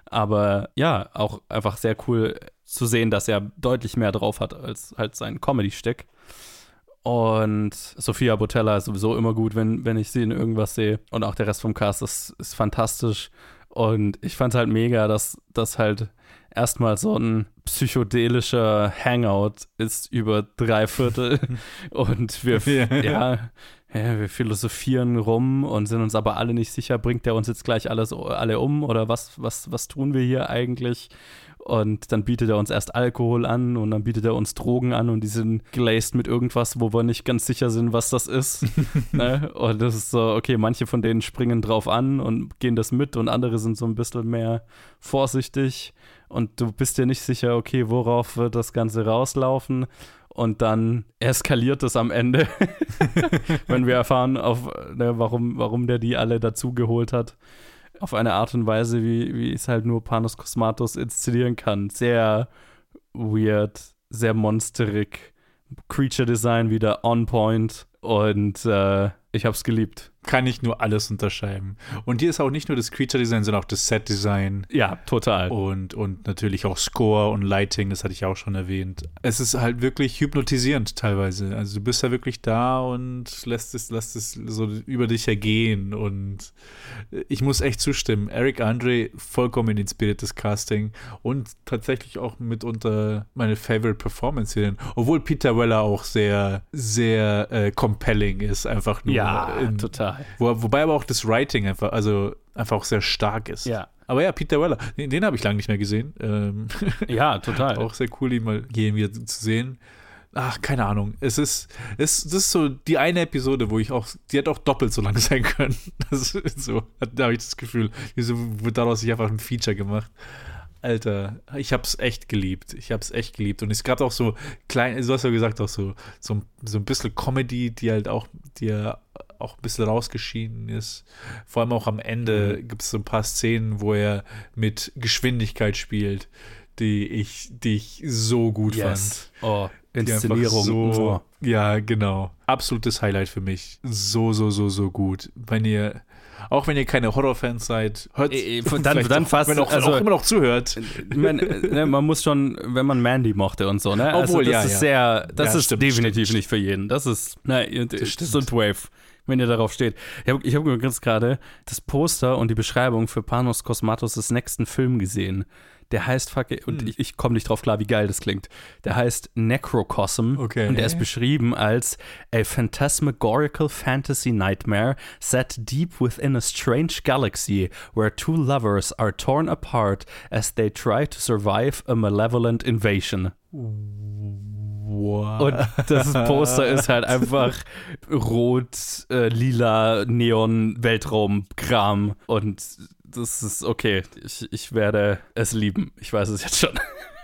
Aber ja, auch einfach sehr cool zu sehen, dass er deutlich mehr drauf hat als halt sein Comedy-Stück. Und Sophia Botella ist sowieso immer gut, wenn, wenn ich sie in irgendwas sehe. Und auch der Rest vom Cast ist, ist fantastisch. Und ich fand halt mega, dass das halt erstmal so ein psychedelischer Hangout ist über drei Viertel. und wir, Ja. ja, wir philosophieren rum und sind uns aber alle nicht sicher, bringt der uns jetzt gleich alles alle um oder was, was, was tun wir hier eigentlich? Und dann bietet er uns erst Alkohol an und dann bietet er uns Drogen an und die sind glazed mit irgendwas, wo wir nicht ganz sicher sind, was das ist. ne? Und das ist so, okay, manche von denen springen drauf an und gehen das mit und andere sind so ein bisschen mehr vorsichtig und du bist dir nicht sicher, okay, worauf wird das Ganze rauslaufen? Und dann eskaliert es am Ende, wenn wir erfahren, auf, ne, warum, warum der die alle dazugeholt hat. Auf eine Art und Weise, wie, wie es halt nur Panos Cosmatos inszenieren kann. Sehr weird, sehr monsterig. Creature Design wieder on point. Und äh, ich hab's geliebt. Kann ich nur alles unterschreiben. Und hier ist auch nicht nur das Creature-Design, sondern auch das Set-Design. Ja, total. Und, und natürlich auch Score und Lighting, das hatte ich auch schon erwähnt. Es ist halt wirklich hypnotisierend teilweise. Also du bist ja wirklich da und lässt es, lässt es so über dich ergehen. Und ich muss echt zustimmen. Eric Andre, vollkommen inspiriertes Casting und tatsächlich auch mitunter meine Favorite Performance hier. Obwohl Peter Weller auch sehr, sehr äh, compelling ist, einfach nur. Ja, in, total. Wo, wobei aber auch das Writing einfach, also einfach auch sehr stark ist. Ja. Aber ja, Peter Weller, den, den habe ich lange nicht mehr gesehen. Ähm, Ja, total. auch sehr cool, ihn mal hier wieder zu sehen. Ach, keine Ahnung. Es ist, es, das ist so die eine Episode, wo ich auch, die hätte auch doppelt so lang sein können. Das ist so, da habe ich das Gefühl. Wieso wird daraus nicht einfach ein Feature gemacht? Alter, ich hab's echt geliebt. Ich hab's echt geliebt. Und es gab auch so klein, du hast ja gesagt, auch so, so, so ein bisschen Comedy, die halt auch, die ja auch ein bisschen rausgeschieden ist. Vor allem auch am Ende gibt es so ein paar Szenen, wo er mit Geschwindigkeit spielt, die ich, die ich so gut Yes. fand. Oh, Inszenierung. So, Oh. Ja, genau. Absolutes Highlight für mich. So, so, so, so gut. Wenn ihr, auch wenn ihr keine Horrorfans seid, hört Äh, dann- vielleicht dann auch, fast, wenn auch, also- auch immer noch zuhört. Ich meine, ne, man muss schon, wenn man Mandy mochte und so, ne? Obwohl, also das ja, ist ja. sehr, das Ja, ist stimmt, definitiv stimmt, nicht für jeden. Das ist, na, das stimmt. ist Wave, wenn ihr darauf steht. Ich habe ich hab übrigens gerade das Poster und die Beschreibung für Panos Cosmatos' nächsten Film gesehen. Der heißt, fuck, und Hm. ich, ich komme nicht drauf klar, wie geil das klingt. Der heißt Necrocosm Okay. und der ist beschrieben als a phantasmagorical fantasy nightmare set deep within a strange galaxy where two lovers are torn apart as they try to survive a malevolent invasion. Wow. Und das Poster ist halt einfach rot, äh, lila, Neon, Weltraum-Kram. Und das ist okay. Ich, ich werde es lieben. Ich weiß es jetzt schon.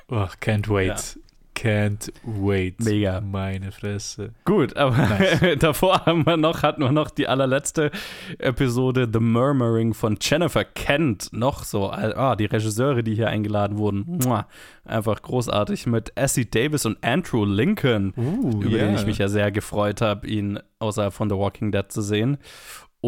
Ach, can't wait. Can't wait. Mega. Meine Fresse. Gut, aber Nice. davor haben wir noch, hatten wir noch die allerletzte Episode The Murmuring von Jennifer Kent. Noch so, ah, die Regisseure, die hier eingeladen wurden. Einfach großartig mit Essie Davis und Andrew Lincoln, Uh, über den ja. ich mich ja sehr gefreut habe, ihn außerhalb von The Walking Dead zu sehen.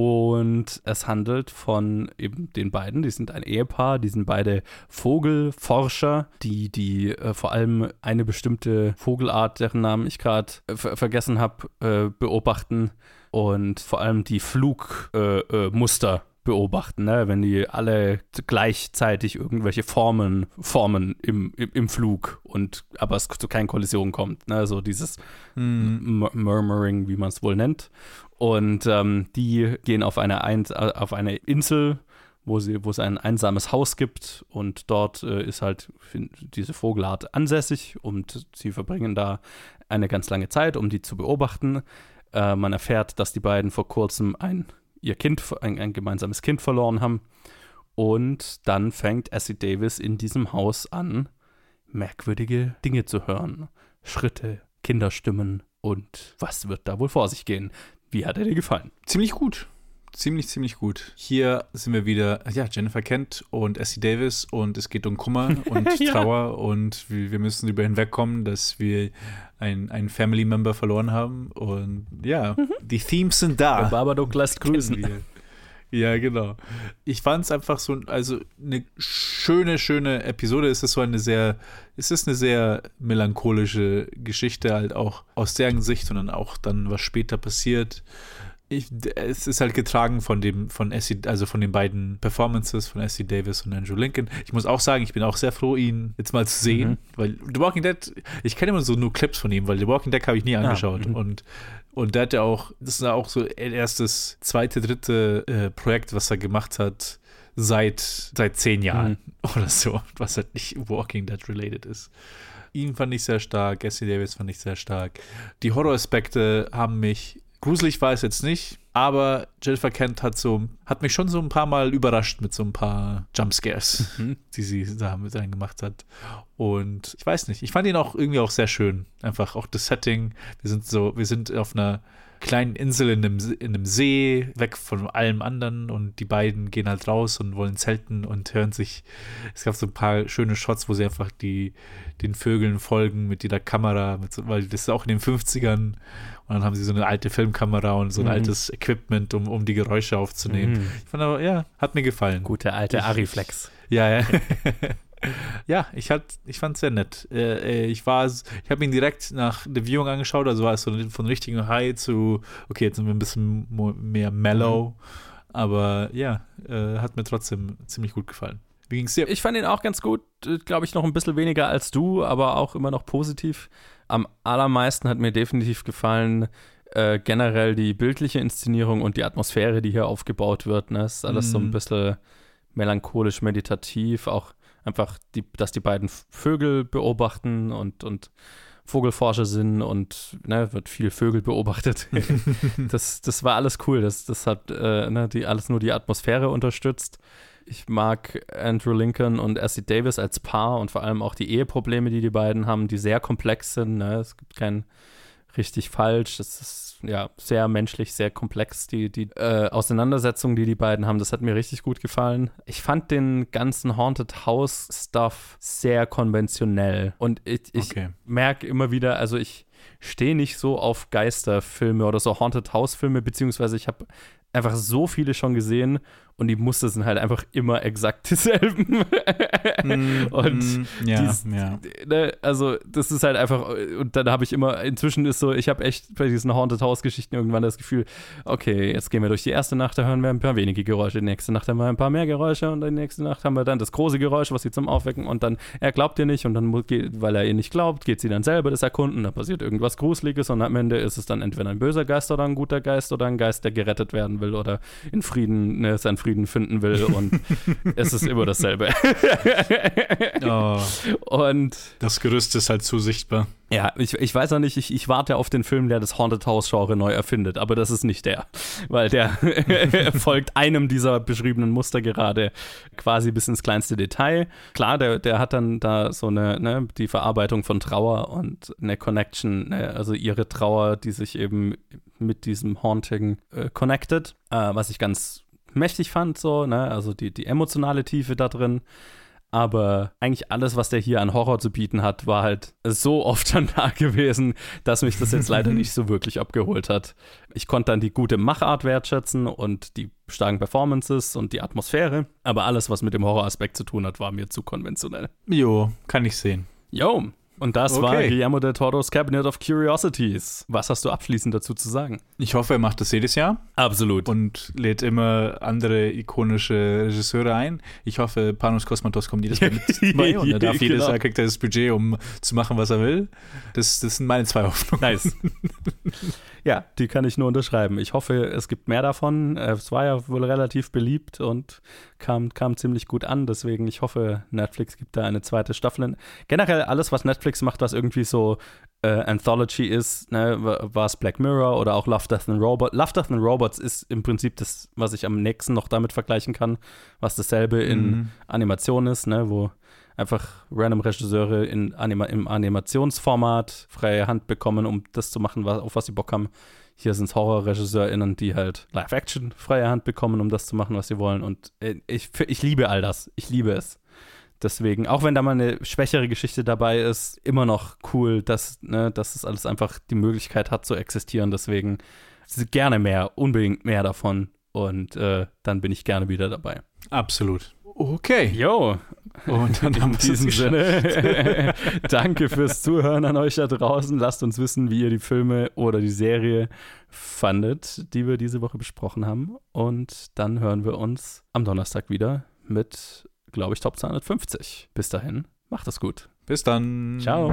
Und es handelt von eben den beiden, die sind ein Ehepaar, die sind beide Vogelforscher, die, die äh, vor allem eine bestimmte Vogelart, deren Namen ich gerade äh, ver vergessen habe, äh, beobachten und vor allem die Flugmuster äh, Muster beobachten, ne? wenn die alle gleichzeitig irgendwelche Formen formen im, im, im Flug und aber es zu keinen Kollisionen kommt. Ne? So dieses Mhm. Mur- Murmuring, wie man es wohl nennt. Und ähm, die gehen auf eine, ein auf eine Insel, wo, sie, wo es ein einsames Haus gibt und dort äh, ist halt diese Vogelart ansässig und sie verbringen da eine ganz lange Zeit, um die zu beobachten. Äh, man erfährt, dass die beiden vor kurzem ein, ihr Kind, ein, ein gemeinsames Kind verloren haben. Und dann fängt Essie Davis in diesem Haus an, merkwürdige Dinge zu hören. Schritte, Kinderstimmen und was wird da wohl vor sich gehen? Wie hat er dir gefallen? Ziemlich gut. Ziemlich, ziemlich gut. Hier sind wir wieder, ja, Jennifer Kent und Essie Davis und es geht um Kummer und ja. Trauer und wir, wir müssen darüber hinwegkommen, dass wir einen Family Member verloren haben und ja, mhm. die Themes sind da. Und Babadook lässt grüßen. Ja, genau. Ich fand es einfach so, also eine schöne, schöne Episode. Es ist so eine sehr, es ist eine sehr melancholische Geschichte, halt auch aus deren Sicht und dann auch dann, was später passiert ich, es ist halt getragen von dem, von Essie, also von den beiden Performances von Essie Davis und Andrew Lincoln. Ich muss auch sagen, ich bin auch sehr froh, ihn jetzt mal zu sehen, mhm. weil The Walking Dead, ich kenne immer so nur Clips von ihm, weil The Walking Dead habe ich nie angeschaut. Ja. Mhm. Und, und der hat ja auch, das ist ja auch so erstes, zweite, dritte äh, Projekt, was er gemacht hat, seit, seit zehn Jahren mhm. oder so, was halt nicht Walking Dead related ist ihn fand ich sehr stark, Essie Davis fand ich sehr stark. Die Horroraspekte haben mich Gruselig war es jetzt nicht, aber Jennifer Kent hat so, hat mich schon so ein paar Mal überrascht mit so ein paar Jumpscares, mhm. die sie da mit reingemacht hat. Und ich weiß nicht, ich fand ihn auch irgendwie auch sehr schön. Einfach auch das Setting. Wir sind so, wir sind auf einer kleinen Insel in einem, in einem See, weg von allem anderen und die beiden gehen halt raus und wollen zelten und hören sich. Es gab so ein paar schöne Shots, wo sie einfach die, den Vögeln folgen mit ihrer Kamera, mit so, weil das ist auch in den 50ern und dann haben sie so eine alte Filmkamera und so ein mhm. altes Equipment, um, um die Geräusche aufzunehmen. Mhm. Ich fand aber, ja, hat mir gefallen. Gute alte Ariflex. Ja, ja. ja, ich, ich fand es sehr nett. Äh, äh ich war, ich habe ihn direkt nach der Viewing angeschaut, also war es so von richtigen High zu, okay, jetzt sind wir ein bisschen mehr mellow, mhm. aber ja, äh, hat mir trotzdem ziemlich gut gefallen. Wie ging's dir? Ich fand ihn auch ganz gut, äh, glaube ich, noch ein bisschen weniger als du, aber auch immer noch positiv. Am allermeisten hat mir definitiv gefallen, äh, generell die bildliche Inszenierung und die Atmosphäre, die hier aufgebaut wird. Ne? Das ist alles mm. so ein mhm. bisschen melancholisch, meditativ, auch einfach, die, dass die beiden Vögel beobachten und, und Vogelforscher sind und ne, wird viel Vögel beobachtet. das, das war alles cool. Das, das hat äh, ne, die, alles nur die Atmosphäre unterstützt. Ich mag Andrew Lincoln und Essie Davis als Paar und vor allem auch die Eheprobleme, die die beiden haben, die sehr komplex sind. Ne? Es gibt kein richtig falsch. Das ist ja sehr menschlich, sehr komplex, die, die äh, Auseinandersetzung, die die beiden haben. Das hat mir richtig gut gefallen. Ich fand den ganzen Haunted House Stuff sehr konventionell. Und ich, ich okay. merke immer wieder, also ich stehe nicht so auf Geisterfilme oder so Haunted House Filme, beziehungsweise ich habe einfach so viele schon gesehen und die Muster sind halt einfach immer exakt dieselben. mm, und mm, ja, dies, ja. Ne, also das ist halt einfach, und dann habe ich immer, inzwischen ist so, ich habe echt bei diesen Haunted House Geschichten irgendwann das Gefühl, okay, jetzt gehen wir durch die erste Nacht, da hören wir ein paar wenige Geräusche, die nächste Nacht haben wir ein paar mehr Geräusche und die nächste Nacht haben wir dann das große Geräusch, was sie zum Aufwecken und dann, er glaubt ihr nicht und dann, weil er ihr nicht glaubt, geht sie dann selber das erkunden, da passiert irgendwas Gruseliges und am Ende ist es dann entweder ein böser Geist oder ein guter Geist oder ein Geist, der gerettet werden will oder in Frieden, ne, sein Frieden finden will und es ist immer dasselbe. oh. Und das Gerüst ist halt zu sichtbar. Ja, ich, ich weiß auch nicht, ich, ich warte auf den Film, der das Haunted House-Genre neu erfindet, aber das ist nicht der, weil der folgt einem dieser beschriebenen Muster gerade quasi bis ins kleinste Detail. Klar, der, der hat dann da so eine, ne, die Verarbeitung von Trauer und eine Connection, ne, also ihre Trauer, die sich eben mit diesem Haunting äh, connected, äh, was ich ganz mächtig fand, so, ne? Also die, die emotionale Tiefe da drin. Aber eigentlich alles, was der hier an Horror zu bieten hat, war halt so oft schon da gewesen, dass mich das jetzt leider nicht so wirklich abgeholt hat. Ich konnte dann die gute Machart wertschätzen und die starken Performances und die Atmosphäre, aber alles, was mit dem Horroraspekt zu tun hat, war mir zu konventionell. Jo, kann ich sehen. Jo, und das okay. war Guillermo del Toro's Cabinet of Curiosities. Was hast du abschließend dazu zu sagen? Ich hoffe, er macht das jedes Jahr. Absolut. Und lädt immer andere ikonische Regisseure ein. Ich hoffe, Panos Kosmatos kommt jedes Mal mit bei und er darf jedes genau. Jahr kriegt er das Budget, um zu machen, was er will. Das, das sind meine zwei Hoffnungen. Nice. ja, die kann ich nur unterschreiben. Ich hoffe, es gibt mehr davon. Äh, es war ja wohl relativ beliebt und kam, kam ziemlich gut an. Deswegen, ich hoffe, Netflix gibt da eine zweite Staffel. Generell alles, was Netflix macht, was irgendwie so äh, Anthology ist, ne, war es Black Mirror oder auch Love, Death and Robots. Love, Death and Robots ist im Prinzip das, was ich am nächsten noch damit vergleichen kann, was dasselbe in Mhm. Animation ist, ne, wo einfach random Regisseure in Anima im Animationsformat freie Hand bekommen, um das zu machen, was, auf was sie Bock haben. Hier sind es HorrorregisseurInnen, die halt Live-Action freie Hand bekommen, um das zu machen, was sie wollen. Und äh, ich, ich liebe all das. Ich liebe es. Deswegen, auch wenn da mal eine schwächere Geschichte dabei ist, immer noch cool, dass, ne, dass es alles einfach die Möglichkeit hat zu existieren. Deswegen gerne mehr, unbedingt mehr davon. Und äh, dann bin ich gerne wieder dabei. Absolut. Okay. Jo. Und dann In haben wir es diesem. Sinne, danke fürs Zuhören an euch da draußen. Lasst uns wissen, wie ihr die Filme oder die Serie fandet, die wir diese Woche besprochen haben. Und dann hören wir uns am Donnerstag wieder mit, glaube ich, Top 250. Bis dahin, macht es gut. Bis dann. Ciao.